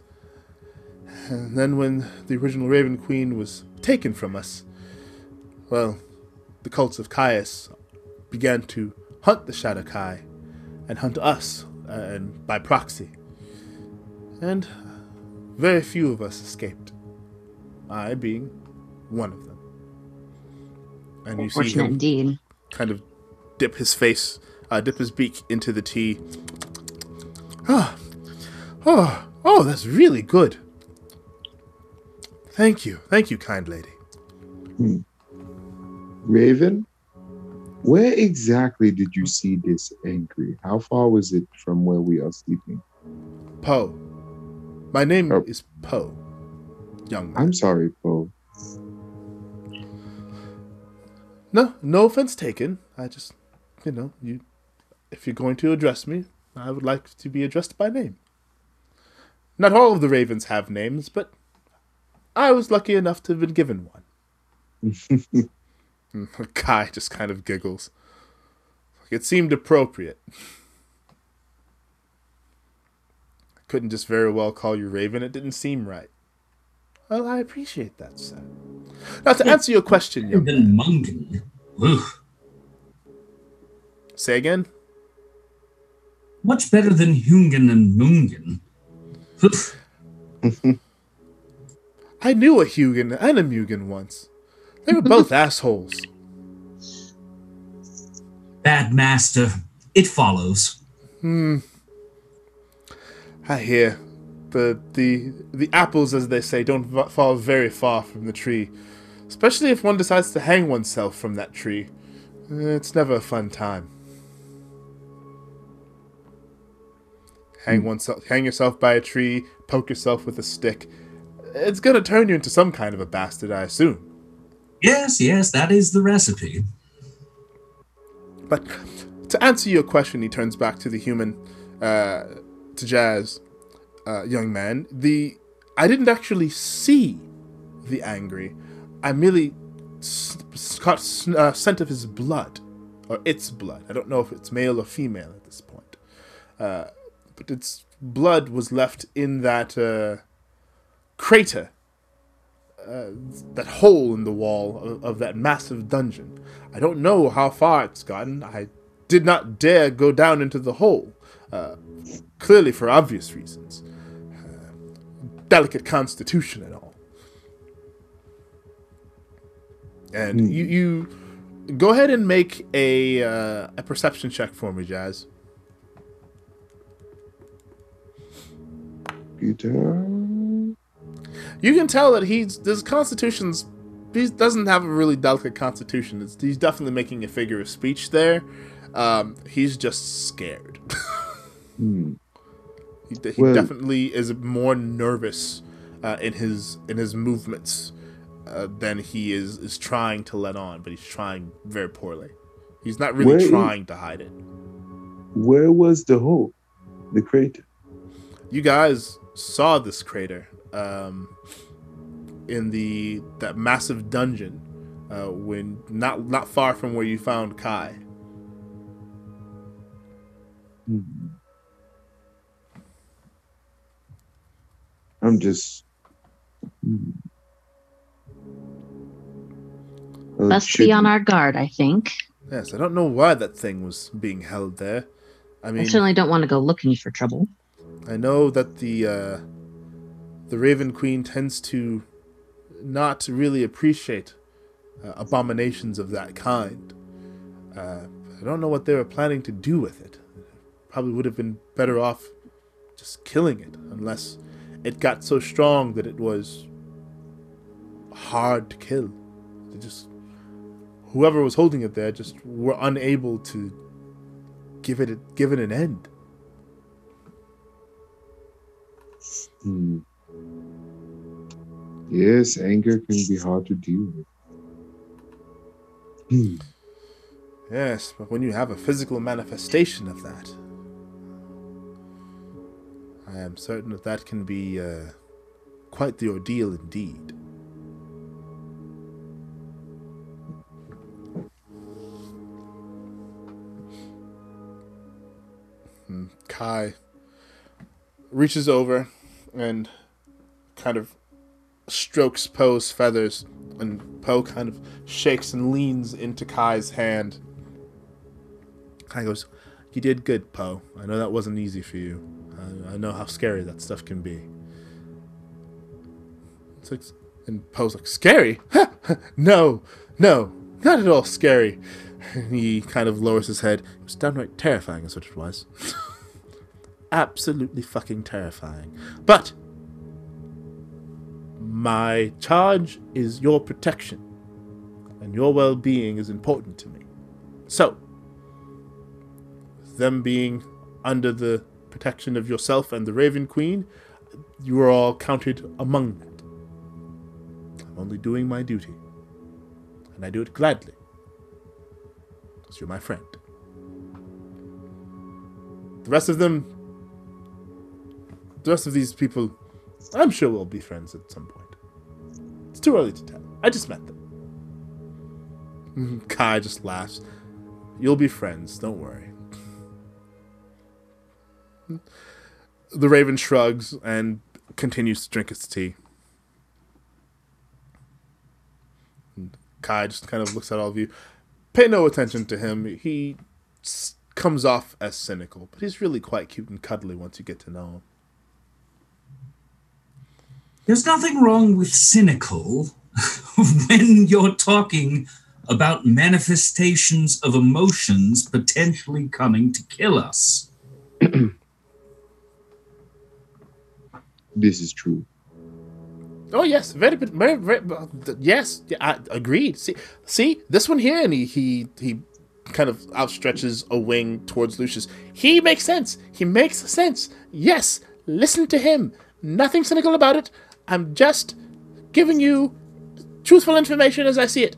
S1: And then when the original Raven Queen was taken from us, well, the cults of Caius began to hunt the Shadar-kai and hunt us, uh, and by proxy. And very few of us escaped. I being one of them. And you see him
S8: indeed.
S1: kind of dip his face, uh, dip his beak into the tea. Ah, oh, oh, that's really good. Thank you, thank you, kind lady.
S2: Raven, where exactly did you see this angry? How far was it from where we are sleeping?
S1: Poe. My name
S2: Oh.
S1: is Poe. Young man.
S2: I'm sorry, Poe.
S1: No, no offense taken. I just, you know, you, if you're going to address me, I would like to be addressed by name. Not all of the ravens have names, but I was lucky enough to have been given one. the (laughs) (laughs) guy just kind of giggles. It seemed appropriate. I couldn't just very well call you Raven. It didn't seem right. Well, I appreciate that, sir. Now, to answer your question, young.
S6: Oof.
S1: Say again?
S6: Much better than Hungen and Mungan. (laughs)
S1: I knew a Hugin and a Mugen once. They were both (laughs) assholes.
S6: Bad master. It follows.
S1: Hmm. I hear. The, the the apples, as they say, don't v- fall very far from the tree. Especially if one decides to hang oneself from that tree. It's never a fun time. Hang oneself, hang yourself by a tree, poke yourself with a stick. It's gonna turn you into some kind of a bastard, I assume.
S6: Yes, yes, that is the recipe.
S1: But to answer your question, he turns back to the human, uh, to Jazz, uh, young man. The I didn't actually see the angry. I merely s- s- caught s- uh, scent of his blood, or its blood. I don't know if it's male or female at this point. Uh, but its blood was left in that uh, crater, uh, that hole in the wall of, of that massive dungeon. I don't know how far it's gotten. I did not dare go down into the hole, uh, clearly for obvious reasons. Uh, delicate constitution and all. And
S2: Hmm.
S1: you, you go ahead and make a uh, a perception check for me, Jazz. You can tell that he's his constitution's he doesn't have a really delicate constitution. It's, he's definitely making a figure of speech there. Um, he's just scared. (laughs)
S2: Hmm.
S1: he, he
S2: Well-
S1: definitely is more nervous uh, in his in his movements uh, than he is is trying to let on. But he's trying very poorly. He's not really
S2: Where is-
S1: trying to hide it.
S2: Where was the hole? The crater.
S1: you guys saw this crater um, in the that massive dungeon uh, when not not far from where you found Kai.
S2: Hmm. I'm just. Hmm. Uh,
S8: Best be on our guard, I think.
S1: Yes, I don't know why that thing was being held there. I mean,
S8: I
S1: mean,
S8: certainly don't want to go looking for trouble.
S1: I know that the uh, the Raven Queen tends to not really appreciate uh, abominations of that kind. Uh, I don't know what they were planning to do with it. Probably would have been better off just killing it, unless it got so strong that it was hard to kill. They just whoever was holding it there just were unable to give it give it an end.
S2: Hmm. Yes, anger can be hard to deal with. Hmm.
S1: Yes, but when you have a physical manifestation of that, I am certain that that can be uh, quite the ordeal indeed. Hmm, Kai reaches over and kind of strokes Poe's feathers, and Poe kind of shakes and leans into Kai's hand. Kai goes, "You did good, Poe. I know that wasn't easy for you. I, I know how scary that stuff can be." Like, and Poe's like, "Scary? (laughs) no, no, not at all scary." (laughs) And he kind of lowers his head. It was downright terrifying, is what it was. (laughs) Absolutely fucking terrifying. But my charge is your protection, and your well being is important to me. So, them being under the protection of yourself and the Raven Queen, you are all counted among that. I'm only doing my duty, and I do it gladly, because you're my friend. The rest of them, the rest of these people, I'm sure we'll be friends at some point. It's too early to tell. I just met them. (laughs) Kai just laughs. You'll be friends, don't worry. (laughs) The raven shrugs and continues to drink its tea. And Kai just kind of looks at all of you. Pay no attention to him. He comes off as cynical, but he's really quite cute and cuddly once you get to know him.
S6: There's nothing wrong with cynical (laughs) when you're talking about manifestations of emotions potentially coming to kill us. (clears throat)
S2: This is true.
S1: Oh yes, very, very, very uh, yes, yeah, I agreed. See, see this one here, and he he he kind of outstretches a wing towards Lucius. He makes sense. He makes sense. Yes, listen to him. Nothing cynical about it. I'm just giving you truthful information as I see it.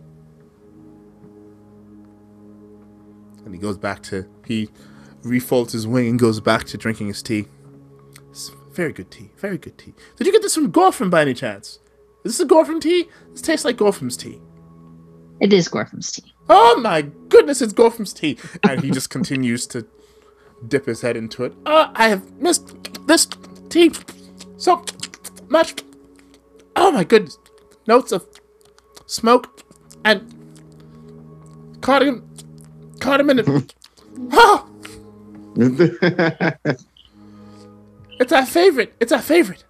S1: And he goes back to he refolds his wing and goes back to drinking his tea. It's very good tea. Very good tea. Did you get this from Gorfram by any chance? Is this a Gorfram tea? This tastes like Gorfram's tea.
S8: It is Gorfram's tea.
S1: Oh my goodness, it's Gorfram's tea. And he just (laughs) continues to dip his head into it. Oh, I have missed this tea so much. Oh my goodness. Notes of smoke and cardamom, cardamom and Oh, (laughs) it's our favorite. It's our favorite.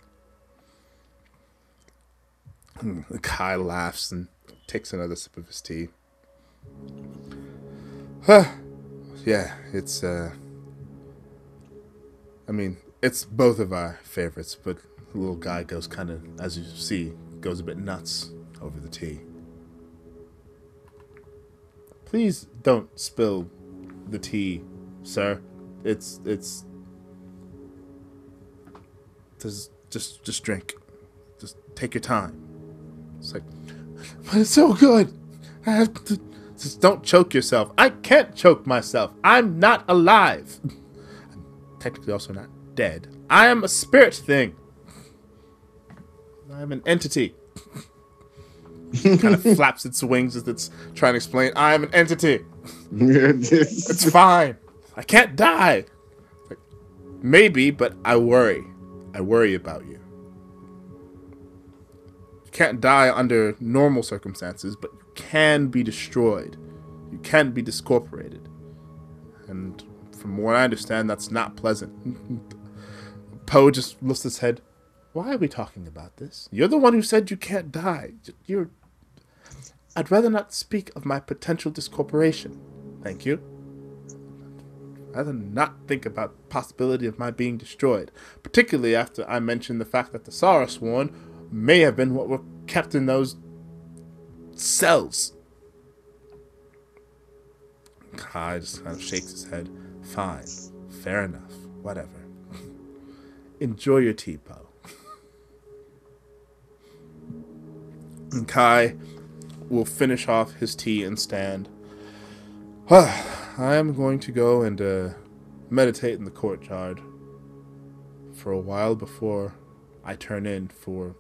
S1: The Kai laughs and takes another sip of his tea. (sighs) Huh. Yeah, it's uh I mean, it's both of our favorites, but the little guy goes kind of as you see, goes a bit nuts over the tea. Please don't spill the tea, sir. It's it's just just just drink. Just take your time. It's like, but it's so good. I have to, just don't choke yourself. I can't choke myself. I'm not alive. (laughs) I'm technically also not dead. I am a spirit thing. I'm an entity. kind of (laughs) flaps its wings as it's trying to explain. I am an entity. (laughs) It's fine. I can't die. Like, maybe, but I worry. I worry about you. You can't die under normal circumstances, but you can be destroyed. You can be discorporated. And from what I understand, that's not pleasant. (laughs) Poe just lifts his head. Why are we talking about this? You're the one who said you can't die. You're. I'd rather not speak of my potential discorporation. Thank you. I'd rather not think about the possibility of my being destroyed, particularly after I mentioned the fact that the Sarasworn may have been what were kept in those cells. Kai just kind of shakes his head. Fine. Fair enough. Whatever. (laughs) Enjoy your tea, Poe. And Kai will finish off his tea and stand. (sighs) I am going to go and uh, meditate in the courtyard for a while before I turn in for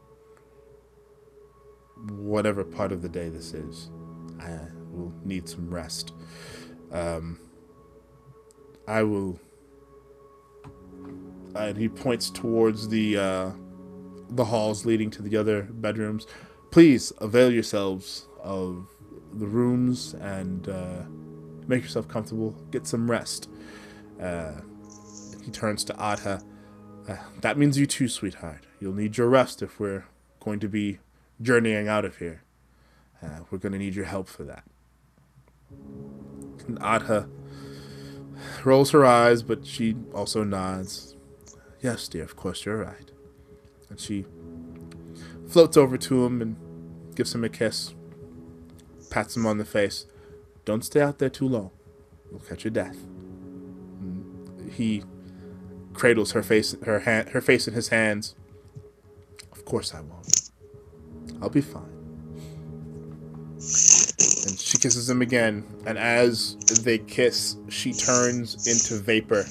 S1: whatever part of the day this is. I will need some rest. Um, I will. And he points towards the uh, the halls leading to the other bedrooms. Please avail yourselves of the rooms and uh, make yourself comfortable. Get some rest. Uh, he turns to Adha. Uh, that means you too, sweetheart. You'll need your rest if we're going to be journeying out of here. Uh, we're going to need your help for that. And Adha rolls her eyes, but she also nods. Yes, dear, of course you're right. And she floats over to him and gives him a kiss, pats him on the face. Don't stay out there too long. You'll catch your death. And he cradles her face, her hand, her face in his hands. Of course I won't. I'll be fine. And she kisses him again, and as they kiss, she turns into vapor,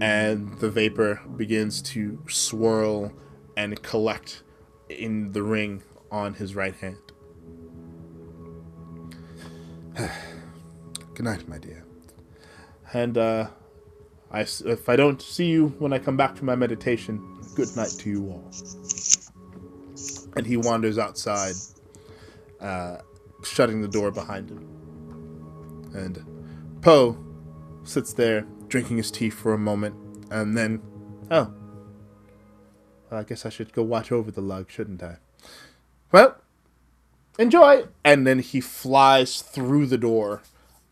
S1: and the vapor begins to swirl and collect in the ring on his right hand. (sighs) Good night, my dear. And uh, I, if I don't see you when I come back from my meditation, good night to you all. And he wanders outside, uh, shutting the door behind him. And Poe sits there drinking his tea for a moment, and then, oh, well, I guess I should go watch over the lug, shouldn't I? Well, enjoy. And then he flies through the door,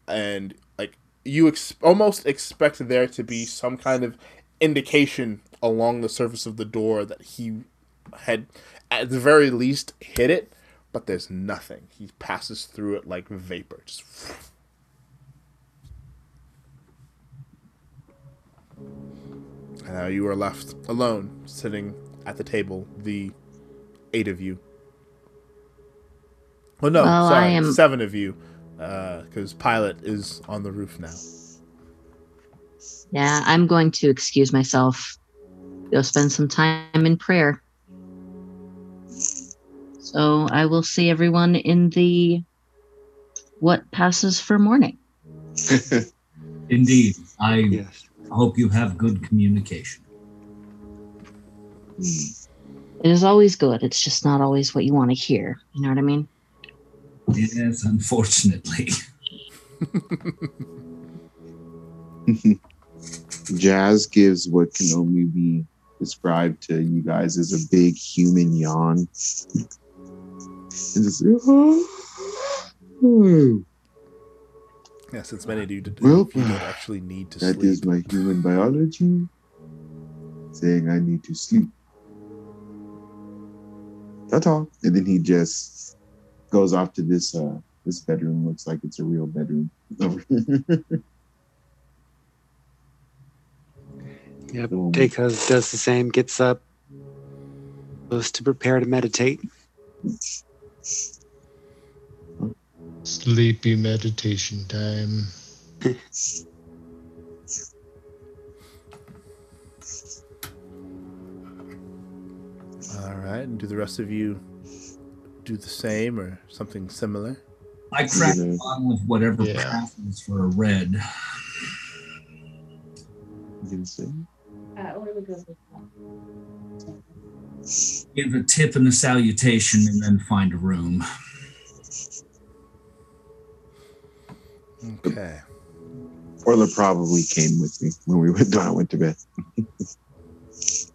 S1: and like you ex- almost expect there to be some kind of indication along the surface of the door that he had, at the very least, hit it. But there's nothing. He passes through it like vapor. Just. And now you are left alone, sitting at the table, the eight of you. Well, no,
S8: Well,
S1: sorry,
S8: I am-
S1: seven of you, uh, because Pilot is on the roof now.
S8: Yeah, I'm going to excuse myself. Go spend some time in prayer. So I will see everyone in the what passes for morning. (laughs)
S6: Indeed. I
S3: Yes.
S6: Hope you have good communication. Hmm.
S8: It is always good. It's just not always what you want to hear. You know what I mean?
S6: Yes, unfortunately. (laughs)
S2: Jazz gives what can only be described to you guys as a big human yawn. And just, "Oh." (gasps) (gasps)
S1: Yeah, since many of you, did,
S2: Well,
S1: you don't actually need to
S2: That
S1: sleep.
S2: is my human biology saying I need to sleep. Ta-ta. And then he just goes off to this uh this bedroom. Looks like it's a real bedroom. (laughs)
S3: Yep.
S2: Oh.
S3: Dacos does the same, gets up, goes to prepare to meditate. (laughs)
S5: Sleepy meditation time.
S1: All right, and do the rest of you do the same or something similar?
S6: I crack
S2: Yeah.
S6: a bottle of whatever
S5: Yeah.
S6: passes for a red.
S2: You can say?
S6: Give a tip and a salutation, and then find a room.
S1: Okay.
S2: Orla probably came with me when we went (laughs) when I went to bed. (laughs)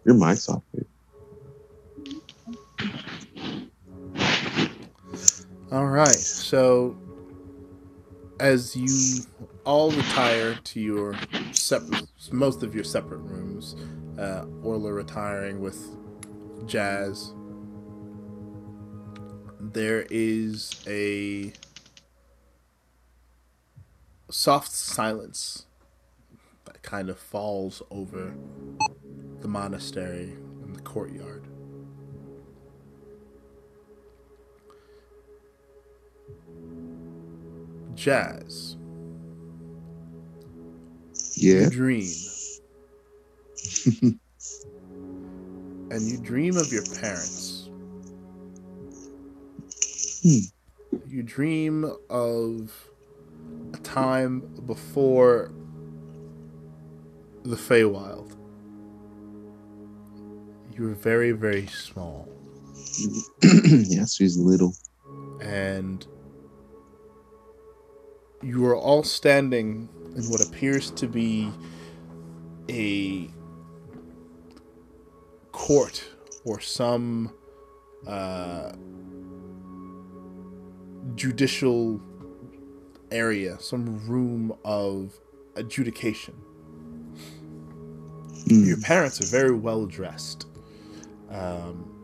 S2: Your mic's off, babe.
S1: All right. So, as you all retire to your separate, most of your separate rooms, uh, Orla retiring with Jazz, there is a soft silence that kind of falls over the monastery and the courtyard. Jazz,
S2: Yeah.
S1: you dream. (laughs) and you dream of your parents.
S2: Hmm.
S1: You dream of a time before the Feywild. You were very, very small. (clears throat)
S2: yes, she's little.
S1: and you are all standing in what appears to be a court or some uh, judicial area, some room of adjudication.
S2: Hmm.
S1: Your parents are very well dressed. Um,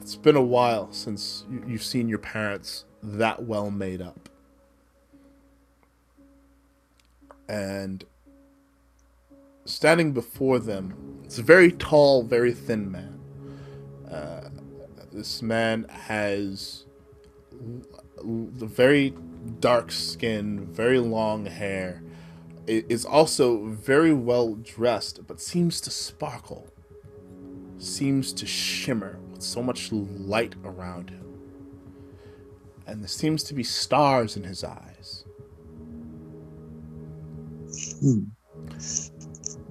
S1: it's been a while since you- you've seen your parents that well made up. And standing before them, it's a very tall, very thin man. Uh, this man has l- very dark skin, very long hair. Is also very well dressed, but seems to sparkle seems to shimmer with so much light around him. And there seems to be stars in his eyes.
S2: Hmm.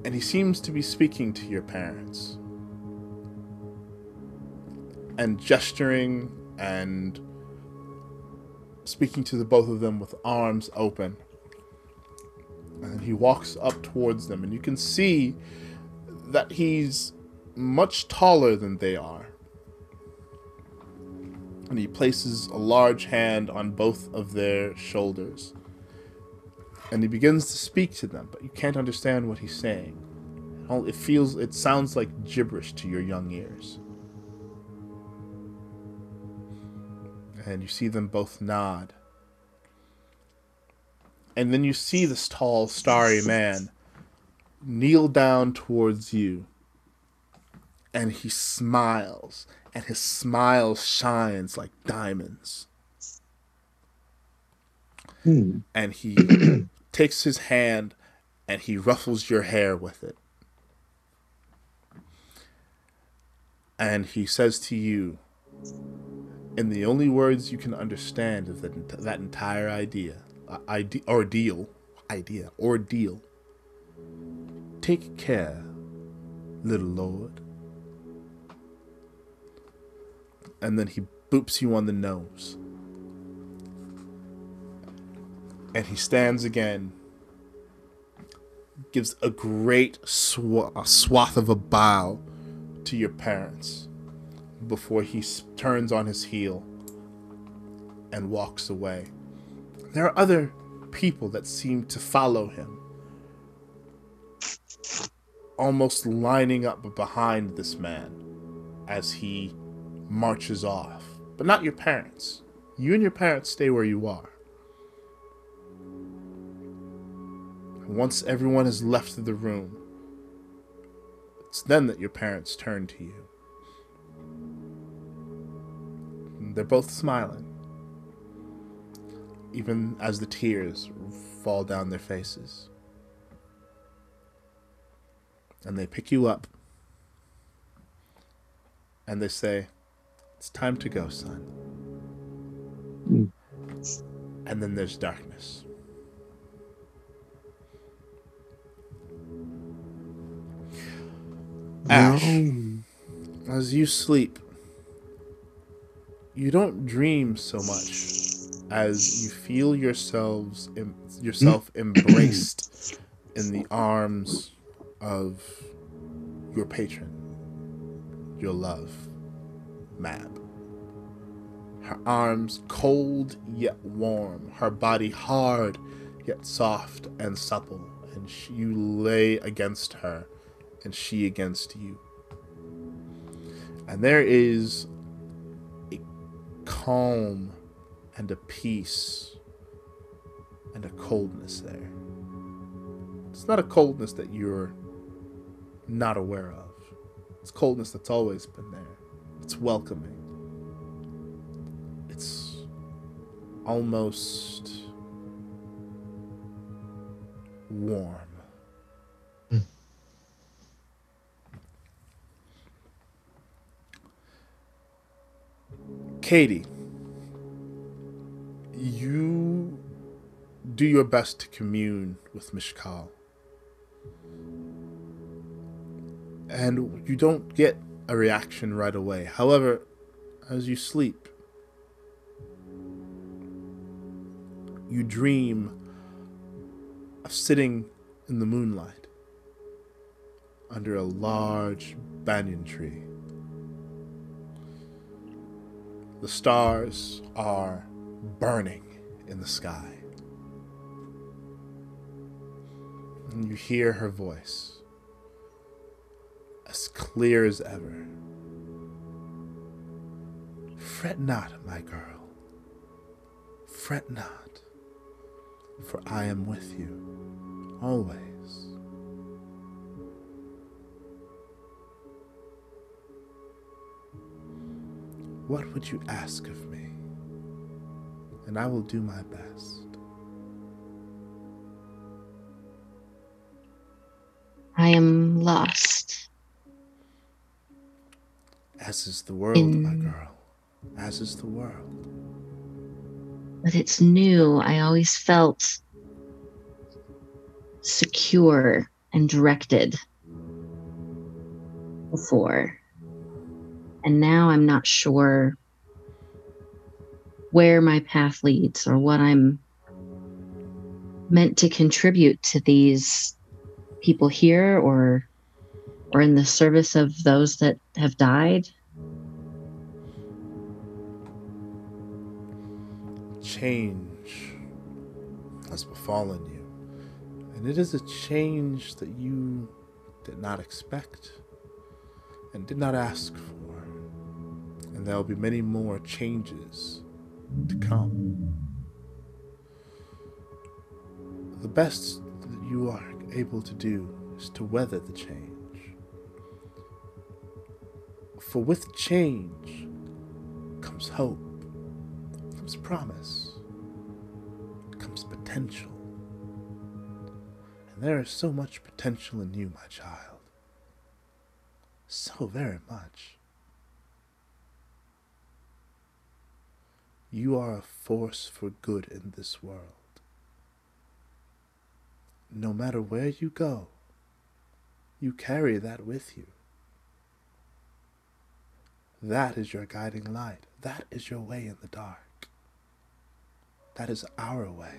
S1: And he seems to be speaking to your parents. And gesturing and speaking to the both of them with arms open. And he walks up towards them, and you can see that he's much taller than they are. And he places a large hand on both of their shoulders. And he begins to speak to them, but you can't understand what he's saying. It feels, it sounds like gibberish to your young ears. And you see them both nod. And then you see this tall, starry man kneel down towards you and he smiles, and his smile shines like diamonds.
S2: Hmm.
S1: And he takes his hand and he ruffles your hair with it. And he says to you, in the only words you can understand of that, that entire idea, uh, ide- ordeal, idea, ordeal. Take care, little lord. and then he boops you on the nose. And he stands again. gives a great swa- a swath of a bow to your parents before he turns on his heel and walks away. There are other people that seem to follow him, almost lining up behind this man as he marches off. But not your parents. You and your parents stay where you are. Once everyone has left the room, it's then that your parents turn to you. They're both smiling, even as the tears fall down their faces. And they pick you up and they say, It's time to go, son.
S3: Mm.
S1: And then there's darkness. Ash,
S3: No.
S1: as you sleep, you don't dream so much as you feel yourselves yourself (clears throat) embraced in the arms of your patron, your love, Mab. Her arms cold yet warm, her body hard yet soft and supple, and she, you lay against her, and she against you. And there is calm and a peace and a coldness there. It's not a coldness that you're not aware of. It's coldness that's always been there. It's welcoming. It's almost warm. Katie, you do your best to commune with Mishakal. And you don't get a reaction right away. However, as you sleep, you dream of sitting in the moonlight under a large banyan tree. The stars are burning in the sky. And you hear her voice as clear as ever. Fret not, my girl. Fret not, for I am with you always. What would you ask of me? And I will do my best.
S8: I am lost.
S1: As is the world, my girl. As is the world.
S8: but it's new. I always felt secure and directed before. And now I'm not sure where my path leads or what I'm meant to contribute to these people here or or in the service of those that have died.
S1: Change has befallen you. And it is a change that you did not expect and did not ask for. And there will be many more changes to come. The best that you are able to do is to weather the change. For with change comes hope, comes promise, comes potential. And there is so much potential in you, my child. So very much. You are a force for good in this world. No matter where you go, you carry that with you. That is your guiding light. That is your way in the dark. That is our way.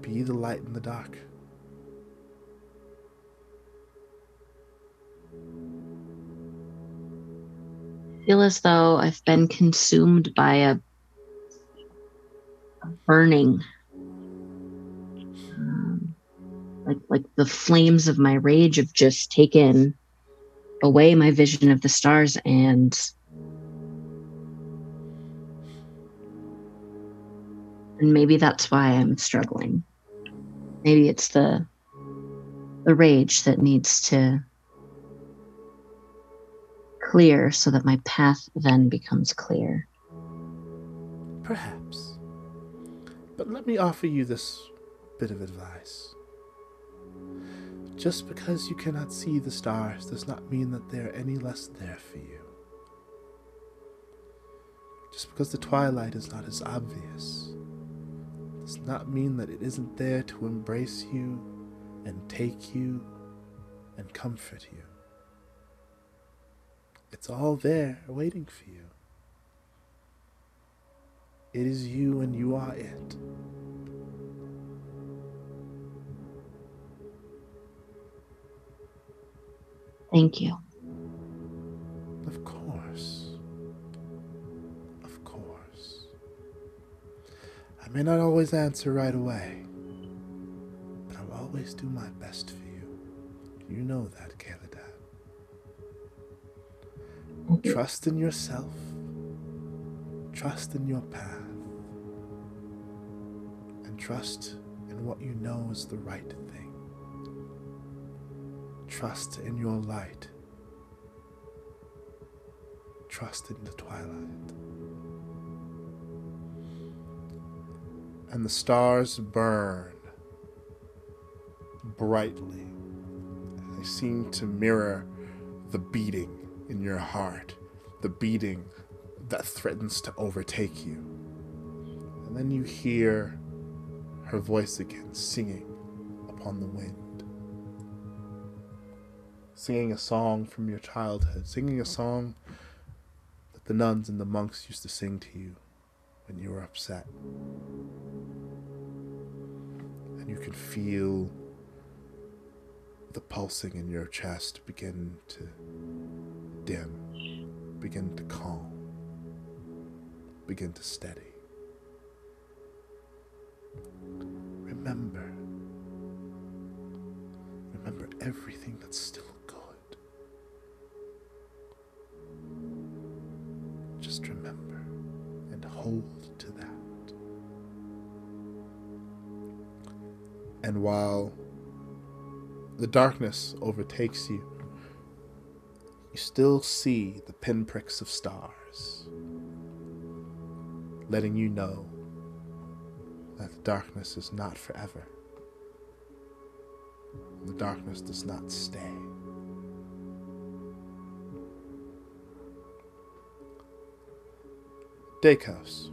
S1: Be the light in the dark.
S8: Feel as though I've been consumed by a, burning. Um, like like the flames of my rage have just taken away my vision of the stars and and maybe that's why I'm struggling. Maybe it's the the rage that needs to clear so that my path then becomes clear.
S1: Perhaps. But let me offer you this bit of advice. Just because you cannot see the stars does not mean that they are any less there for you. Just because the twilight is not as obvious does not mean that it isn't there to embrace you and take you and comfort you. It's all there waiting for you. It is you and you are it.
S8: Thank you.
S1: Of course. Of course. I may not always answer right away, but I'll always do my best for you. You know that, Kayladan. Trust in yourself. Trust in your path. And trust in what you know is the right thing. Trust in your light. Trust in the twilight. And the stars burn brightly. They seem to mirror the beating in your heart, the beating that threatens to overtake you. And then you hear her voice again singing upon the wind. Singing a song from your childhood, singing a song that the nuns and the monks used to sing to you when you were upset. And you can feel the pulsing in your chest begin to begin to calm, begin to steady. Remember, remember everything that's still good. Just remember and hold to that. And while the darkness overtakes you, you still see the pinpricks of stars, letting you know that the darkness is not forever. The darkness does not stay. Dacos.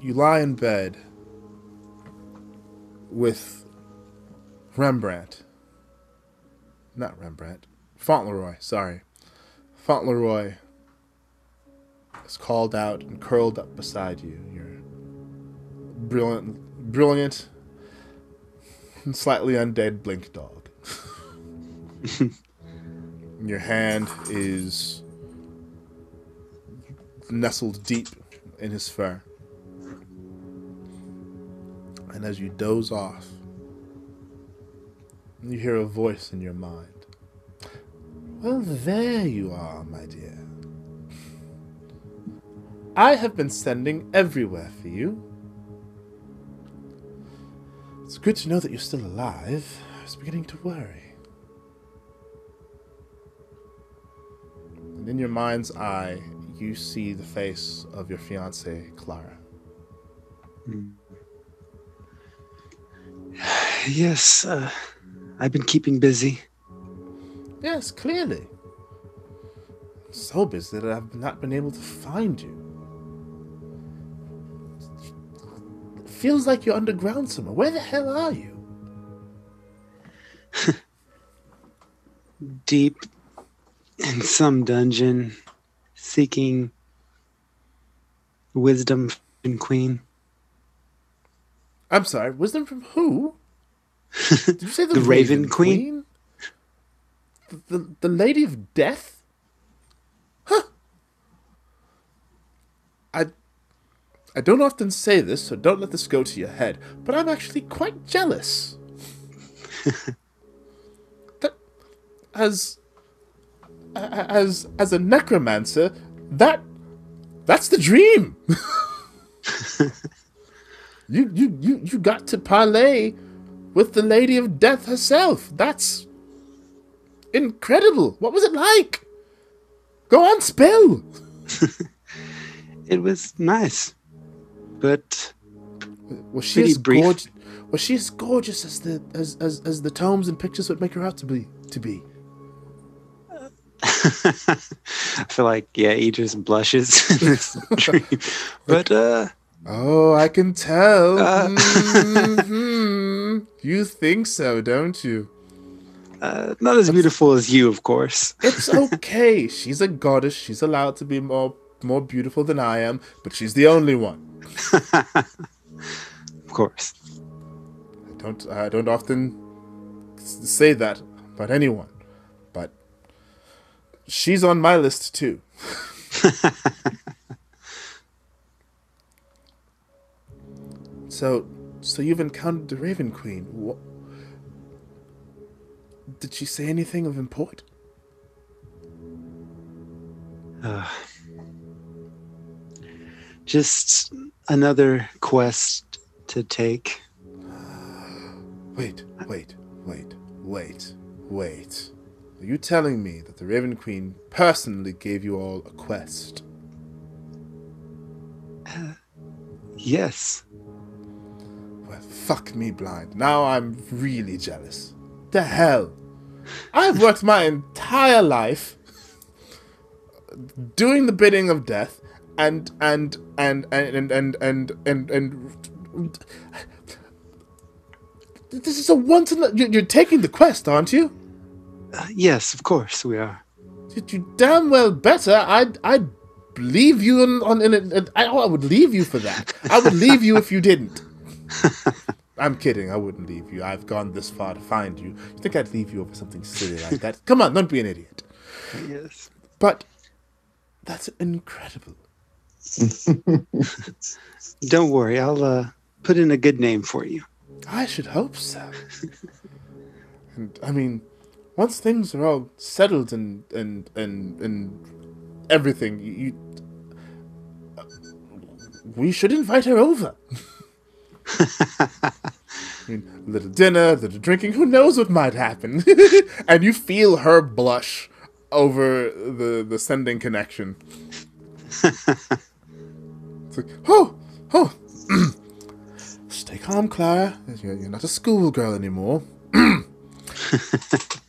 S1: You lie in bed with Rembrandt not Rembrandt, Fauntleroy, sorry. Fauntleroy is called out and curled up beside you. Your brilliant, brilliant, slightly undead blink dog. (laughs) Your hand is nestled deep in his fur. And as you doze off, you hear a voice in your mind. Well, there you are, my dear. I have been sending everywhere for you. It's good to know that you're still alive. I was beginning to worry. And in your mind's eye, you see the face of your fiancee, Clara.
S3: Yes, uh, I've been keeping busy.
S1: Yes, clearly. So busy that I've not been able to find you. It feels like you're underground somewhere. Where the hell are you? (laughs)
S3: Deep in some dungeon, seeking wisdom and queen.
S1: I'm sorry, wisdom from who? (laughs) Did you say the,
S3: The Raven Queen?
S1: The, the, the Lady of Death? Huh. I I don't often say this, so don't let this go to your head, but I'm actually quite jealous. (laughs) that as a- as as a necromancer, that that's the dream. (laughs) you you you you got to parlay with the Lady of Death herself. That's incredible. What was it like? Go on, spill. (laughs)
S3: It was nice, but
S1: Was she as
S3: brief.
S1: gorgeous? Was she as gorgeous as the as, as as the tomes and pictures would make her out to be? To be. (laughs)
S3: I feel like yeah, Idris blushes in this (laughs) dream. But uh,
S1: Oh, I can tell. (laughs)
S3: Uh.
S1: Mhm. You think so, don't you?
S3: uh, not as beautiful as you, of course. (laughs)
S1: It's okay. she's a goddess. She's allowed to be more more beautiful than I am, but she's the only one.
S3: Of course.
S1: I don't I don't often say that about anyone, but she's on my list too. (laughs) so, so you've encountered the Raven Queen. What? Did she say anything of import?
S3: Uh, just another quest to take. (sighs)
S1: Wait, wait, wait, wait, wait. Are you telling me that the Raven Queen personally gave you all a quest?
S3: Yes.
S1: Fuck me blind. Now I'm really jealous. The hell? I've worked my entire life doing the bidding of death and and and and and and and and, this is a once in a, you're, taking the quest, aren't you?
S3: Uh, yes, of course we are.
S1: You, you damn well better. I'd I'd leave you on on in a, I, I would leave you for that. I would leave you if you didn't. (laughs) I'm kidding. I wouldn't leave you. I've gone this far to find you. You think I'd leave you over something silly like that? (laughs) Come on, don't be an idiot.
S3: Yes.
S1: But that's incredible. (laughs)
S3: Don't worry, I'll uh, put in a good name for you.
S1: I should hope so. and I mean, once things are all settled and and and and everything, you, you we should invite her over. (laughs) I mean, a little dinner, little drinking. Who knows what might happen? (laughs) and you feel her blush over the the sending connection. it's like, oh, oh. (clears throat) Stay calm, Clara. You're, you're not a schoolgirl anymore. (clears throat)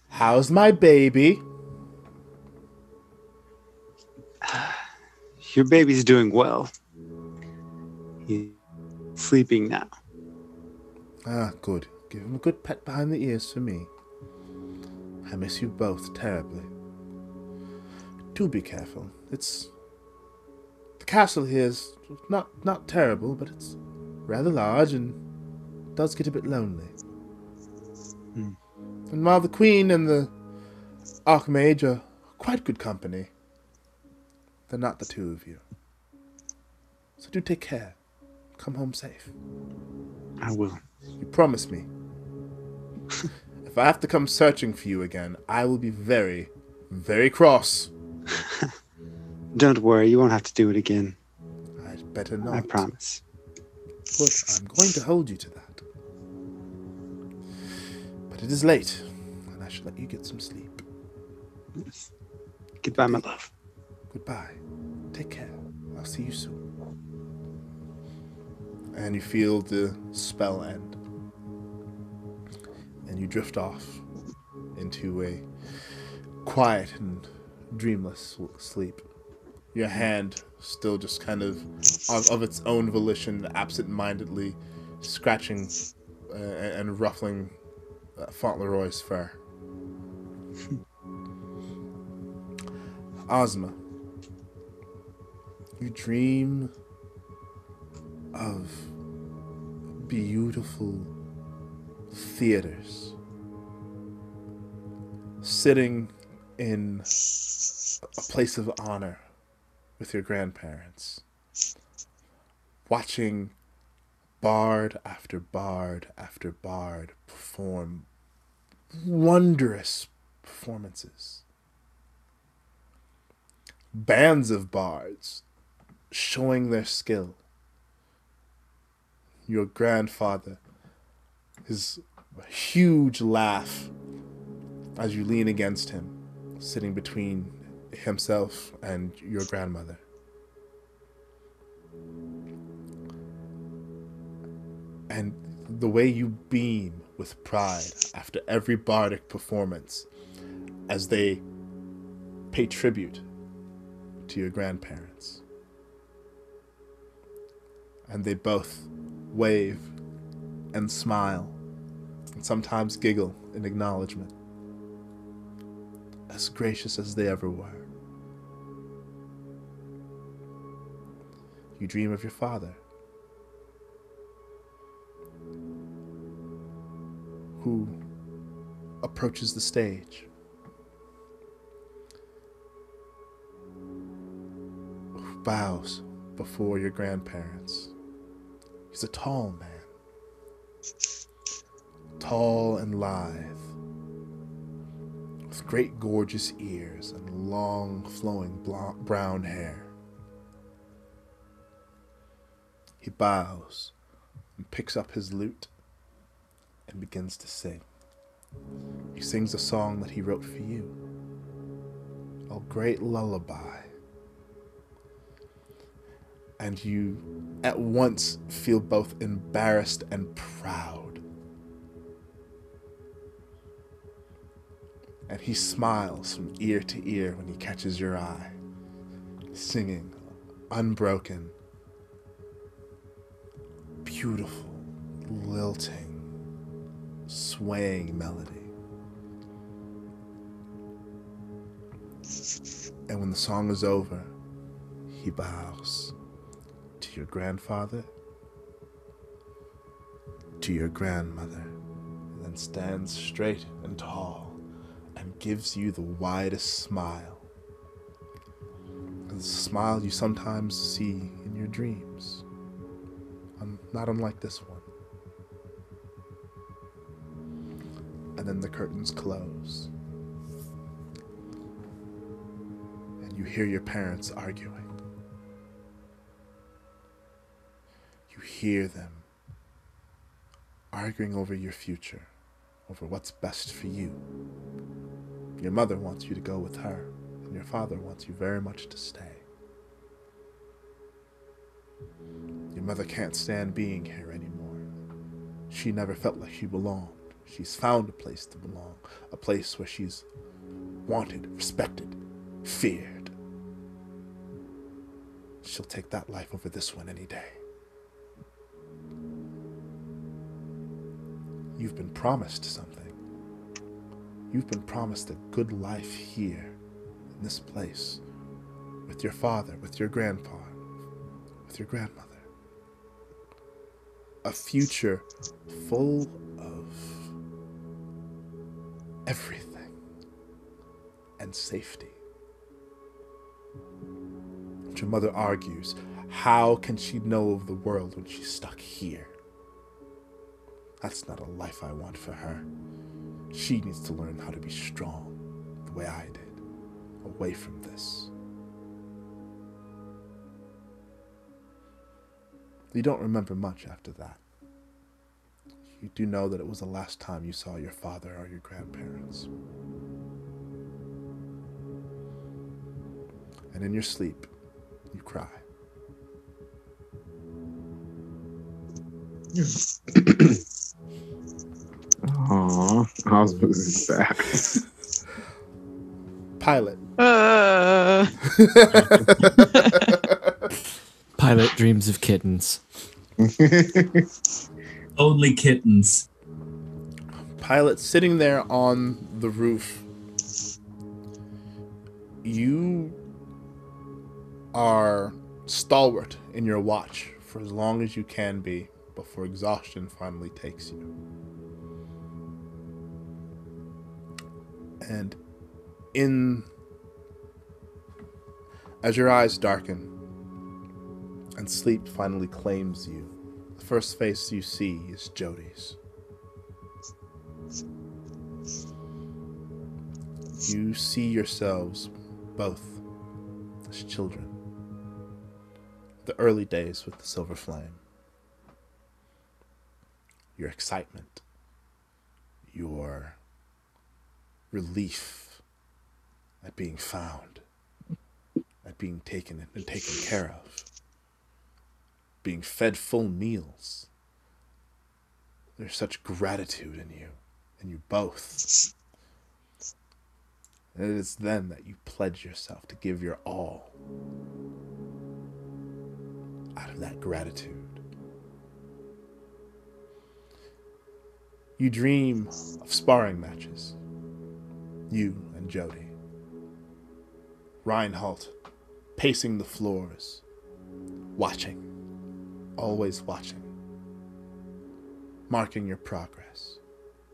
S1: How's my baby? (sighs)
S3: Your baby's doing well. He's sleeping now.
S1: Ah, good. Give him a good pat behind the ears for me. I miss you both terribly. Do be careful. It's the castle here is not not terrible, but it's rather large and does get a bit lonely.
S3: Hmm.
S1: And while the queen and the archmage are quite good company, they're not the two of you. So do take care. Come home safe.
S3: I will.
S1: You promise me. (laughs) if I have to come searching for you again, I will be very, very cross. (laughs)
S3: Don't worry, you won't have to do it again.
S1: I'd better not.
S3: I promise.
S1: I'm going to hold you to that. But it is late, and I should let you get some sleep.
S3: Yes. Goodbye, my love.
S1: Goodbye. Take care. I'll see you soon. And you feel the spell end. And you drift off into a quiet and dreamless sleep. Your hand still just kind of, of, of its own volition, absent mindedly scratching uh, and ruffling uh, Fauntleroy's fur. (laughs) Ozma, you dream of beautiful theaters, sitting in a place of honor with your grandparents, watching bard after bard after bard perform wondrous performances. Bands of bards showing their skill. Your grandfather, his huge laugh as you lean against him, sitting between himself and your grandmother. And the way you beam with pride after every bardic performance as they pay tribute to your grandparents. And they both wave and smile and sometimes giggle in acknowledgement, as gracious as they ever were. You dream of your father, who approaches the stage, who bows before your grandparents. He's a tall man, tall and lithe, with great gorgeous ears and long flowing blonde, brown hair. He bows and picks up his lute and begins to sing. He sings a song that he wrote for you, a great lullaby. And you at once feel both embarrassed and proud. And he smiles from ear to ear when he catches your eye, singing unbroken, beautiful, lilting, swaying melody. And when the song is over, he bows your grandfather, to your grandmother, and then stands straight and tall and gives you the widest smile. The smile you sometimes see in your dreams, um, not unlike this one. And then the curtains close. And you hear your parents arguing. Hear them arguing over your future, over what's best for you. Your mother wants you to go with her, and your father wants you very much to stay. Your mother can't stand being here anymore. She never felt like she belonged. She's found a place to belong, a place where she's wanted, respected, feared. She'll take that life over this one any day. You've been promised something. You've been promised a good life here, in this place, with your father, with your grandpa, with your grandmother. A future full of everything and safety. But your mother argues, how can she know of the world when she's stuck here? That's not a life I want for her. She needs to learn how to be strong the way I did, away from this. You don't remember much after that. You do know that it was the last time you saw your father or your grandparents. And in your sleep, you cry. (clears throat)
S2: Aw, I was supposed to say
S1: Pilot.
S7: Uh, (laughs)
S4: Pilot dreams of kittens. (laughs)
S6: Only kittens.
S1: Pilot sitting there on the roof. You are stalwart in your watch for as long as you can be before exhaustion finally takes you. And in as your eyes darken and sleep finally claims you, the first face you see is Jody's. You see yourselves both as children. The early days with the Silver Flame. Your excitement, your relief at being found, at being taken and taken care of, being fed full meals. There's such gratitude in you, in you both. And it is then that you pledge yourself to give your all out of that gratitude. You dream of sparring matches, you and Jody. Reinhold pacing the floors, watching, always watching, marking your progress,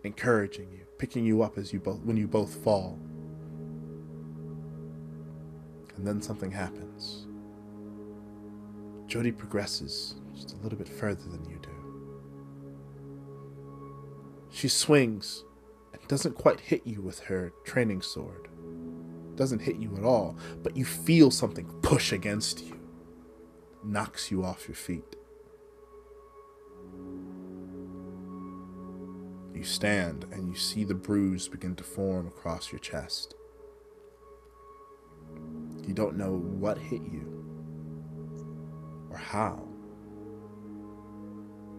S1: encouraging you, picking you up as you both when you both fall. And then something happens. Jody progresses just a little bit further than you do. She swings doesn't quite hit you with her training sword. Doesn't hit you at all, but you feel something push against you. Knocks you off your feet. You stand and you see the bruise begin to form across your chest. You don't know what hit you or how.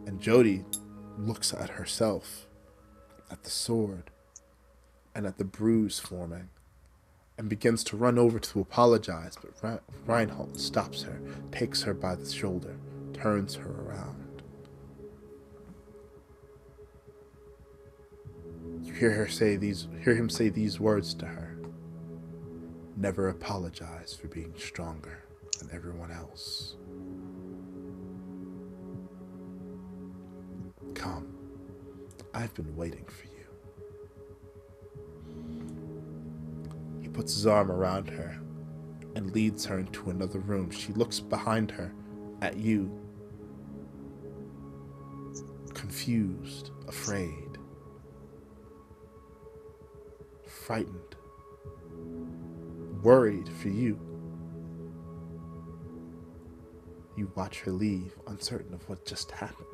S1: And Jody looks at herself, at the sword, and at the bruise forming, and begins to run over to apologize. But Reinhold stops her, takes her by the shoulder, turns her around. You hear her say these hear him say these words to her. Never apologize for being stronger than everyone else. Come. I've been waiting for you. Puts his arm around her and leads her into another room. She looks behind her at you, confused, afraid, frightened, worried for you. You watch her leave, uncertain of what just happened.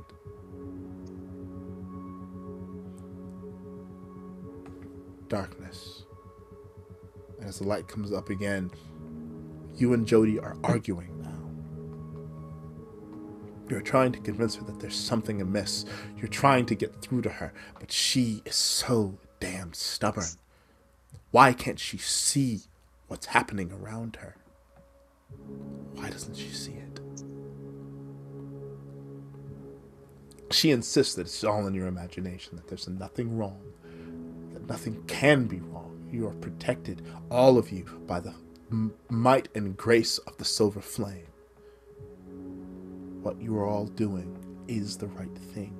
S1: darkness. And as the light comes up again, you and Jody are arguing now. You're trying to convince her that there's something amiss. You're trying to get through to her, but she is so damn stubborn. Why can't she see what's happening around her? Why doesn't she see it? She insists that it's all in your imagination, that there's nothing wrong that Nothing can be wrong. You are protected, all of you, by the might and grace of the silver flame. What you are all doing is the right thing.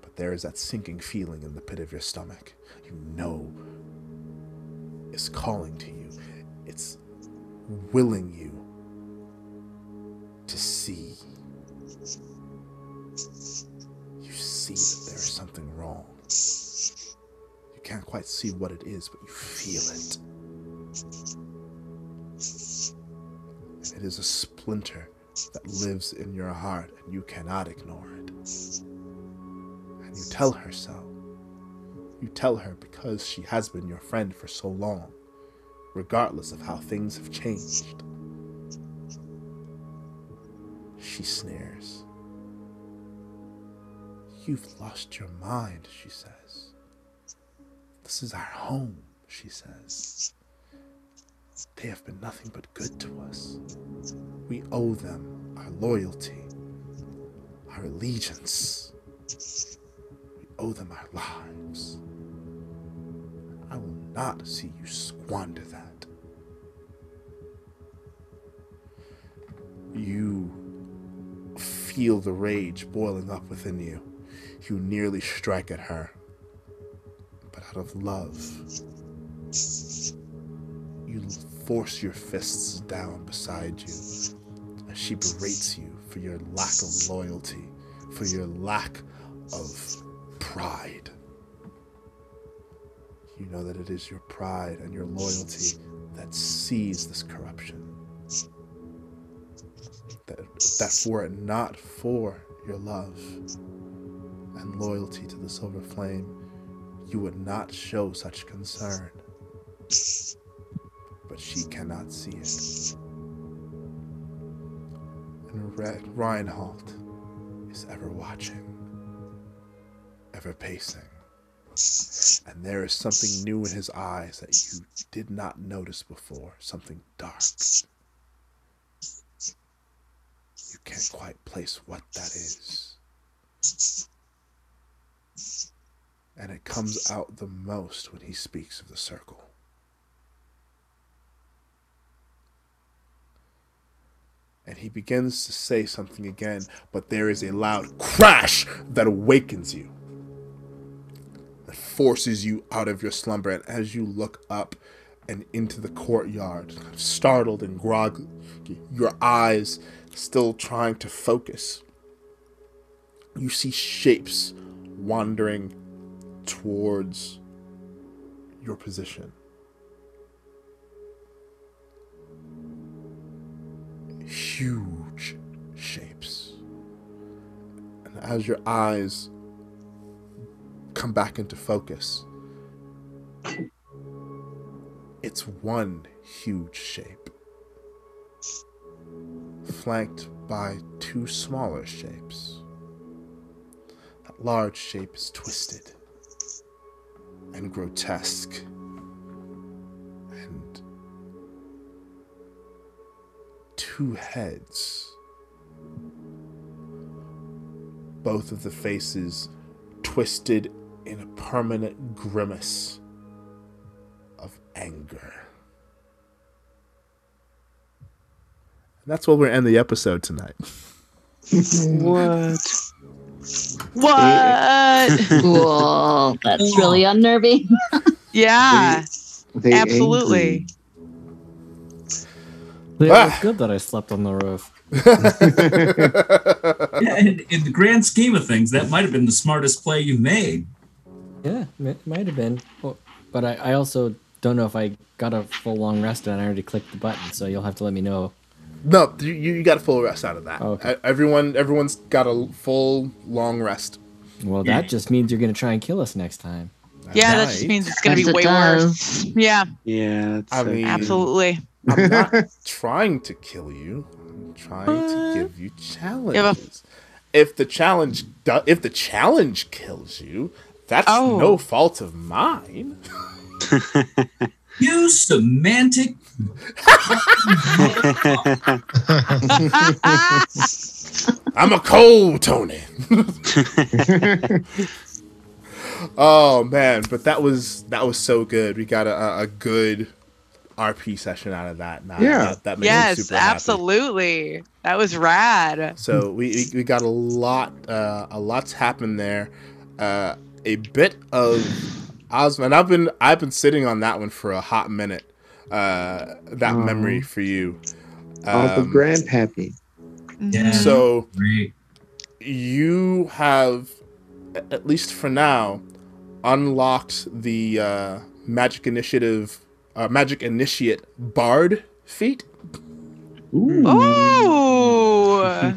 S1: But there is that sinking feeling in the pit of your stomach. You know is calling to you. It's willing you to see. You see that there is something wrong can't quite see what it is, but you feel it. It is a splinter that lives in your heart, and you cannot ignore it. And you tell her so. You tell her because she has been your friend for so long, regardless of how things have changed. She sneers. You've lost your mind, she says. This is our home, she says. They have been nothing but good to us. We owe them our loyalty, our allegiance. We owe them our lives. I will not see you squander that. You feel the rage boiling up within you. You nearly strike at her. Out of love, you force your fists down beside you as she berates you for your lack of loyalty, for your lack of pride. You know that it is your pride and your loyalty that sees this corruption. That, that were it not for your love and loyalty to the Silver Flame, you would not show such concern. But she cannot see it. And Re- Reinhold is ever watching, ever pacing. And there is something new in his eyes that you did not notice before, something dark. You can't quite place what that is. And it comes out the most when he speaks of the circle. And he begins to say something again, but there is a loud crash that awakens you that forces you out of your slumber. And as you look up and into the courtyard, startled and groggy, your eyes still trying to focus, you see shapes wandering towards your position. Huge shapes. And as your eyes come back into focus, it's one huge shape, flanked by two smaller shapes. That large shape is twisted and grotesque and two heads. Both of the faces twisted in a permanent grimace of anger. And that's where we're end the episode tonight. (laughs)
S3: What?
S7: What? (laughs)
S8: Cool. That's really unnerving. (laughs)
S7: yeah,
S2: They
S7: absolutely.
S4: It
S1: Ah.
S4: was good that I slept on the roof.
S6: Yeah, (laughs) and in the grand scheme of things, that might have been the smartest play you made.
S4: Yeah, it might have been. But I, I also don't know if I got a full long rest and I already clicked the button, so you'll have to let me know.
S1: No, you, you got a full rest out of that.
S4: Okay.
S1: Everyone, everyone's got a full long rest.
S4: Well,
S6: Yeah.
S4: that just means you're going to try and kill us next time.
S7: Yeah, that just means it's gonna
S8: Yes,
S7: be
S8: it
S7: way worse.
S8: does.
S7: Yeah,
S3: Yeah. It's,
S1: I mean-
S7: absolutely.
S1: I'm not (laughs) trying to kill you. I'm trying to give you challenges. if the challenge do- if the challenge kills you, that's
S7: Oh.
S1: no fault of mine. (laughs) (laughs)
S6: You semantic. (laughs)
S1: I'm a cold Tony. (laughs) oh man, but that was that was so good. We got a, a- a good RP session out of that. Nah,
S2: Yeah.
S1: that, that makes me
S7: yes,
S1: super happy.
S7: absolutely. That was rad.
S1: So we, we, we got a lot uh, a lot's happened there. Uh, a bit of Ozma, and I've been I've been sitting on that one for a hot minute. Uh, that
S2: Oh.
S1: memory for you.
S2: Oh, the
S1: Um,
S2: grandpappy.
S6: Yeah.
S1: so
S6: Great.
S1: you have, at least for now, unlocked the uh, magic initiative, uh, magic initiate bard feat.
S2: Ooh.
S7: Oh,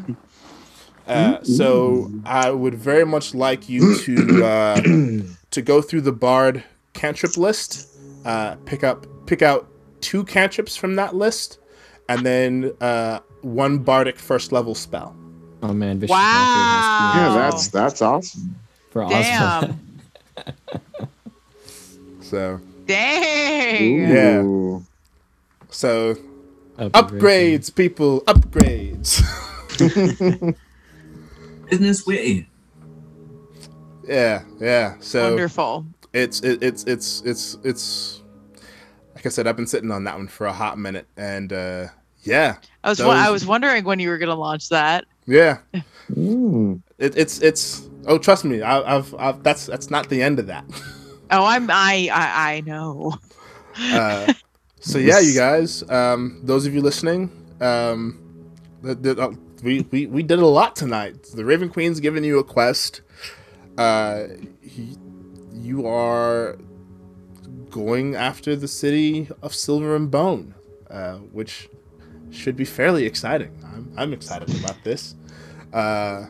S1: Uh, so I would very much like you to uh, (clears throat) to go through the bard cantrip list, uh, pick up pick out two cantrips from that list, and then uh, one bardic first level spell.
S4: Oh man, Vicious
S7: Wow.
S4: Mockery has to be
S2: Yeah, that's that's awesome.
S4: for Ozma.
S7: damn, (laughs)
S1: So
S7: dang.
S1: Yeah. So
S4: That'd
S1: upgrades, people, upgrades. (laughs)
S6: Business way.
S1: yeah, yeah. So
S7: Wonderful.
S1: it's it, it's it's it's it's like I said, I've been sitting on that one for a hot minute, and uh, yeah,
S7: I was wa- I was wondering when you were gonna launch that.
S1: Yeah,
S2: Mm.
S1: it, it's it's. Oh, trust me, I, I've, I've that's that's not the end of that.
S7: Oh, I'm I I, I know.
S1: Uh, so yeah, you guys, um, those of you listening, um, the, the, uh, we, we we did a lot tonight. The Raven Queen's giving you a quest. Uh, he, you are going after the city of Silver and Bone, uh, which should be fairly exciting. I'm, I'm excited about this. Uh,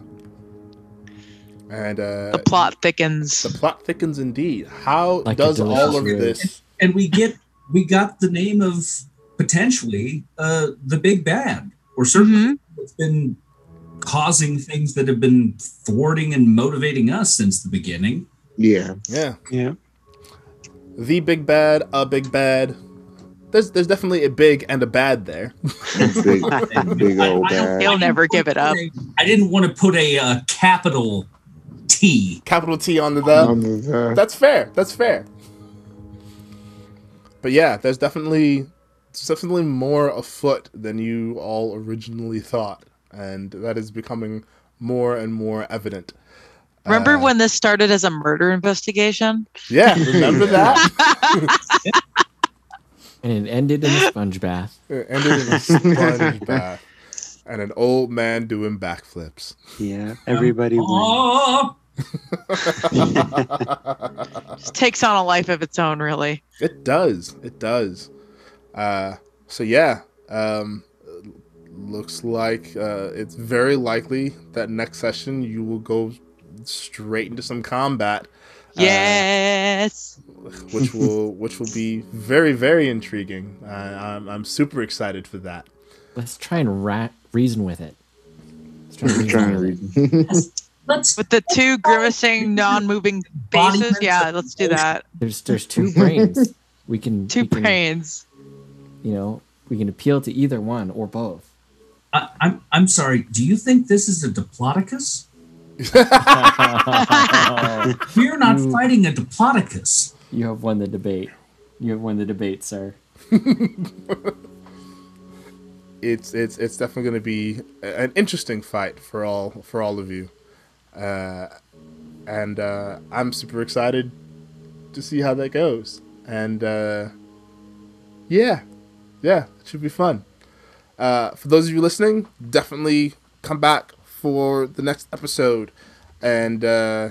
S1: and uh,
S7: The plot thickens.
S1: the plot thickens indeed. How
S4: Like
S1: does all of
S4: rib.
S1: this?
S6: and we get we got the name of potentially uh, the big bad, or certainly
S7: Mhm.
S6: it's been causing things that have been thwarting and motivating us since the beginning.
S2: Yeah.
S1: Yeah.
S3: Yeah.
S1: The big bad, a big bad. There's there's definitely a big and a bad there. (laughs)
S2: Big, big old bad.
S7: He'll never give it up.
S6: I didn't want to put a uh, capital T.
S1: Capital T on the the.
S2: The-
S1: That's fair. That's fair. But yeah, there's definitely there's definitely more afoot than you all originally thought, and that is becoming more and more evident.
S7: Remember
S1: Uh,
S7: when this started as a murder investigation?
S1: Yeah, (laughs) remember that? (laughs)
S4: And it ended in a sponge bath. (laughs)
S1: It ended in a sponge bath and an old man doing backflips.
S3: Yeah. Everybody wins.
S6: Oh,
S7: takes on a life of its own, really.
S1: It does. It does. Uh, so yeah, um, looks like uh, it's very likely that next session you will go straight into some combat, Uh,
S7: Yes.
S1: which will which will be very very intriguing. I, I'm I'm super excited for that.
S4: Let's try and ra- reason with it. Let's try and reason
S2: Trying to
S4: with
S6: let's
S7: With the two grimacing, non-moving faces. Yeah, let's do that.
S4: There's there's two brains. We can (laughs)
S7: Two
S4: we can,
S7: brains.
S4: You know, we can appeal to either one or both.
S6: I, I'm I'm sorry. Do you think this is a diplodocus? (laughs) We're not
S4: You-
S6: fighting a diplodocus.
S4: You have won the debate. You have won the debate, sir. (laughs)
S1: It's it's it's definitely going to be an interesting fight for all for all of you, uh, and uh, I'm super excited to see how that goes. And uh, yeah, yeah, it should be fun. Uh, for those of you listening, definitely come back for the next episode, and uh,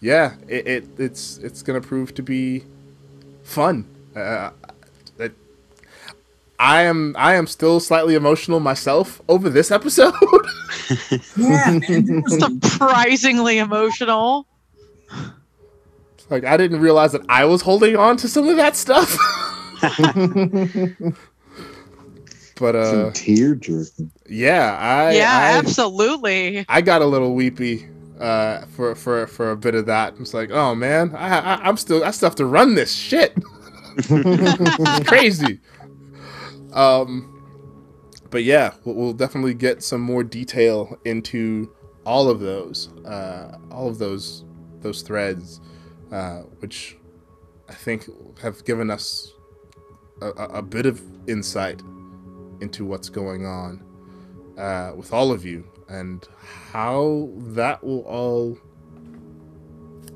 S1: yeah, it, it it's it's gonna prove to be fun. Uh, it, I am I am still slightly emotional myself over this episode. (laughs)
S6: Yeah, man. There was some-
S7: Surprisingly emotional.
S1: like I didn't realize that I was holding on to some of that stuff. (laughs) (laughs) but uh
S2: Some tear jerking.
S1: yeah, I
S7: yeah,
S1: I,
S7: absolutely.
S1: I got a little weepy uh for for for a bit of that. It's like, "Oh man, I, I I'm still I still have to run this shit." it's (laughs) crazy. Um, but yeah, we'll, we'll definitely get some more detail into all of those, uh, all of those those threads, uh, which I think have given us a, a a bit of insight into what's going on uh, with all of you and how that will all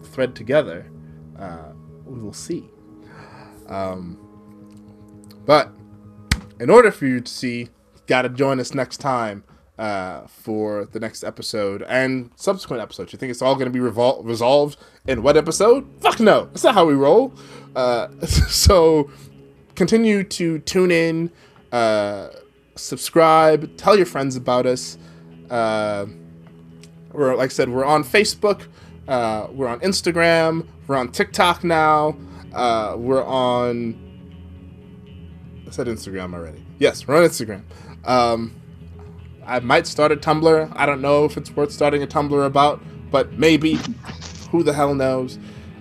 S1: thread together. Uh, we will see. Um, but in order for you to see, you gotta join us next time uh, for the next episode and subsequent episodes. You think it's all gonna be revol- resolved in what episode? Fuck no, that's not how we roll. Uh, (laughs) so continue to tune in, uh, subscribe, tell your friends about us. Uh, we're like I said, we're on Facebook, uh, we're on Instagram, we're on TikTok now, uh, we're on. I said Instagram already. Yes, we're on Instagram. Um, I might start a Tumblr. I don't know if it's worth starting a Tumblr about, but maybe. Who the hell knows?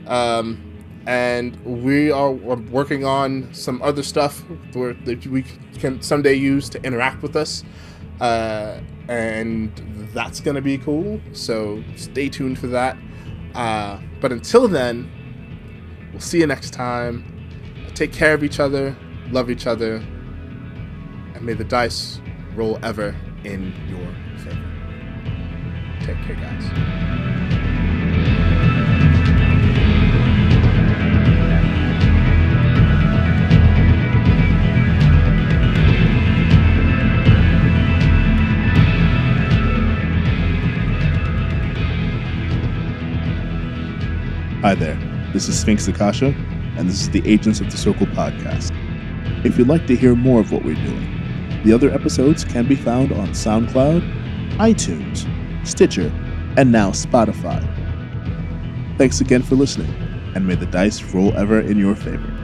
S1: Um, and we are working on some other stuff that we can someday use to interact with us. Uh, and that's going to be cool. So stay tuned for that. Uh, but until then, we'll see you next time. Take care of each other, love each other, and may the dice roll ever in your favor. Take care, guys. Hi there, this is Sphinx Akasha, and this is the Agents of the Circle podcast. If you'd like to hear more of what we're doing, the other episodes can be found on SoundCloud, iTunes, Stitcher, and now Spotify. Thanks again for listening, and may the dice roll ever in your favor.